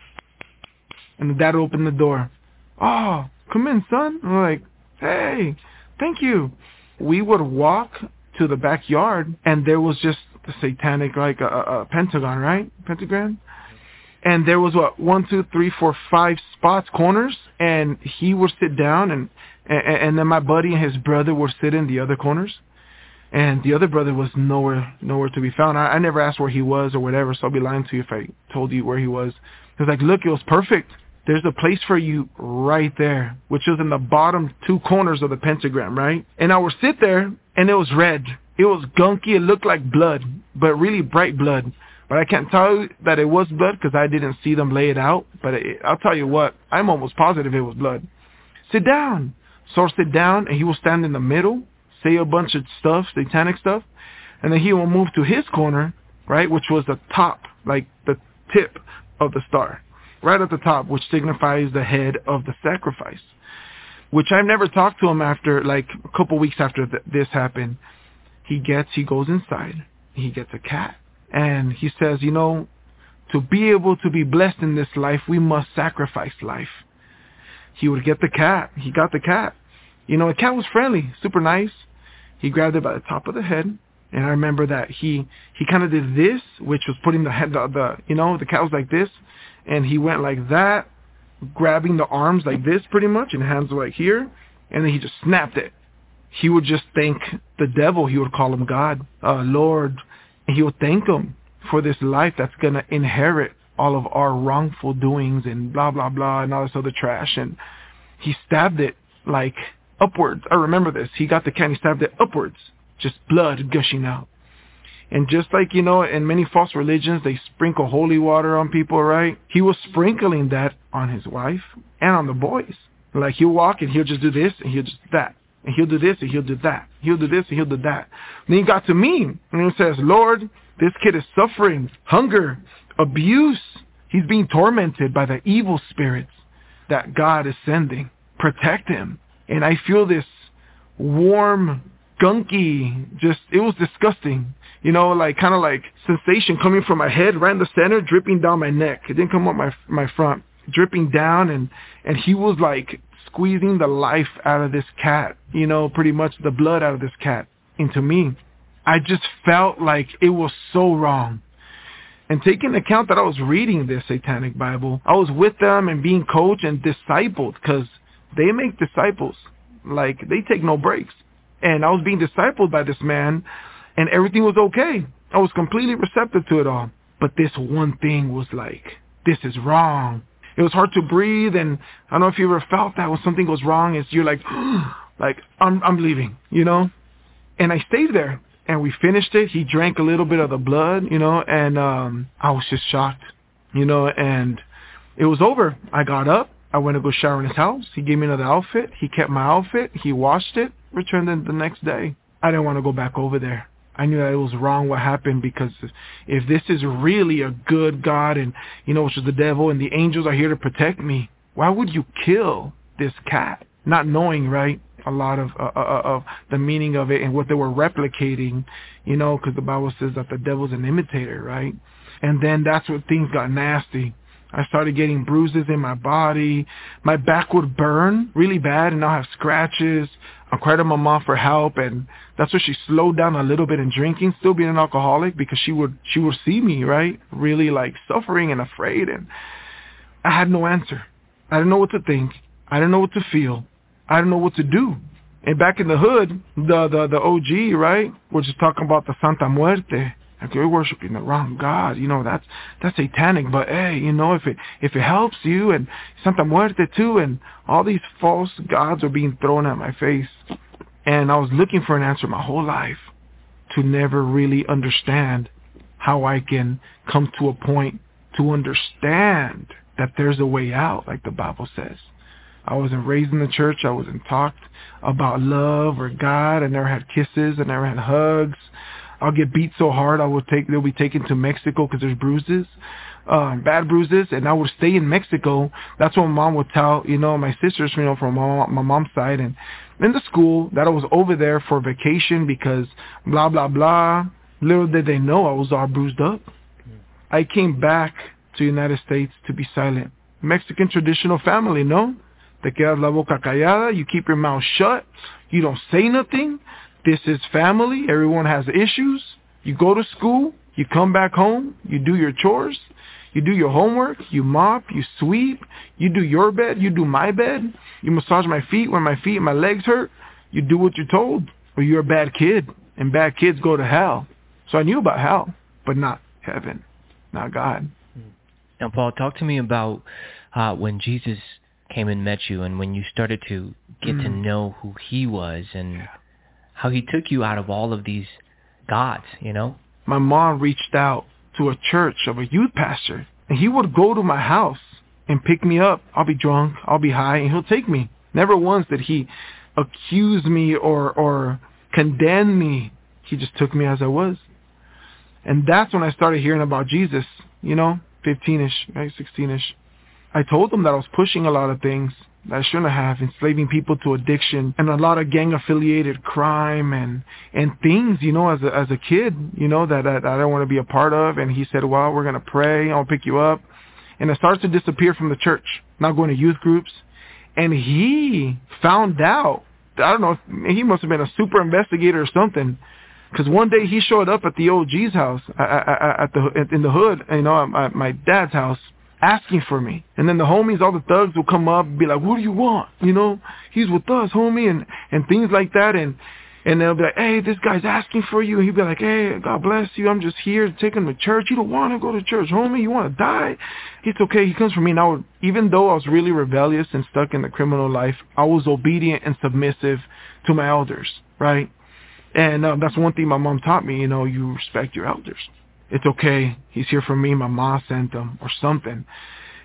And the dad opened the door. Oh, come in, son. I'm like, hey, thank you. We would walk to the backyard, and there was just the satanic, like a, a pentagon, right? Pentagram. And there was what one, two, three, four, five spots, corners, and he would sit down, and and, and then my buddy and his brother would sit in the other corners and the other brother was nowhere nowhere to be found. I, I never asked where he was or whatever, so I'll be lying to you if I told you where he was. He was like, look, it was perfect. There's a place for you right there, which is in the bottom two corners of the pentagram, right? And I would sit there, and it was red. It was gunky. It looked like blood, but really bright blood. But I can't tell you that it was blood because I didn't see them lay it out. But it, I'll tell you what, I'm almost positive it was blood. Sit down. So sit down, and he will stand in the middle, say a bunch of stuff, satanic stuff, and then he will move to his corner, right, which was the top, like the tip of the star, right at the top, which signifies the head of the sacrifice. Which I've never talked to him after, like a couple weeks after th- this happened. He gets, he goes inside, he gets a cat, and he says, you know, to be able to be blessed in this life, we must sacrifice life. He would get the cat. He got the cat. You know, the cat was friendly, super nice. He grabbed it by the top of the head, and I remember that he he kind of did this, which was putting the head the, the you know the cat was like this, and he went like that, grabbing the arms like this pretty much, and hands were like here, and then he just snapped it. He would just thank the devil. He would call him God, uh, Lord, he would thank him for this life that's gonna inherit all of our wrongful doings and blah blah blah and all this other trash. And he stabbed it like upwards. I remember this. He got the can, he stabbed it upwards, just blood gushing out. And just like, you know, in many false religions, they sprinkle holy water on people, right? He was sprinkling that on his wife and on the boys. Like he'll walk and he'll just do this and he'll just that. And he'll do this and he'll do that. He'll do this and he'll do that. then he got to me and he says, Lord, this kid is suffering hunger, abuse. He's being tormented by the evil spirits that God is sending. Protect him and I feel this warm, gunky, just, it was disgusting. You know, like kind of like sensation coming from my head right in the center, dripping down my neck. It didn't come up my my front, dripping down, and and he was like squeezing the life out of this cat. You know, pretty much the blood out of this cat into me. I just felt like it was so wrong. And taking account that I was reading this satanic Bible, I was with them and being coached and discipled because they make disciples. Like they take no breaks. And I was being discipled by this man and everything was okay. I was completely receptive to it all. But this one thing was like, this is wrong. It was hard to breathe and I don't know if you ever felt that when something goes wrong, it's you're like, like, I'm, I'm leaving, you know? And I stayed there and we finished it. He drank a little bit of the blood, you know, and um I was just shocked, you know, and it was over. I got up I went to go shower in his house. He gave me another outfit. He kept my outfit. He washed it, returned it the next day. I didn't want to go back over there. I knew that it was wrong what happened because if this is really a good God and, you know, which is the devil and the angels are here to protect me, why would you kill this cat? Not knowing, right, a lot of, uh, uh, uh of the meaning of it and what they were replicating, you know, because the Bible says that the devil's an imitator, right? And then that's when things got nasty I started getting bruises in my body. My back would burn really bad and I'll have scratches. I cried to my mom for help and that's where she slowed down a little bit in drinking, still being an alcoholic because she would she would see me, right? Really like suffering and afraid and I had no answer. I didn't know what to think. I didn't know what to feel. I didn't know what to do. And back in the hood, the the the OG, right? We're just talking about the Santa Muerte You're worshiping the wrong God. You know, that's that's satanic. But hey, you know, if it if it helps you and Santa Muerte too and all these false gods are being thrown at my face. And I was looking for an answer my whole life to never really understand how I can come to a point to understand that there's a way out, like the Bible says. I wasn't raised in the church. I wasn't talked about love or God. I never had kisses. I never had hugs. I'll get beat so hard I will take they'll be taken to Mexico because there's bruises, um, bad bruises, and I would stay in Mexico. That's what my mom would tell you know my sisters you know from my, mom's side and in the school that I was over there for vacation because blah blah blah. Little did they know I was all bruised up. I came back to United States to be silent. Mexican traditional family, no? Te quedas la boca callada. You keep your mouth shut. You don't say nothing. This is family. Everyone has issues. You go to school. You come back home. You do your chores. You do your homework. You mop. You sweep. You do your bed. You do my bed. You massage my feet when my feet and my legs hurt. You do what you're told. Or you're a bad kid. And bad kids go to hell. So I knew about hell, but not heaven, not God. Now, Paul, talk to me about uh, when Jesus came and met you and when you started to get mm. to know who he was and. How he took you out of all of these gods, you know? My mom reached out to a church of a youth pastor and he would go to my house and pick me up. I'll be drunk, I'll be high, and he'll take me. Never once did he accuse me or or condemn me. He just took me as I was. And that's when I started hearing about Jesus, you know, 15-ish, right, 16-ish. I told them that I was pushing a lot of things that shouldn't have, enslaving people to addiction and a lot of gang-affiliated crime and and things, you know, as a, as a kid, you know, that, that I don't want to be a part of. And he said, well, we're going to pray. I'll pick you up. And it starts to disappear from the church, not going to youth groups. And he found out, I don't know, he must have been a super investigator or something, because one day he showed up at the OG's house, at the in the hood, you know, at my dad's house, asking for me. And then the homies, all the thugs will come up and be like, what do you want? You know, he's with us, homie, and, and things like that. And, and they'll be like, hey, this guy's asking for you. And he'll be like, hey, God bless you. I'm just here to take him to church. You don't want to go to church, homie. You want to die? It's okay. He comes for me. And I even though I was really rebellious and stuck in the criminal life, I was obedient and submissive to my elders, right? And um, that's one thing my mom taught me, you know, you respect your elders. It's okay. He's here for me. My mom sent him or something.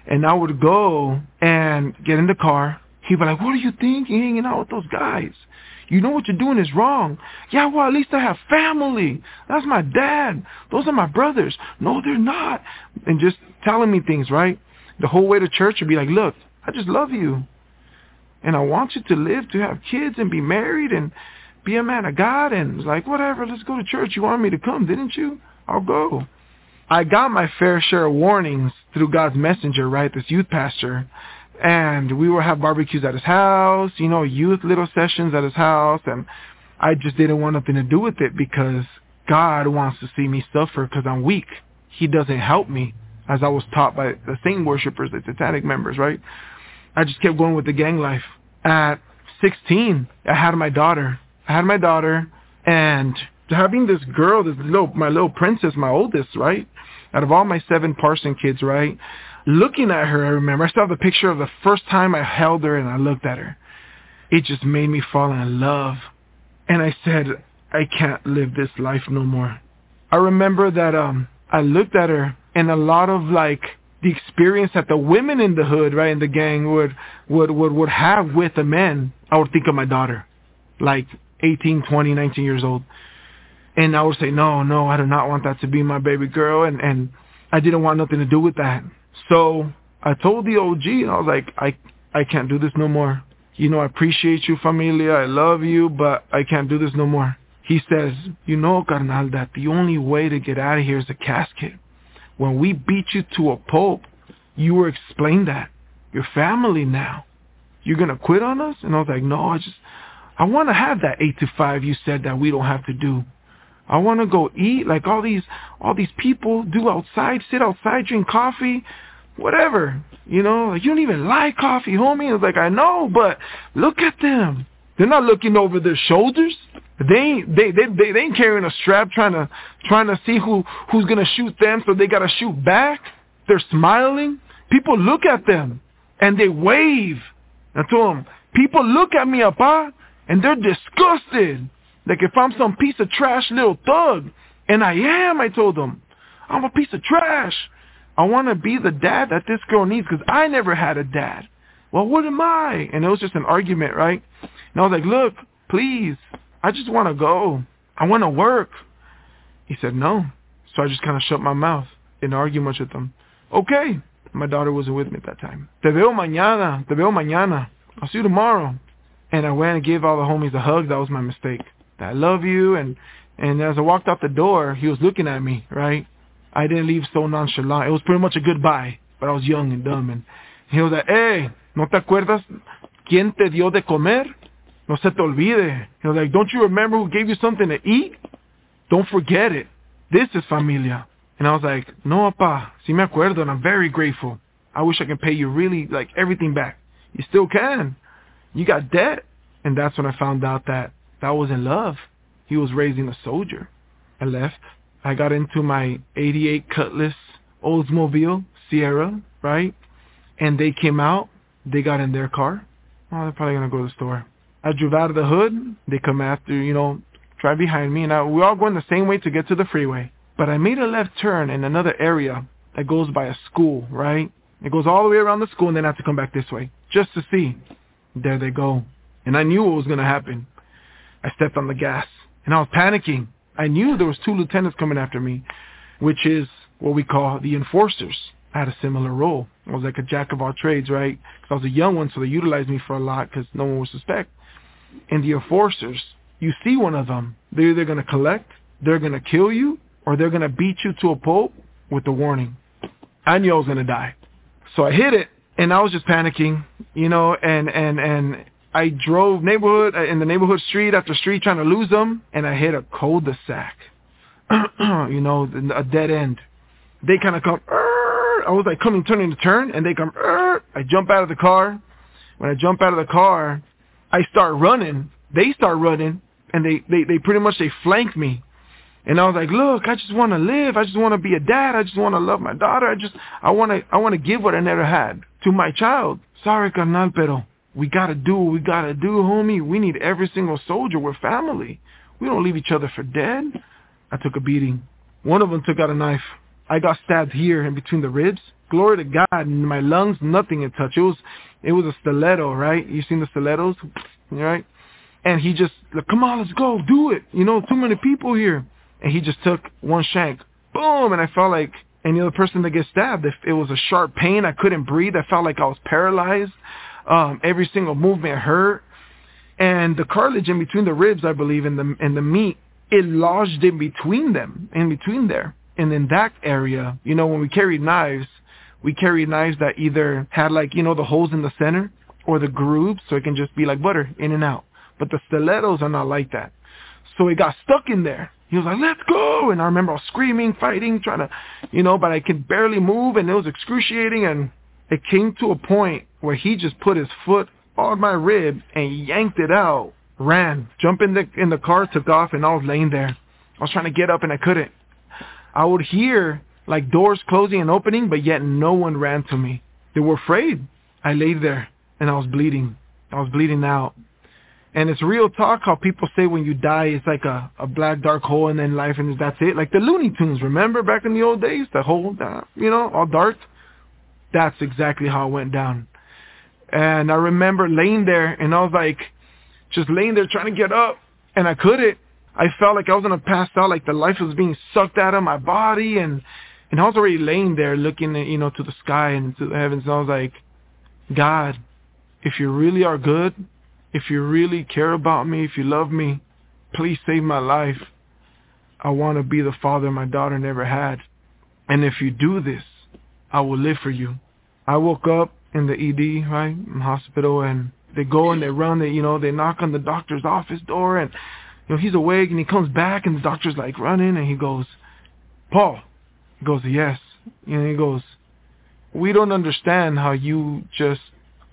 And I would go and get in the car. He'd be like, what are you thinking hanging out with those guys? You know what you're doing is wrong. Yeah, well, at least I have family. That's my dad. Those are my brothers. No, they're not. And just telling me things, right? The whole way to church would be like, look, I just love you. And I want you to live, to have kids and be married and be a man of God and it's like, whatever, let's go to church. You wanted me to come, didn't you? I'll go. I got my fair share of warnings through God's messenger, right? This youth pastor. And we would have barbecues at his house, you know, youth little sessions at his house. And I just didn't want nothing to do with it because God wants to see me suffer because I'm weak. He doesn't help me as I was taught by the Satan worshippers, the satanic members, right? I just kept going with the gang life. At 16, I had my daughter I had my daughter, and having this girl, this little, my little princess, my oldest, right? Out of all my seven Parson kids, right? Looking at her, I remember, I still have the picture of the first time I held her and I looked at her. It just made me fall in love. And I said, I can't live this life no more. I remember that um I looked at her and a lot of like the experience that the women in the hood, right, in the gang would would would, would have with the men, I would think of my daughter. Like 18, 20, 19 years old. And I would say, no, no, I do not want that to be my baby girl. And, and I didn't want nothing to do with that. So I told the OG, and I was like, I, I can't do this no more. You know, I appreciate you, familia. I love you, but I can't do this no more. He says, you know, carnal, that the only way to get out of here is a casket. When we beat you to a pulp, you were explained that. Your family now. You're going to quit on us? And I was like, no, I just, I want to have that eight to five you said that we don't have to do. I want to go eat like all these all these people do outside, sit outside, drink coffee, whatever. You know, like you don't even like coffee, homie. It's like I know, but look at them. They're not looking over their shoulders. They they they they, they ain't carrying a strap trying to trying to see who who's gonna shoot them, so they gotta shoot back. They're smiling. People look at them and they wave. I told them, people look at me, apa, and they're disgusted. Like if I'm some piece of trash little thug. And I am, I told them. I'm a piece of trash. I want to be the dad that this girl needs because I never had a dad. Well, what am I? And it was just an argument, right? And I was like, look, please, I just want to go. I want to work. He said, no. So I just kind of shut my mouth. Didn't argue much with them. Okay. My daughter wasn't with me at that time. Te veo mañana. Te veo mañana. I'll see you tomorrow. And I went and gave all the homies a hug. That was my mistake. I love you. And, and as I walked out the door, he was looking at me, right? I didn't leave so nonchalant. It was pretty much a goodbye, but I was young and dumb. And he was like, hey, ¿no te acuerdas quién te dio de comer? No se te olvide. He was like, don't you remember who gave you something to eat? Don't forget it. This is familia. And I was like, no, apa, si me acuerdo, and I'm very grateful. I wish I could pay you really, like, everything back. You still can. You got debt. And that's when I found out that that wasn't love. He was raising a soldier. I left. I got into my 88 Cutlass Oldsmobile Ciera, right? And they came out. They got in their car. Oh, they're probably going to go to the store. I drove out of the hood. They come after, you know, drive behind me. And I, we're all going the same way to get to the freeway. But I made a left turn in another area that goes by a school, right? It goes all the way around the school and then I have to come back this way just to see. There they go. And I knew what was going to happen. I stepped on the gas and I was panicking. I knew there was two lieutenants coming after me, which is what we call the enforcers. I had a similar role. I was like a jack of all trades, right? Because I was a young one, so they utilized me for a lot because no one would suspect. And the enforcers, you see one of them, they're either going to collect, they're going to kill you, or they're going to beat you to a pulp with the warning. I knew I was going to die. So I hit it, and I was just panicking, you know, and, and, and I drove neighborhood uh, in the neighborhood street after street trying to lose them, and I hit a cul-de-sac. you know, a dead end. They kind of come. I was like coming, turning to turn, and they come. I jump out of the car. When I jump out of the car, I start running. They start running, and they they they pretty much they flank me. And I was like, look, I just want to live. I just want to be a dad. I just want to love my daughter. I just, I want to, I want to give what I never had to my child. Sorry, carnal, pero we got to do what we got to do, homie. We need every single soldier. We're family. We don't leave each other for dead. I took a beating. One of them took out a knife. I got stabbed here in between the ribs. Glory to God. In my lungs, nothing had touched. It was, it was a stiletto, right? You seen the stilettos, right? And he just, like, come on, let's go, do it. You know, too many people here. And he just took one shank. Boom! And I felt like any other person that gets stabbed, if it was a sharp pain, I couldn't breathe. I felt like I was paralyzed. Um, every single movement hurt. And the cartilage in between the ribs, I believe, and the and the meat, it lodged in between them, in between there. And in that area, you know, when we carried knives, we carried knives that either had like, you know, the holes in the center or the grooves, so it can just be like butter in and out. But the stilettos are not like that. So it got stuck in there. He was like, let's go. And I remember I was screaming, fighting, trying to, you know, but I could barely move and it was excruciating. And it came to a point where he just put his foot on my rib and yanked it out, ran, jumped in the, in the car, took off, and I was laying there. I was trying to get up and I couldn't. I would hear like doors closing and opening, but yet no one ran to me. They were afraid. I laid there and I was bleeding. I was bleeding out. And it's real talk how people say when you die it's like a, a black dark hole and then life and that's it. Like the Looney Tunes, remember back in the old days? The whole, uh, you know, all dark. That's exactly how it went down. And I remember laying there and I was like, just laying there trying to get up and I couldn't. I felt like I was going to pass out, like the life was being sucked out of my body and, and I was already laying there looking, you know, to the sky and to the heavens. And I was like, God, if you really are good, if you really care about me, if you love me, please save my life. I want to be the father my daughter never had. And if you do this, I will live for you. I woke up in the ED, right, in hospital, and they go and they run, they, you know, they knock on the doctor's office door, and, you know, he's awake, and he comes back, and the doctor's, like, running, and he goes, Paul. He goes, yes. And he goes, we don't understand how you just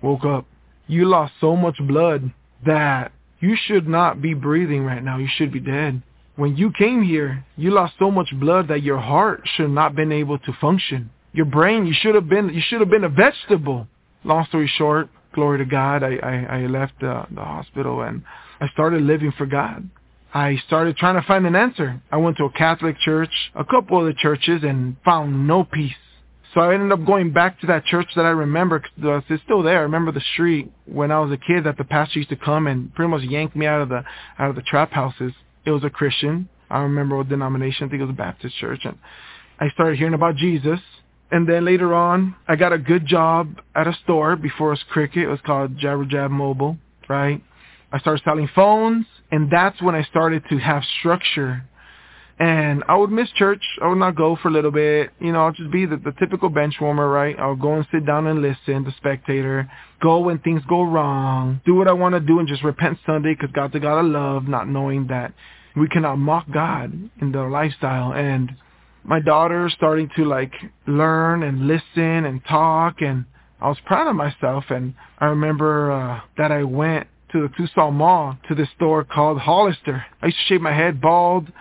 woke up you lost so much blood that you should not be breathing right now. You should be dead. When you came here, you lost so much blood that your heart should not been able to function. Your brain, you should have been, you should have been a vegetable. Long story short, glory to God, I, I, I left uh, the hospital and I started living for God. I started trying to find an answer. I went to a Catholic church, a couple of other churches, and found no peace. So I ended up going back to that church that I remember. Uh, it's still there. I remember the street when I was a kid that the pastor used to come and pretty much yank me out of the out of the trap houses. It was a Christian. I remember what denomination. I think it was a Baptist church. And I started hearing about Jesus. And then later on, I got a good job at a store before it was Cricket. It was called Jabber Jab Mobile, right? I started selling phones, and that's when I started to have structure and I would miss church. I would not go for a little bit. You know, I'll just be the, the typical bench warmer, right? I'll go and sit down and listen, the spectator. Go when things go wrong. Do what I want to do and just repent Sunday because God's a God of love, not knowing that we cannot mock God in the lifestyle. And my daughter starting to like learn and listen and talk and I was proud of myself. And I remember uh, that I went to the Tucson Mall to this store called Hollister. I used to shave my head bald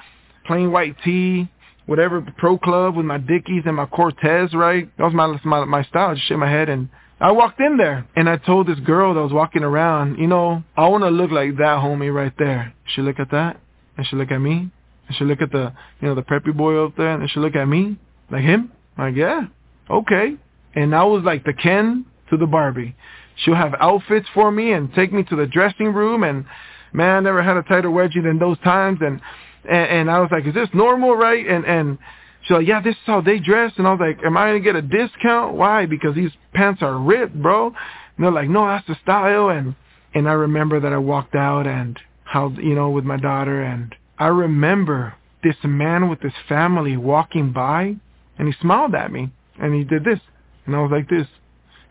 plain white tee, whatever pro club with my Dickies and my Cortez, right? That was my my, my style. I just shake my head and I walked in there and I told this girl that was walking around, you know, I want to look like that homie right there. She look at that and she look at me and she look at the, you know, the preppy boy up there and she look at me like him. I'm like, yeah, okay. And I was like the Ken to the Barbie. She'll have outfits for me and take me to the dressing room and man, I never had a tighter wedgie than those times and and, and I was like, is this normal, right? And and she's like, yeah, this is how they dress. And I was like, am I gonna get a discount? Why? Because these pants are ripped, bro. And they're like, no, that's the style. And and I remember that I walked out and how you know with my daughter, and I remember this man with his family walking by, and he smiled at me, and he did this, and I was like this.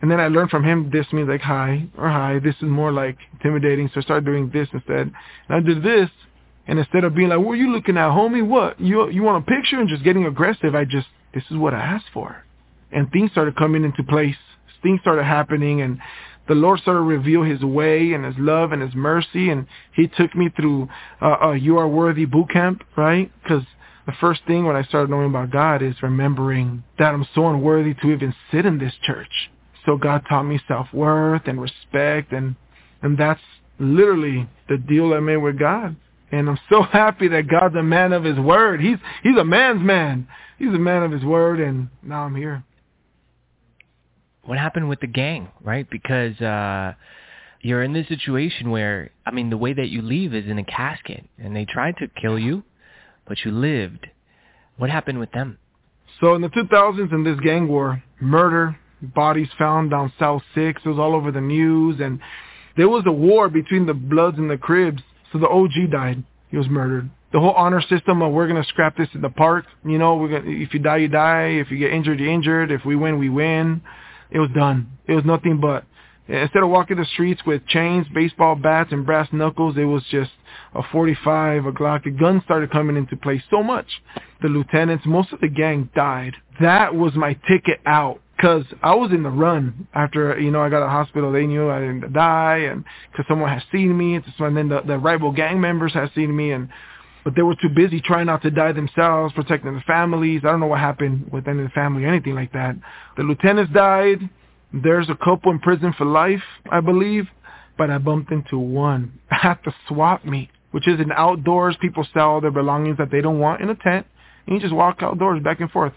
And then I learned from him this means like hi or hi. This is more like intimidating. So I started doing this instead. And I did this and instead of being like, what are you looking at, homie? What? You you want a picture? And just getting aggressive, I just, this is what I asked for. And things started coming into place. Things started happening and the Lord started to reveal his way and his love and his mercy. And he took me through uh, uh, You Are Worthy boot camp, right? Because the first thing when I started knowing about God is remembering that I'm so unworthy to even sit in this church. So God taught me self-worth and respect. And, and that's literally the deal I made with God. And I'm so happy that God's a man of his word. He's he's a man's man. He's a man of his word and now I'm here. What happened with the gang, right? Because uh you're in this situation where I mean the way that you leave is in a casket and they tried to kill you, but you lived. What happened with them? So in the 2000s in this gang war, murder, bodies found down South 6, it was all over the news and there was a war between the Bloods and the Crips so the OG died. He was murdered. The whole honor system of we're gonna scrap this in the park. You know, we're gonna, if you die, you die. If you get injured, you're injured. If we win, we win. It was done. It was nothing but instead of walking the streets with chains, baseball bats, and brass knuckles, it was just a 45, a Glock. A gun started coming into play so much. The lieutenants, most of the gang died. That was my ticket out because I was in the run after you know I got a hospital. They knew I didn't die, and because someone had seen me, and then the, the rival gang members had seen me, and but they were too busy trying not to die themselves, protecting the families. I don't know what happened with any of the family or anything like that. The lieutenants died. There's a couple in prison for life, I believe, but I bumped into one at the swap meet, which is an outdoors. People sell their belongings that they don't want in a tent, and you just walk outdoors back and forth.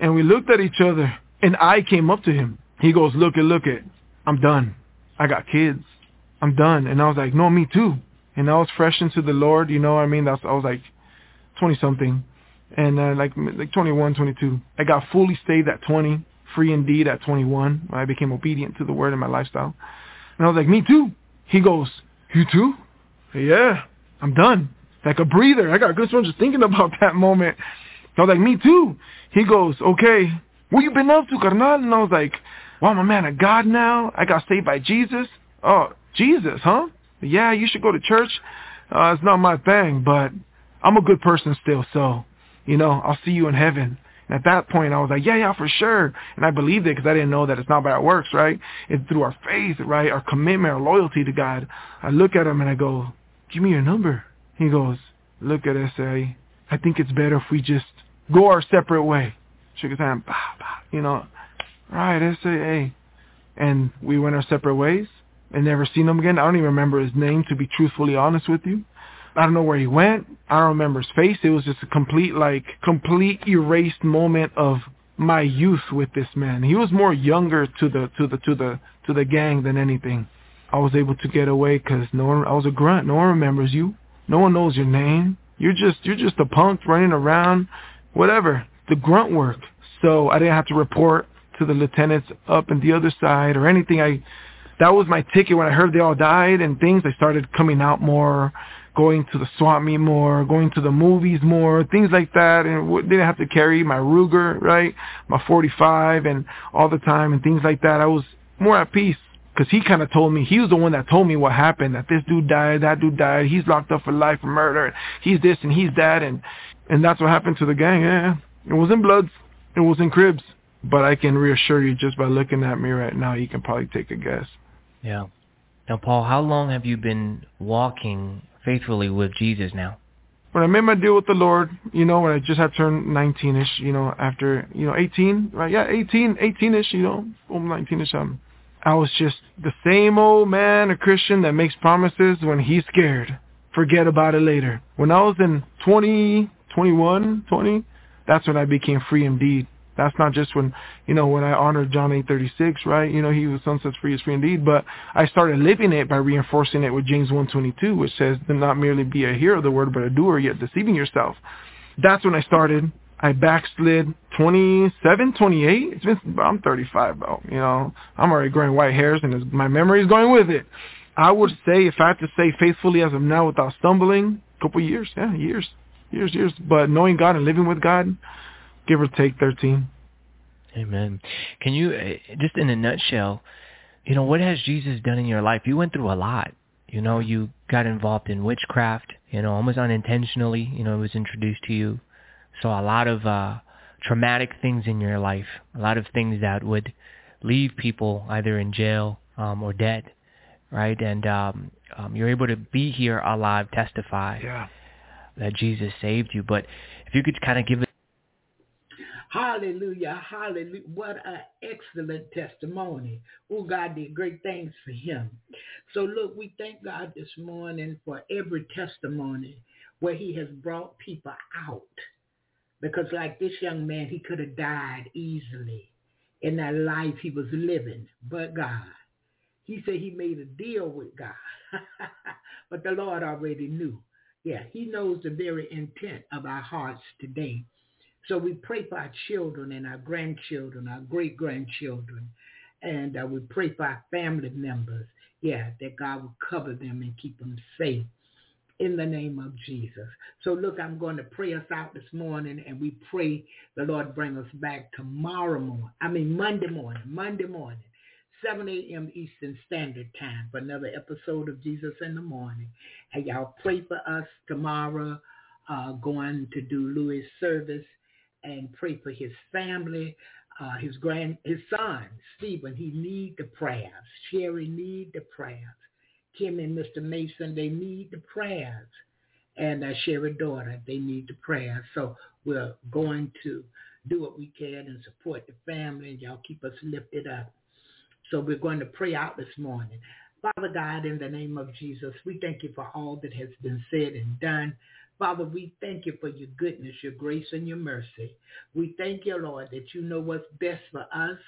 And we looked at each other and I came up to him. He goes, look it, look it. I'm done. I got kids. I'm done. And I was like, no, me too. And I was fresh into the Lord, you know what I mean? That's, I was like 20 something. And uh, like like 21, 22. I got fully saved at 20, free indeed at 21. I became obedient to the word in my lifestyle. And I was like, me too. He goes, you too? Yeah, I'm done. Like a breather. I got goosebumps just thinking about that moment. I was like, me too. He goes, okay, what you been up to, carnal? And I was like, wow, I'm a man of God now. I got saved by Jesus. Oh, Jesus, huh? Yeah, you should go to church. Uh, it's not my thing, but I'm a good person still, so, you know, I'll see you in heaven. And at that point, I was like, yeah, yeah, for sure. And I believed it because I didn't know that it's not by our works, right? It's through our faith, right? Our commitment, our loyalty to God. I look at him and I go, give me your number. He goes, look at SA. I think it's better if we just go our separate way. Shook his hand, bah, bah, you know, right, SA. And we went our separate ways and never seen him again. I don't even remember his name, to be truthfully honest with you. I don't know where he went. I don't remember his face. It was just a complete, like, complete erased moment of my youth with this man. He was more younger to the to the to the to the gang than anything. I was able to get away because no one. I was a grunt. No one remembers you. No one knows your name. You're just you're just a punk running around, whatever. The grunt work. So I didn't have to report to the lieutenants up in the other side or anything. I that was my ticket when I heard they all died and things. I started coming out more going to the swap meet more, going to the movies more, things like that, and didn't have to carry my Ruger, right, my 45, and all the time and things like that. I was more at peace because he kind of told me he was the one that told me what happened that this dude died, that dude died, he's locked up for life for murder, and he's this and he's that, and and that's what happened to the gang. Yeah, it was in Bloods, it was in Crips, but I can reassure you just by looking at me right now, you can probably take a guess. Yeah. Now, Paul, how long have you been walking faithfully with Jesus now? When I made my deal with the Lord, you know, when I just had turned 19ish, you know, after, you know, 18, right? Yeah, 18, 18ish, you know, almost 19ish. Um, I was just the same old man, a Christian that makes promises when he's scared. Forget about it later. When I was in 20, 21, 20, that's when I became free indeed. That's not just when, you know, when I honored John 8:36, right? You know, he was son sets free is free indeed. But I started living it by reinforcing it with James 1:22, which says, "Do not merely be a hearer of the word, but a doer, yet deceiving yourself." That's when I started. I backslid 27, 28. It's been, I'm 35, bro. You know, I'm already growing white hairs, and my memory is going with it. I would say, if I had to say faithfully as of now, without stumbling, a couple years, yeah, years, years, years. But knowing God and living with God, give or take 13. Amen. Can you, uh, just in a nutshell, you know, what has Jesus done in your life? You went through a lot. You know, you got involved in witchcraft, you know, almost unintentionally, you know, it was introduced to you. So a lot of uh, traumatic things in your life, a lot of things that would leave people either in jail um, or dead, right? And um, um, you're able to be here alive, testify yeah. That Jesus saved you. But if you could kind of give it. Hallelujah. Hallelujah. What an excellent testimony. Oh, God did great things for him. So look, we thank God this morning for every testimony where he has brought people out. Because like this young man, he could have died easily in that life he was living, but God. He said he made a deal with God. but the Lord already knew. Yeah, he knows the very intent of our hearts today. So we pray for our children and our grandchildren, our great-grandchildren, and uh, we pray for our family members. Yeah, that God will cover them and keep them safe in the name of Jesus. So look, I'm going to pray us out this morning and we pray the Lord bring us back tomorrow morning. I mean Monday morning, Monday morning, 7 a.m. Eastern Standard Time for another episode of Jesus in the Morning. And y'all pray for us tomorrow, uh, going to do Louis service and pray for his family, uh, his grand, his son, Stephen. He need the prayers. Sherry need the prayers. Kim and Mr. Mason, they need the prayers. And uh, Sherry daughter, they need the prayers. So we're going to do what we can and support the family. And y'all keep us lifted up. So we're going to pray out this morning. Father God, in the name of Jesus, we thank you for all that has been said and done. Father, we thank you for your goodness, your grace, and your mercy. We thank you, Lord, that you know what's best for us.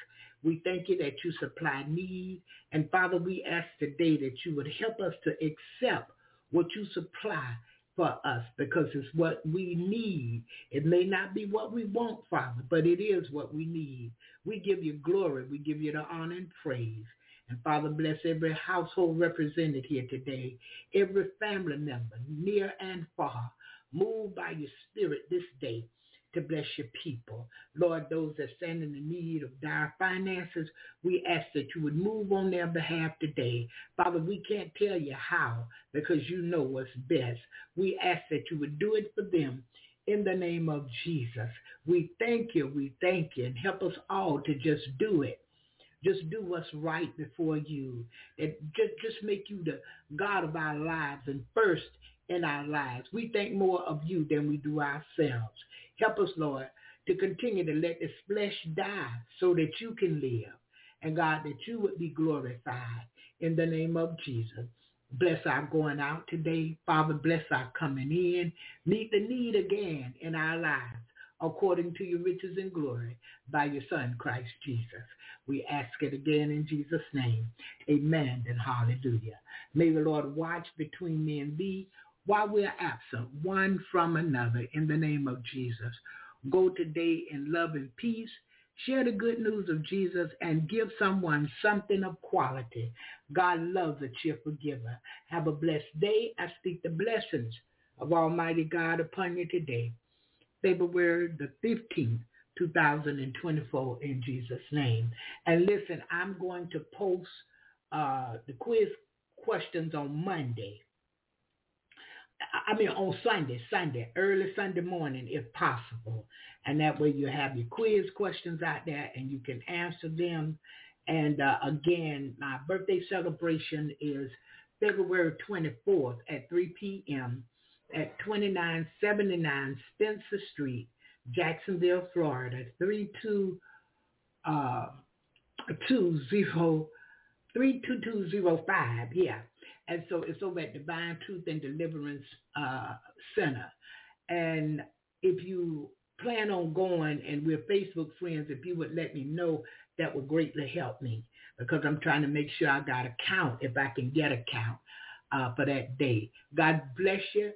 We thank you that you supply need. And Father, we ask today that you would help us to accept what you supply for us because it's what we need. It may not be what we want, Father, but it is what we need. We give you glory. We give you the honor and praise. And Father, bless every household represented here today, every family member, near and far. Move by your spirit this day to bless your people. Lord, those that stand in the need of dire finances, we ask that you would move on their behalf today. Father, we can't tell you how because you know what's best. We ask that you would do it for them in the name of Jesus. We thank you. We thank you. And help us all to just do it. Just do what's right before you. And just, just make you the God of our lives and first in our lives. We think more of you than we do ourselves. Help us, Lord, to continue to let this flesh die so that you can live. And God, that you would be glorified in the name of Jesus. Bless our going out today. Father, bless our coming in. Meet the need again in our lives according to your riches and glory by your son, Christ Jesus. We ask it again in Jesus' name. Amen and hallelujah. May the Lord watch between me and thee while we are absent one from another in the name of Jesus. Go today in love and peace Share the good news of Jesus and give someone something of quality. God loves a cheerful giver. Have a blessed day. I speak the blessings of Almighty God upon you today. February the 15th, 2024 in Jesus' name. And listen, I'm going to post uh, the quiz questions on Monday. I mean on Sunday, Sunday, early Sunday morning if possible. And that way you have your quiz questions out there and you can answer them. And uh, again, my birthday celebration is February 24th at 3 p.m. at 2979 Spencer Street, Jacksonville, Florida, 32, uh, 32205. Yeah. And so it's over at Divine Truth and Deliverance uh, Center. And if you plan on going and we're Facebook friends, if you would let me know, that would greatly help me because I'm trying to make sure I got a count if I can get a count uh, for that day. God bless you.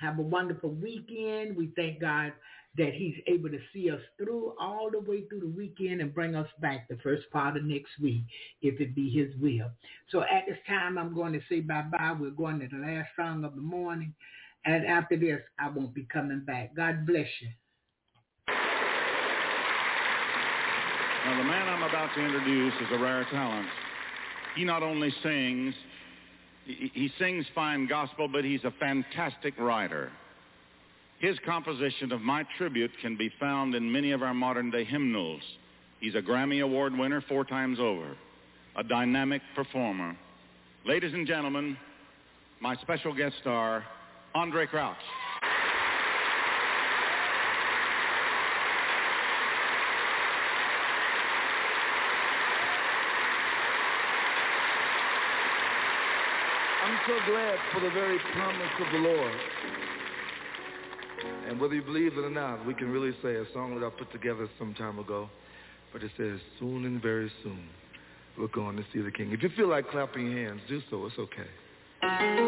Have a wonderful weekend. We thank God that he's able to see us through all the way through the weekend and bring us back the first part of next week, if it be his will. So at this time, I'm going to say bye-bye. We're going to the last song of the morning. And after this, I won't be coming back. God bless you. Now, the man I'm about to introduce is a rare talent. He not only sings, he, he sings fine gospel, but he's a fantastic writer. His composition of My Tribute can be found in many of our modern-day hymnals. He's a Grammy Award winner four times over, a dynamic performer. Ladies and gentlemen, my special guest star, Andraé Crouch. I'm so glad for the very promise of the Lord. And whether you believe it or not, we can really say a song that I put together some time ago, but it says, soon and very soon, we're going to see the King. If you feel like clapping hands, do so. It's okay.